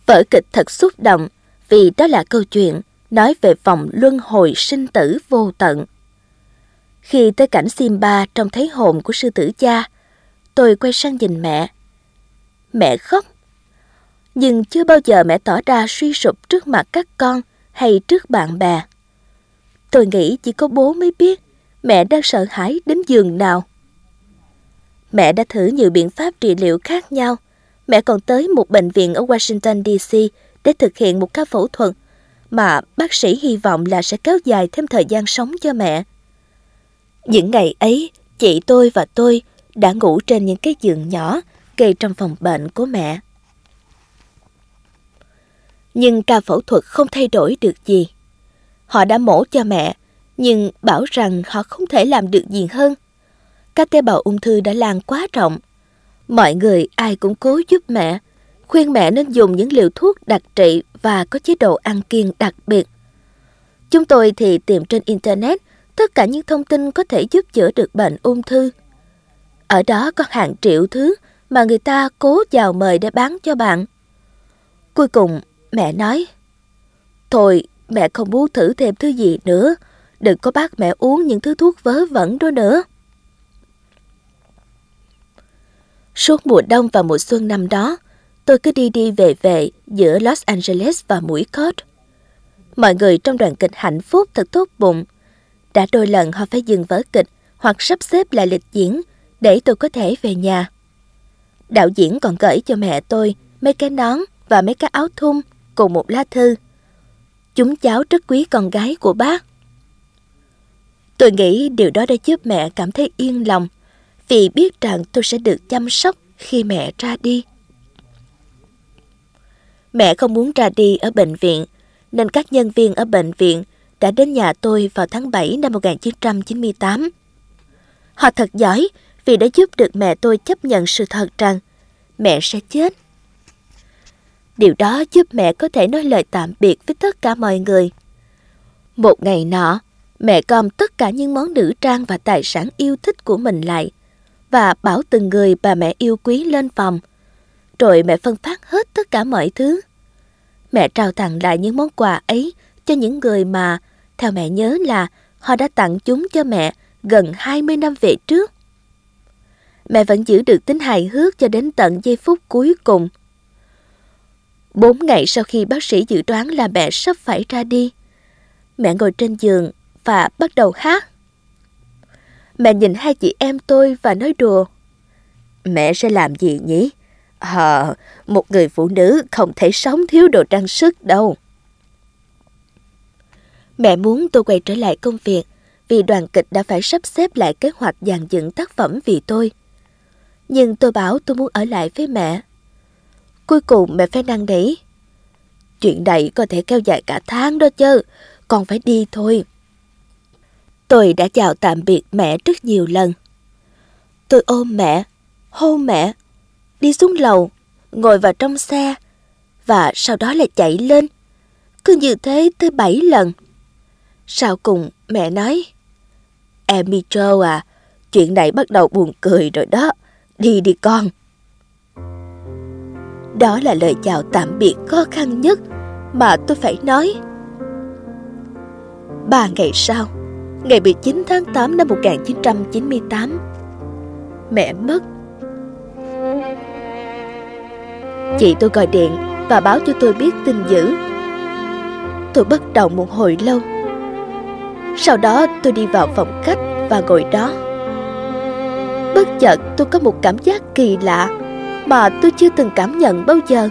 S2: Vở kịch thật xúc động vì đó là câu chuyện nói về vòng luân hồi sinh tử vô tận. Khi tới cảnh Simba trong thấy hồn của sư tử cha, tôi quay sang nhìn mẹ. Mẹ khóc nhưng chưa bao giờ mẹ tỏ ra suy sụp trước mặt các con hay trước bạn bè. Tôi nghĩ chỉ có bố mới biết mẹ đang sợ hãi đến giường nào. Mẹ đã thử nhiều biện pháp trị liệu khác nhau mẹ còn tới một bệnh viện ở Washington DC để thực hiện một ca phẫu thuật mà bác sĩ hy vọng là sẽ kéo dài thêm thời gian sống cho mẹ. Những ngày ấy, chị tôi và tôi đã ngủ trên những cái giường nhỏ kê trong phòng bệnh của mẹ. Nhưng ca phẫu thuật không thay đổi được gì. Họ đã mổ cho mẹ, nhưng bảo rằng họ không thể làm được gì hơn. Các tế bào ung thư đã lan quá rộng. Mọi người ai cũng cố giúp mẹ, khuyên mẹ nên dùng những liều thuốc đặc trị và có chế độ ăn kiêng đặc biệt. Chúng tôi thì tìm trên Internet tất cả những thông tin có thể giúp chữa được bệnh ung thư. Ở đó có hàng triệu thứ mà người ta cố chào mời để bán cho bạn. Cuối cùng, mẹ nói, Thôi, mẹ không muốn thử thêm thứ gì nữa. Đừng có bắt mẹ uống những thứ thuốc vớ vẩn đó nữa. Suốt mùa đông và mùa xuân năm đó, tôi cứ đi đi về về giữa Los Angeles và mũi cốt. Mọi người trong đoàn kịch hạnh phúc thật tốt bụng. Đã đôi lần họ phải dừng vở kịch hoặc sắp xếp lại lịch diễn để tôi có thể về nhà. Đạo diễn còn gửi cho mẹ tôi mấy cái nón và mấy cái áo thun cùng một lá thư. Chúng cháu rất quý con gái của bác. Tôi nghĩ điều đó đã giúp mẹ cảm thấy yên lòng vì biết rằng tôi sẽ được chăm sóc khi mẹ ra đi. Mẹ không muốn ra đi ở bệnh viện, nên các nhân viên ở bệnh viện đã đến nhà tôi vào tháng 7 năm 1998. Họ thật giỏi vì đã giúp được mẹ tôi chấp nhận sự thật rằng mẹ sẽ chết. Điều đó giúp mẹ có thể nói lời tạm biệt với tất cả mọi người. Một ngày nọ, mẹ gom tất cả những món nữ trang và tài sản yêu thích của mình lại và bảo từng người bà mẹ yêu quý lên phòng. Rồi mẹ phân phát hết tất cả mọi thứ. Mẹ trao tặng lại những món quà ấy cho những người mà, theo mẹ nhớ là họ đã tặng chúng cho mẹ gần 20 năm về trước. Mẹ vẫn giữ được tính hài hước cho đến tận giây phút cuối cùng. Bốn ngày sau khi bác sĩ dự đoán là mẹ sắp phải ra đi, mẹ ngồi trên giường và bắt đầu hát. Mẹ nhìn hai chị em tôi và nói đùa. Mẹ sẽ làm gì nhỉ? Ờ, một người phụ nữ không thể sống thiếu đồ trang sức đâu. Mẹ muốn tôi quay trở lại công việc vì đoàn kịch đã phải sắp xếp lại kế hoạch dàn dựng tác phẩm vì tôi. Nhưng tôi bảo tôi muốn ở lại với mẹ. Cuối cùng mẹ phải năn nỉ. Chuyện này có thể kéo dài cả tháng đó chứ, con phải đi thôi. Tôi đã chào tạm biệt mẹ rất nhiều lần. Tôi ôm mẹ, hôn mẹ, đi xuống lầu, ngồi vào trong xe và sau đó lại chạy lên. Cứ như thế tới bảy lần. Sau cùng mẹ nói, Em Joe à, chuyện này bắt đầu buồn cười rồi đó, đi đi con. Đó là lời chào tạm biệt khó khăn nhất mà tôi phải nói. Ba ngày sau, ngày 19 tháng 8 năm 1998, mẹ mất. Chị tôi gọi điện và báo cho tôi biết tin dữ. Tôi bất động một hồi lâu. Sau đó tôi đi vào phòng khách và ngồi đó. Bất chợt tôi có một cảm giác kỳ lạ mà tôi chưa từng cảm nhận bao giờ.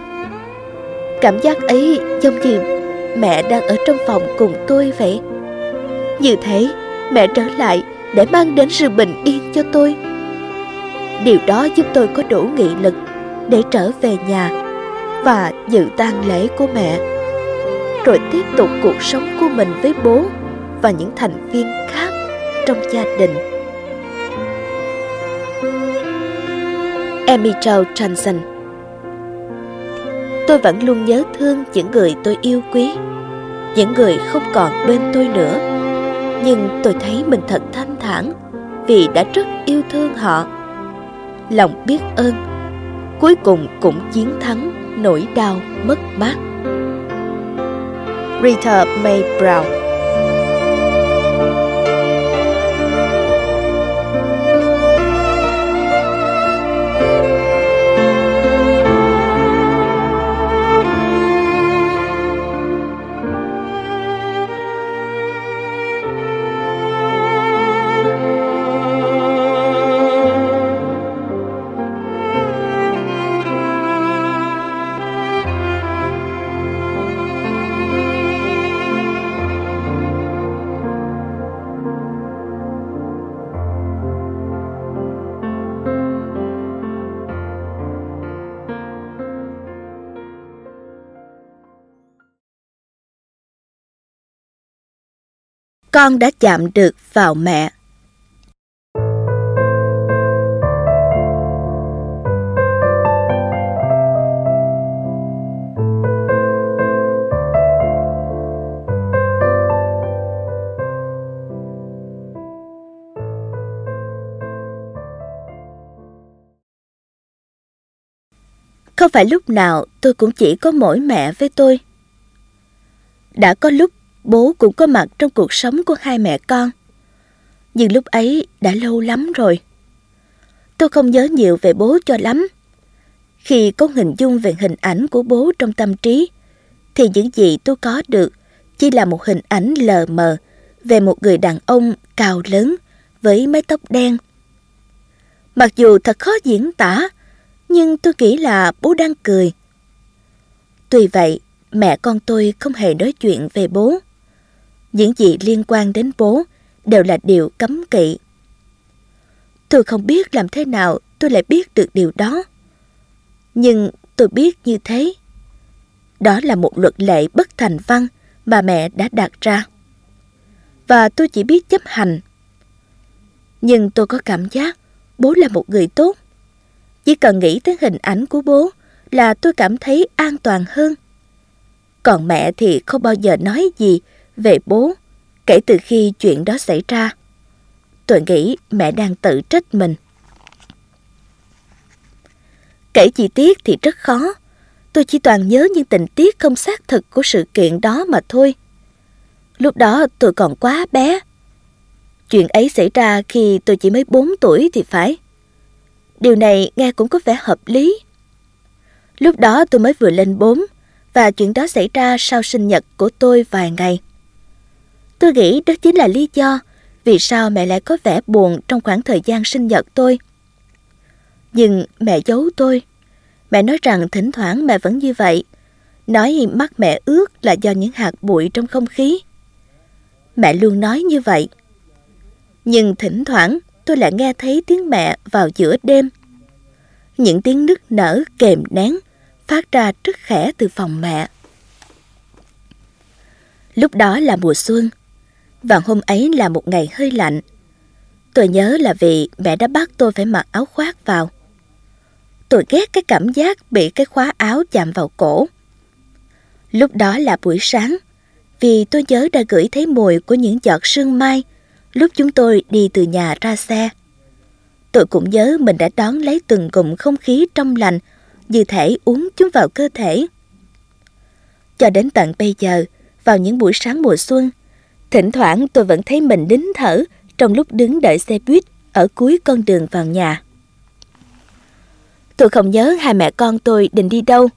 S2: Cảm giác ấy giống như mẹ đang ở trong phòng cùng tôi vậy. Như thế, mẹ trở lại để mang đến sự bình yên cho tôi. Điều đó giúp tôi có đủ nghị lực để trở về nhà và dự tang lễ của mẹ, rồi tiếp tục cuộc sống của mình với bố và những thành viên khác trong gia đình. Amy Jo Johnson Tôi vẫn luôn nhớ thương những người tôi yêu quý, những người không còn bên tôi nữa. Nhưng tôi thấy mình thật thanh thản vì đã rất yêu thương họ. Lòng biết ơn, cuối cùng cũng chiến thắng nỗi đau mất mát. Rita May Brown con đã chạm được vào mẹ. Không phải lúc nào tôi cũng chỉ có mỗi mẹ với tôi. Đã có lúc bố cũng có mặt trong cuộc sống của hai mẹ con. Nhưng lúc ấy đã lâu lắm rồi. Tôi không nhớ nhiều về bố cho lắm. Khi có hình dung về hình ảnh của bố trong tâm trí, thì những gì tôi có được chỉ là một hình ảnh lờ mờ về một người đàn ông cao lớn với mái tóc đen. Mặc dù thật khó diễn tả, nhưng tôi nghĩ là bố đang cười. Tuy vậy, mẹ con tôi không hề nói chuyện về bố. Những gì liên quan đến bố đều là điều cấm kỵ. Tôi không biết làm thế nào tôi lại biết được điều đó. Nhưng tôi biết như thế. Đó là một luật lệ bất thành văn mà mẹ đã đặt ra. Và tôi chỉ biết chấp hành. Nhưng tôi có cảm giác bố là một người tốt. Chỉ cần nghĩ tới hình ảnh của bố là tôi cảm thấy an toàn hơn. Còn mẹ thì không bao giờ nói gì về bố, kể từ khi chuyện đó xảy ra. Tôi nghĩ mẹ đang tự trách mình. Kể chi tiết thì rất khó. Tôi chỉ toàn nhớ những tình tiết không xác thực của sự kiện đó mà thôi. Lúc đó tôi còn quá bé. Chuyện ấy xảy ra khi tôi chỉ mới 4 tuổi thì phải. Điều này nghe cũng có vẻ hợp lý. Lúc đó tôi mới vừa lên 4 và chuyện đó xảy ra sau sinh nhật của tôi vài ngày. Tôi nghĩ đó chính là lý do vì sao mẹ lại có vẻ buồn trong khoảng thời gian sinh nhật tôi. Nhưng mẹ giấu tôi. Mẹ nói rằng thỉnh thoảng mẹ vẫn như vậy. Nói mắt mẹ ướt là do những hạt bụi trong không khí. Mẹ luôn nói như vậy. Nhưng thỉnh thoảng tôi lại nghe thấy tiếng mẹ vào giữa đêm. Những tiếng nức nở kềm nén phát ra rất khẽ từ phòng mẹ. Lúc đó là mùa xuân, và hôm ấy là một ngày hơi lạnh. Tôi nhớ là vì mẹ đã bắt tôi phải mặc áo khoác vào. Tôi ghét cái cảm giác bị cái khóa áo chạm vào cổ. Lúc đó là buổi sáng, vì tôi nhớ đã gửi thấy mùi của những giọt sương mai lúc chúng tôi đi từ nhà ra xe. Tôi cũng nhớ mình đã đón lấy từng cụm không khí trong lành, như thể uống chúng vào cơ thể. Cho đến tận bây giờ, vào những buổi sáng mùa xuân, thỉnh thoảng tôi vẫn thấy mình đính thở trong lúc đứng đợi xe buýt ở cuối con đường vào nhà. Tôi không nhớ hai mẹ con tôi định đi đâu,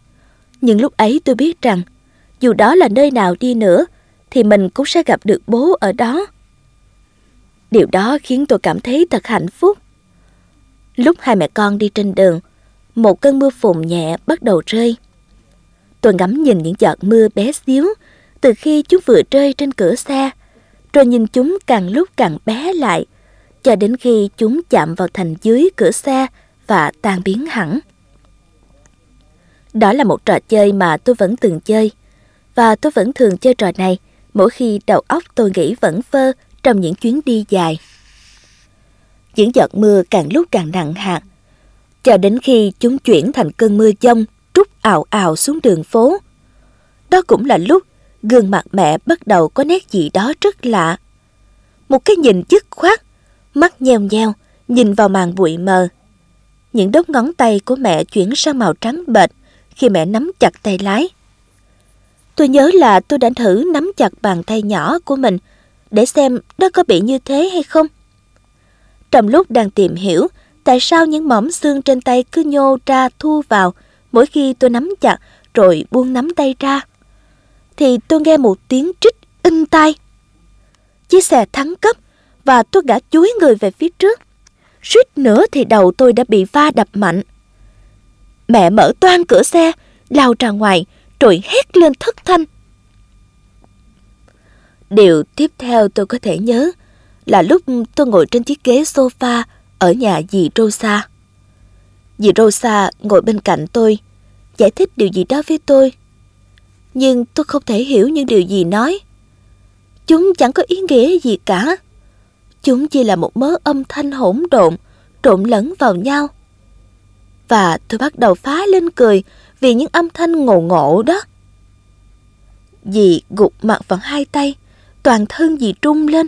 S2: nhưng lúc ấy tôi biết rằng dù đó là nơi nào đi nữa thì mình cũng sẽ gặp được bố ở đó. Điều đó khiến tôi cảm thấy thật hạnh phúc. Lúc hai mẹ con đi trên đường, một cơn mưa phùn nhẹ bắt đầu rơi. Tôi ngắm nhìn những giọt mưa bé xíu từ khi chúng vừa rơi trên cửa xe, rồi nhìn chúng càng lúc càng bé lại, cho đến khi chúng chạm vào thành dưới cửa xe và tan biến hẳn. Đó là một trò chơi mà tôi vẫn từng chơi, và tôi vẫn thường chơi trò này mỗi khi đầu óc tôi nghĩ vẫn phơ trong những chuyến đi dài. Những giọt mưa càng lúc càng nặng hạt, cho đến khi chúng chuyển thành cơn mưa dông trút ảo ảo xuống đường phố. Đó cũng là lúc gương mặt mẹ bắt đầu có nét gì đó rất lạ. Một cái nhìn dứt khoát, mắt nheo nheo, nhìn vào màn bụi mờ. Những đốt ngón tay của mẹ chuyển sang màu trắng bệch khi mẹ nắm chặt tay lái. Tôi nhớ là tôi đã thử nắm chặt bàn tay nhỏ của mình để xem nó có bị như thế hay không. Trong lúc đang tìm hiểu tại sao những mỏm xương trên tay cứ nhô ra thu vào mỗi khi tôi nắm chặt rồi buông nắm tay ra. Thì tôi nghe một tiếng trích in tai. Chiếc xe thắng cấp và tôi gã chuối người về phía trước. Suýt nữa thì đầu tôi đã bị va đập mạnh. Mẹ mở toan cửa xe, lao ra ngoài, rồi hét lên thất thanh. Điều tiếp theo tôi có thể nhớ là lúc tôi ngồi trên chiếc ghế sofa ở nhà dì Rosa. Dì Rosa ngồi bên cạnh tôi, giải thích điều gì đó với tôi. Nhưng tôi không thể hiểu những điều gì nói. Chúng chẳng có ý nghĩa gì cả. Chúng chỉ là một mớ âm thanh hỗn độn, trộn lẫn vào nhau. Và tôi bắt đầu phá lên cười vì những âm thanh ngộ ngộ đó. Dì gục mặt vào hai tay, toàn thân dì trung lên.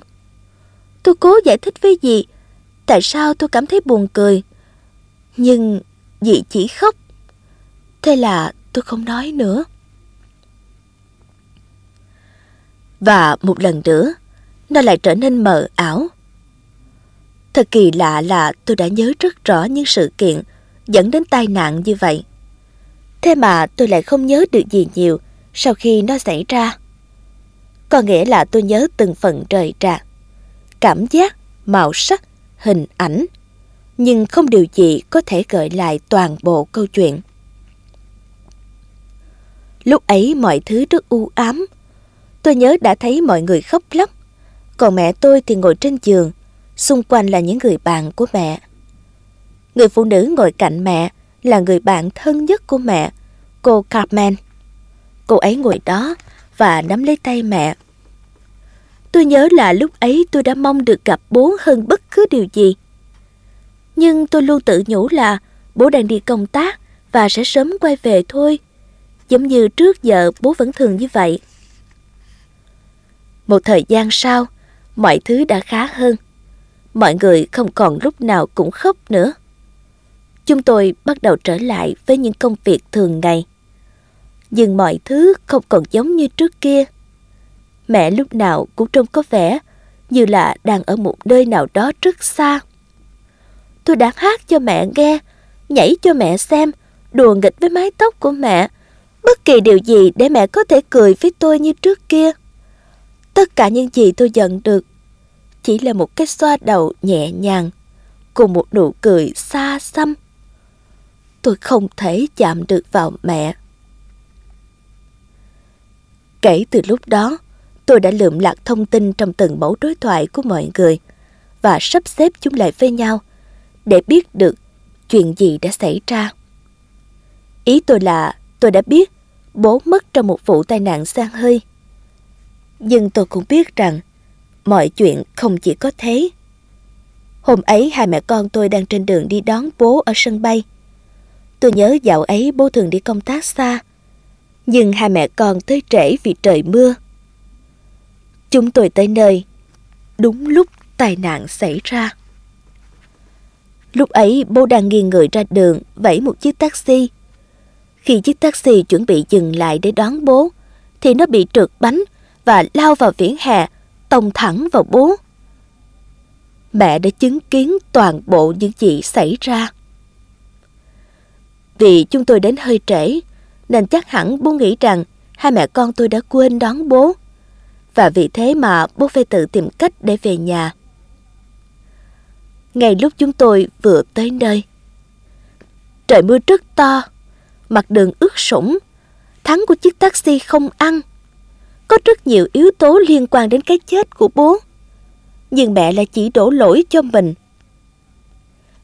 S2: Tôi cố giải thích với dì tại sao tôi cảm thấy buồn cười. Nhưng dì chỉ khóc. Thế là tôi không nói nữa. Và một lần nữa, nó lại trở nên mờ ảo. Thật kỳ lạ là tôi đã nhớ rất rõ những sự kiện dẫn đến tai nạn như vậy. Thế mà tôi lại không nhớ được gì nhiều sau khi nó xảy ra. Có nghĩa là tôi nhớ từng phần trời trạc, cảm giác, màu sắc, hình ảnh, nhưng không điều gì có thể gợi lại toàn bộ câu chuyện. Lúc ấy mọi thứ rất u ám. Tôi nhớ đã thấy mọi người khóc lóc, còn mẹ tôi thì ngồi trên giường, xung quanh là những người bạn của mẹ. Người phụ nữ ngồi cạnh mẹ là người bạn thân nhất của mẹ, cô Carmen. Cô ấy ngồi đó và nắm lấy tay mẹ. Tôi nhớ là lúc ấy tôi đã mong được gặp bố hơn bất cứ điều gì. Nhưng tôi luôn tự nhủ là bố đang đi công tác và sẽ sớm quay về thôi. Giống như trước giờ bố vẫn thường như vậy. Một thời gian sau, mọi thứ đã khá hơn. Mọi người không còn lúc nào cũng khóc nữa. Chúng tôi bắt đầu trở lại với những công việc thường ngày. Nhưng mọi thứ không còn giống như trước kia. Mẹ lúc nào cũng trông có vẻ như là đang ở một nơi nào đó rất xa. Tôi đã hát cho mẹ nghe, nhảy cho mẹ xem, đùa nghịch với mái tóc của mẹ. Bất kỳ điều gì để mẹ có thể cười với tôi như trước kia. Tất cả những gì tôi nhận được chỉ là một cái xoa đầu nhẹ nhàng cùng một nụ cười xa xăm. Tôi không thể chạm được vào mẹ. Kể từ lúc đó, tôi đã lượm lạc thông tin trong từng mẫu đối thoại của mọi người và sắp xếp chúng lại với nhau để biết được chuyện gì đã xảy ra. Ý tôi là tôi đã biết bố mất trong một vụ tai nạn sang hơi. Nhưng tôi cũng biết rằng mọi chuyện không chỉ có thế. Hôm ấy hai mẹ con tôi đang trên đường đi đón bố ở sân bay. Tôi nhớ dạo ấy bố thường đi công tác xa, nhưng hai mẹ con tới trễ vì trời mưa. Chúng tôi tới nơi, đúng lúc tai nạn xảy ra. Lúc ấy bố đang nghiêng người ra đường vẫy một chiếc taxi. Khi chiếc taxi chuẩn bị dừng lại để đón bố, thì nó bị trượt bánh và lao vào vỉa hè, tông thẳng vào bố. Mẹ đã chứng kiến toàn bộ những gì xảy ra. Vì chúng tôi đến hơi trễ, nên chắc hẳn bố nghĩ rằng hai mẹ con tôi đã quên đón bố. Và vì thế mà bố phải tự tìm cách để về nhà. Ngay lúc chúng tôi vừa tới nơi, trời mưa rất to, mặt đường ướt sũng, thắng của chiếc taxi không ăn. Có rất nhiều yếu tố liên quan đến cái chết của bố. Nhưng mẹ lại chỉ đổ lỗi cho mình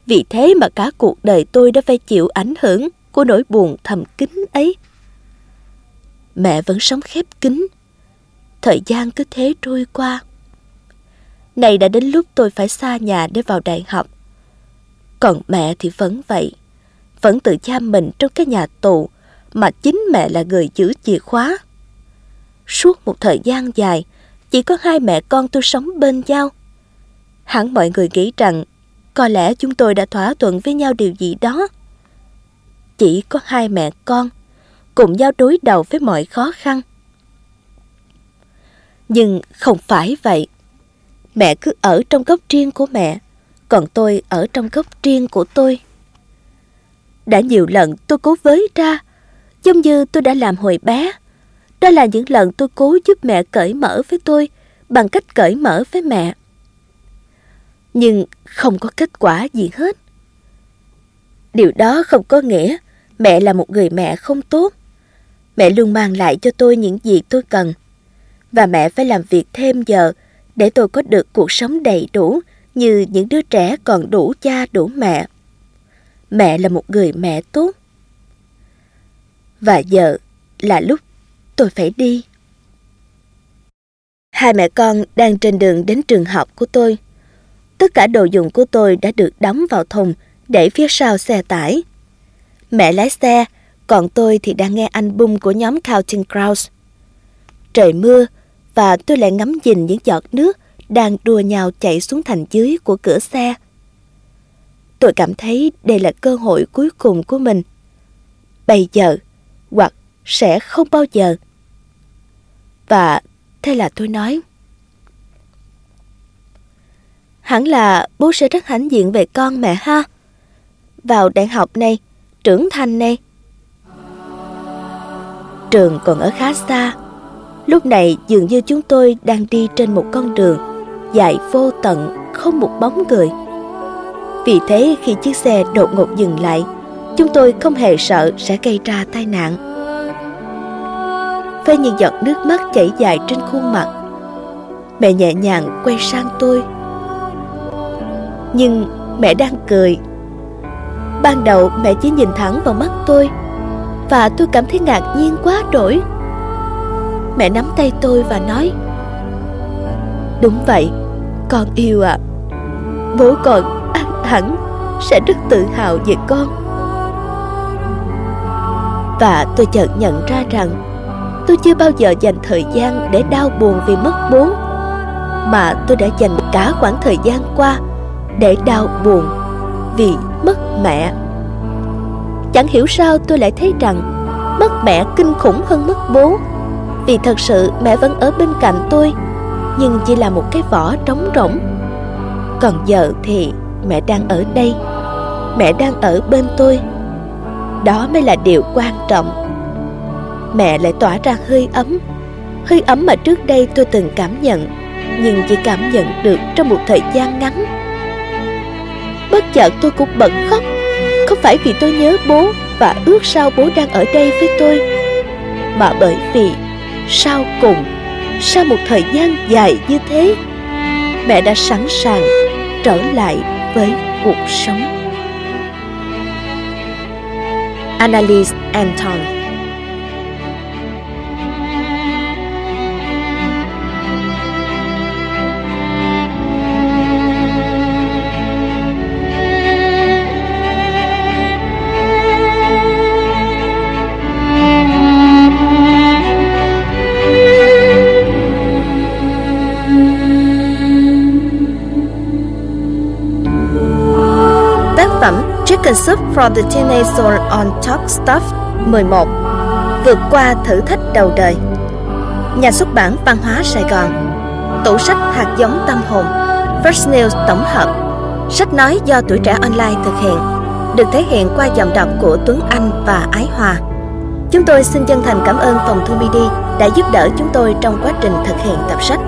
S2: vì thế mà cả cuộc đời tôi đã phải chịu ảnh hưởng của nỗi buồn thầm kín ấy. Mẹ vẫn sống khép kín. Thời gian cứ thế trôi qua. Này đã đến lúc tôi phải xa nhà để vào đại học. Còn mẹ thì vẫn vậy. Vẫn tự giam mình trong cái nhà tù mà chính mẹ là người giữ chìa khóa. Suốt một thời gian dài, chỉ có hai mẹ con tôi sống bên nhau. Hẳn mọi người nghĩ rằng có lẽ chúng tôi đã thỏa thuận với nhau điều gì đó. Chỉ có hai mẹ con, cùng nhau đối đầu với mọi khó khăn. Nhưng không phải vậy. Mẹ cứ ở trong góc riêng của mẹ, còn tôi ở trong góc riêng của tôi. Đã nhiều lần tôi cố với ra, giống như tôi đã làm hồi bé. Đó là những lần tôi cố giúp mẹ cởi mở với tôi bằng cách cởi mở với mẹ nhưng không có kết quả gì hết. Điều đó không có nghĩa mẹ là một người mẹ không tốt. Mẹ luôn mang lại cho tôi những gì tôi cần. Và mẹ phải làm việc thêm giờ để tôi có được cuộc sống đầy đủ như những đứa trẻ còn đủ cha, đủ mẹ. Mẹ là một người mẹ tốt. Và giờ là lúc tôi phải đi. Hai mẹ con đang trên đường đến trường học của tôi. Tất cả đồ dùng của tôi đã được đóng vào thùng để phía sau xe tải. Mẹ lái xe, còn tôi thì đang nghe album của nhóm Counting Crows. Trời mưa và tôi lại ngắm nhìn những giọt nước đang đua nhau chảy xuống thành dưới của cửa xe. Tôi cảm thấy đây là cơ hội cuối cùng của mình. Bây giờ, hoặc sẽ không bao giờ. Và thế là tôi nói. Hẳn là bố sẽ rất hãnh diện về con mẹ ha. Vào đại học này, trưởng thành này. Trường còn ở khá xa. Lúc này dường như chúng tôi đang đi trên một con đường dài vô tận, không một bóng người. Vì thế khi chiếc xe đột ngột dừng lại, chúng tôi không hề sợ sẽ gây ra tai nạn. Với những giọt nước mắt chảy dài trên khuôn mặt, mẹ nhẹ nhàng quay sang tôi. Nhưng mẹ đang cười. Ban đầu mẹ chỉ nhìn thẳng vào mắt tôi và tôi cảm thấy ngạc nhiên quá đổi. Mẹ nắm tay tôi và nói Đúng vậy, con yêu ạ. À. Bố con hẳn sẽ rất tự hào về con và tôi chợt nhận ra rằng tôi chưa bao giờ dành thời gian để đau buồn vì mất bố, mà tôi đã dành cả khoảng thời gian qua để đau buồn vì mất mẹ. Chẳng hiểu sao tôi lại thấy rằng mất mẹ kinh khủng hơn mất bố, vì thật sự mẹ vẫn ở bên cạnh tôi, nhưng chỉ là một cái vỏ trống rỗng. Còn giờ thì mẹ đang ở đây, mẹ đang ở bên tôi. Đó mới là điều quan trọng mẹ lại tỏa ra hơi ấm. Hơi ấm mà trước đây tôi từng cảm nhận, nhưng chỉ cảm nhận được trong một thời gian ngắn. Bất chợt tôi cũng bật khóc. Không phải vì tôi nhớ bố và ước sao bố đang ở đây với tôi? Mà bởi vì sau cùng, sau một thời gian dài như thế, mẹ đã sẵn sàng trở lại với cuộc sống. Annalise Anton Chicken Soup from the Teenage Soul on Talk Stuff 11 Vượt qua thử thách đầu đời. Nhà xuất bản Văn hóa Sài Gòn. Tủ sách hạt giống tâm hồn. First News tổng hợp. Sách nói do tuổi trẻ online thực hiện. Được thể hiện qua giọng đọc của Tuấn Anh và Ái Hòa Chúng tôi xin chân thành cảm ơn phòng Thu Media đã giúp đỡ chúng tôi trong quá trình thực hiện tập sách.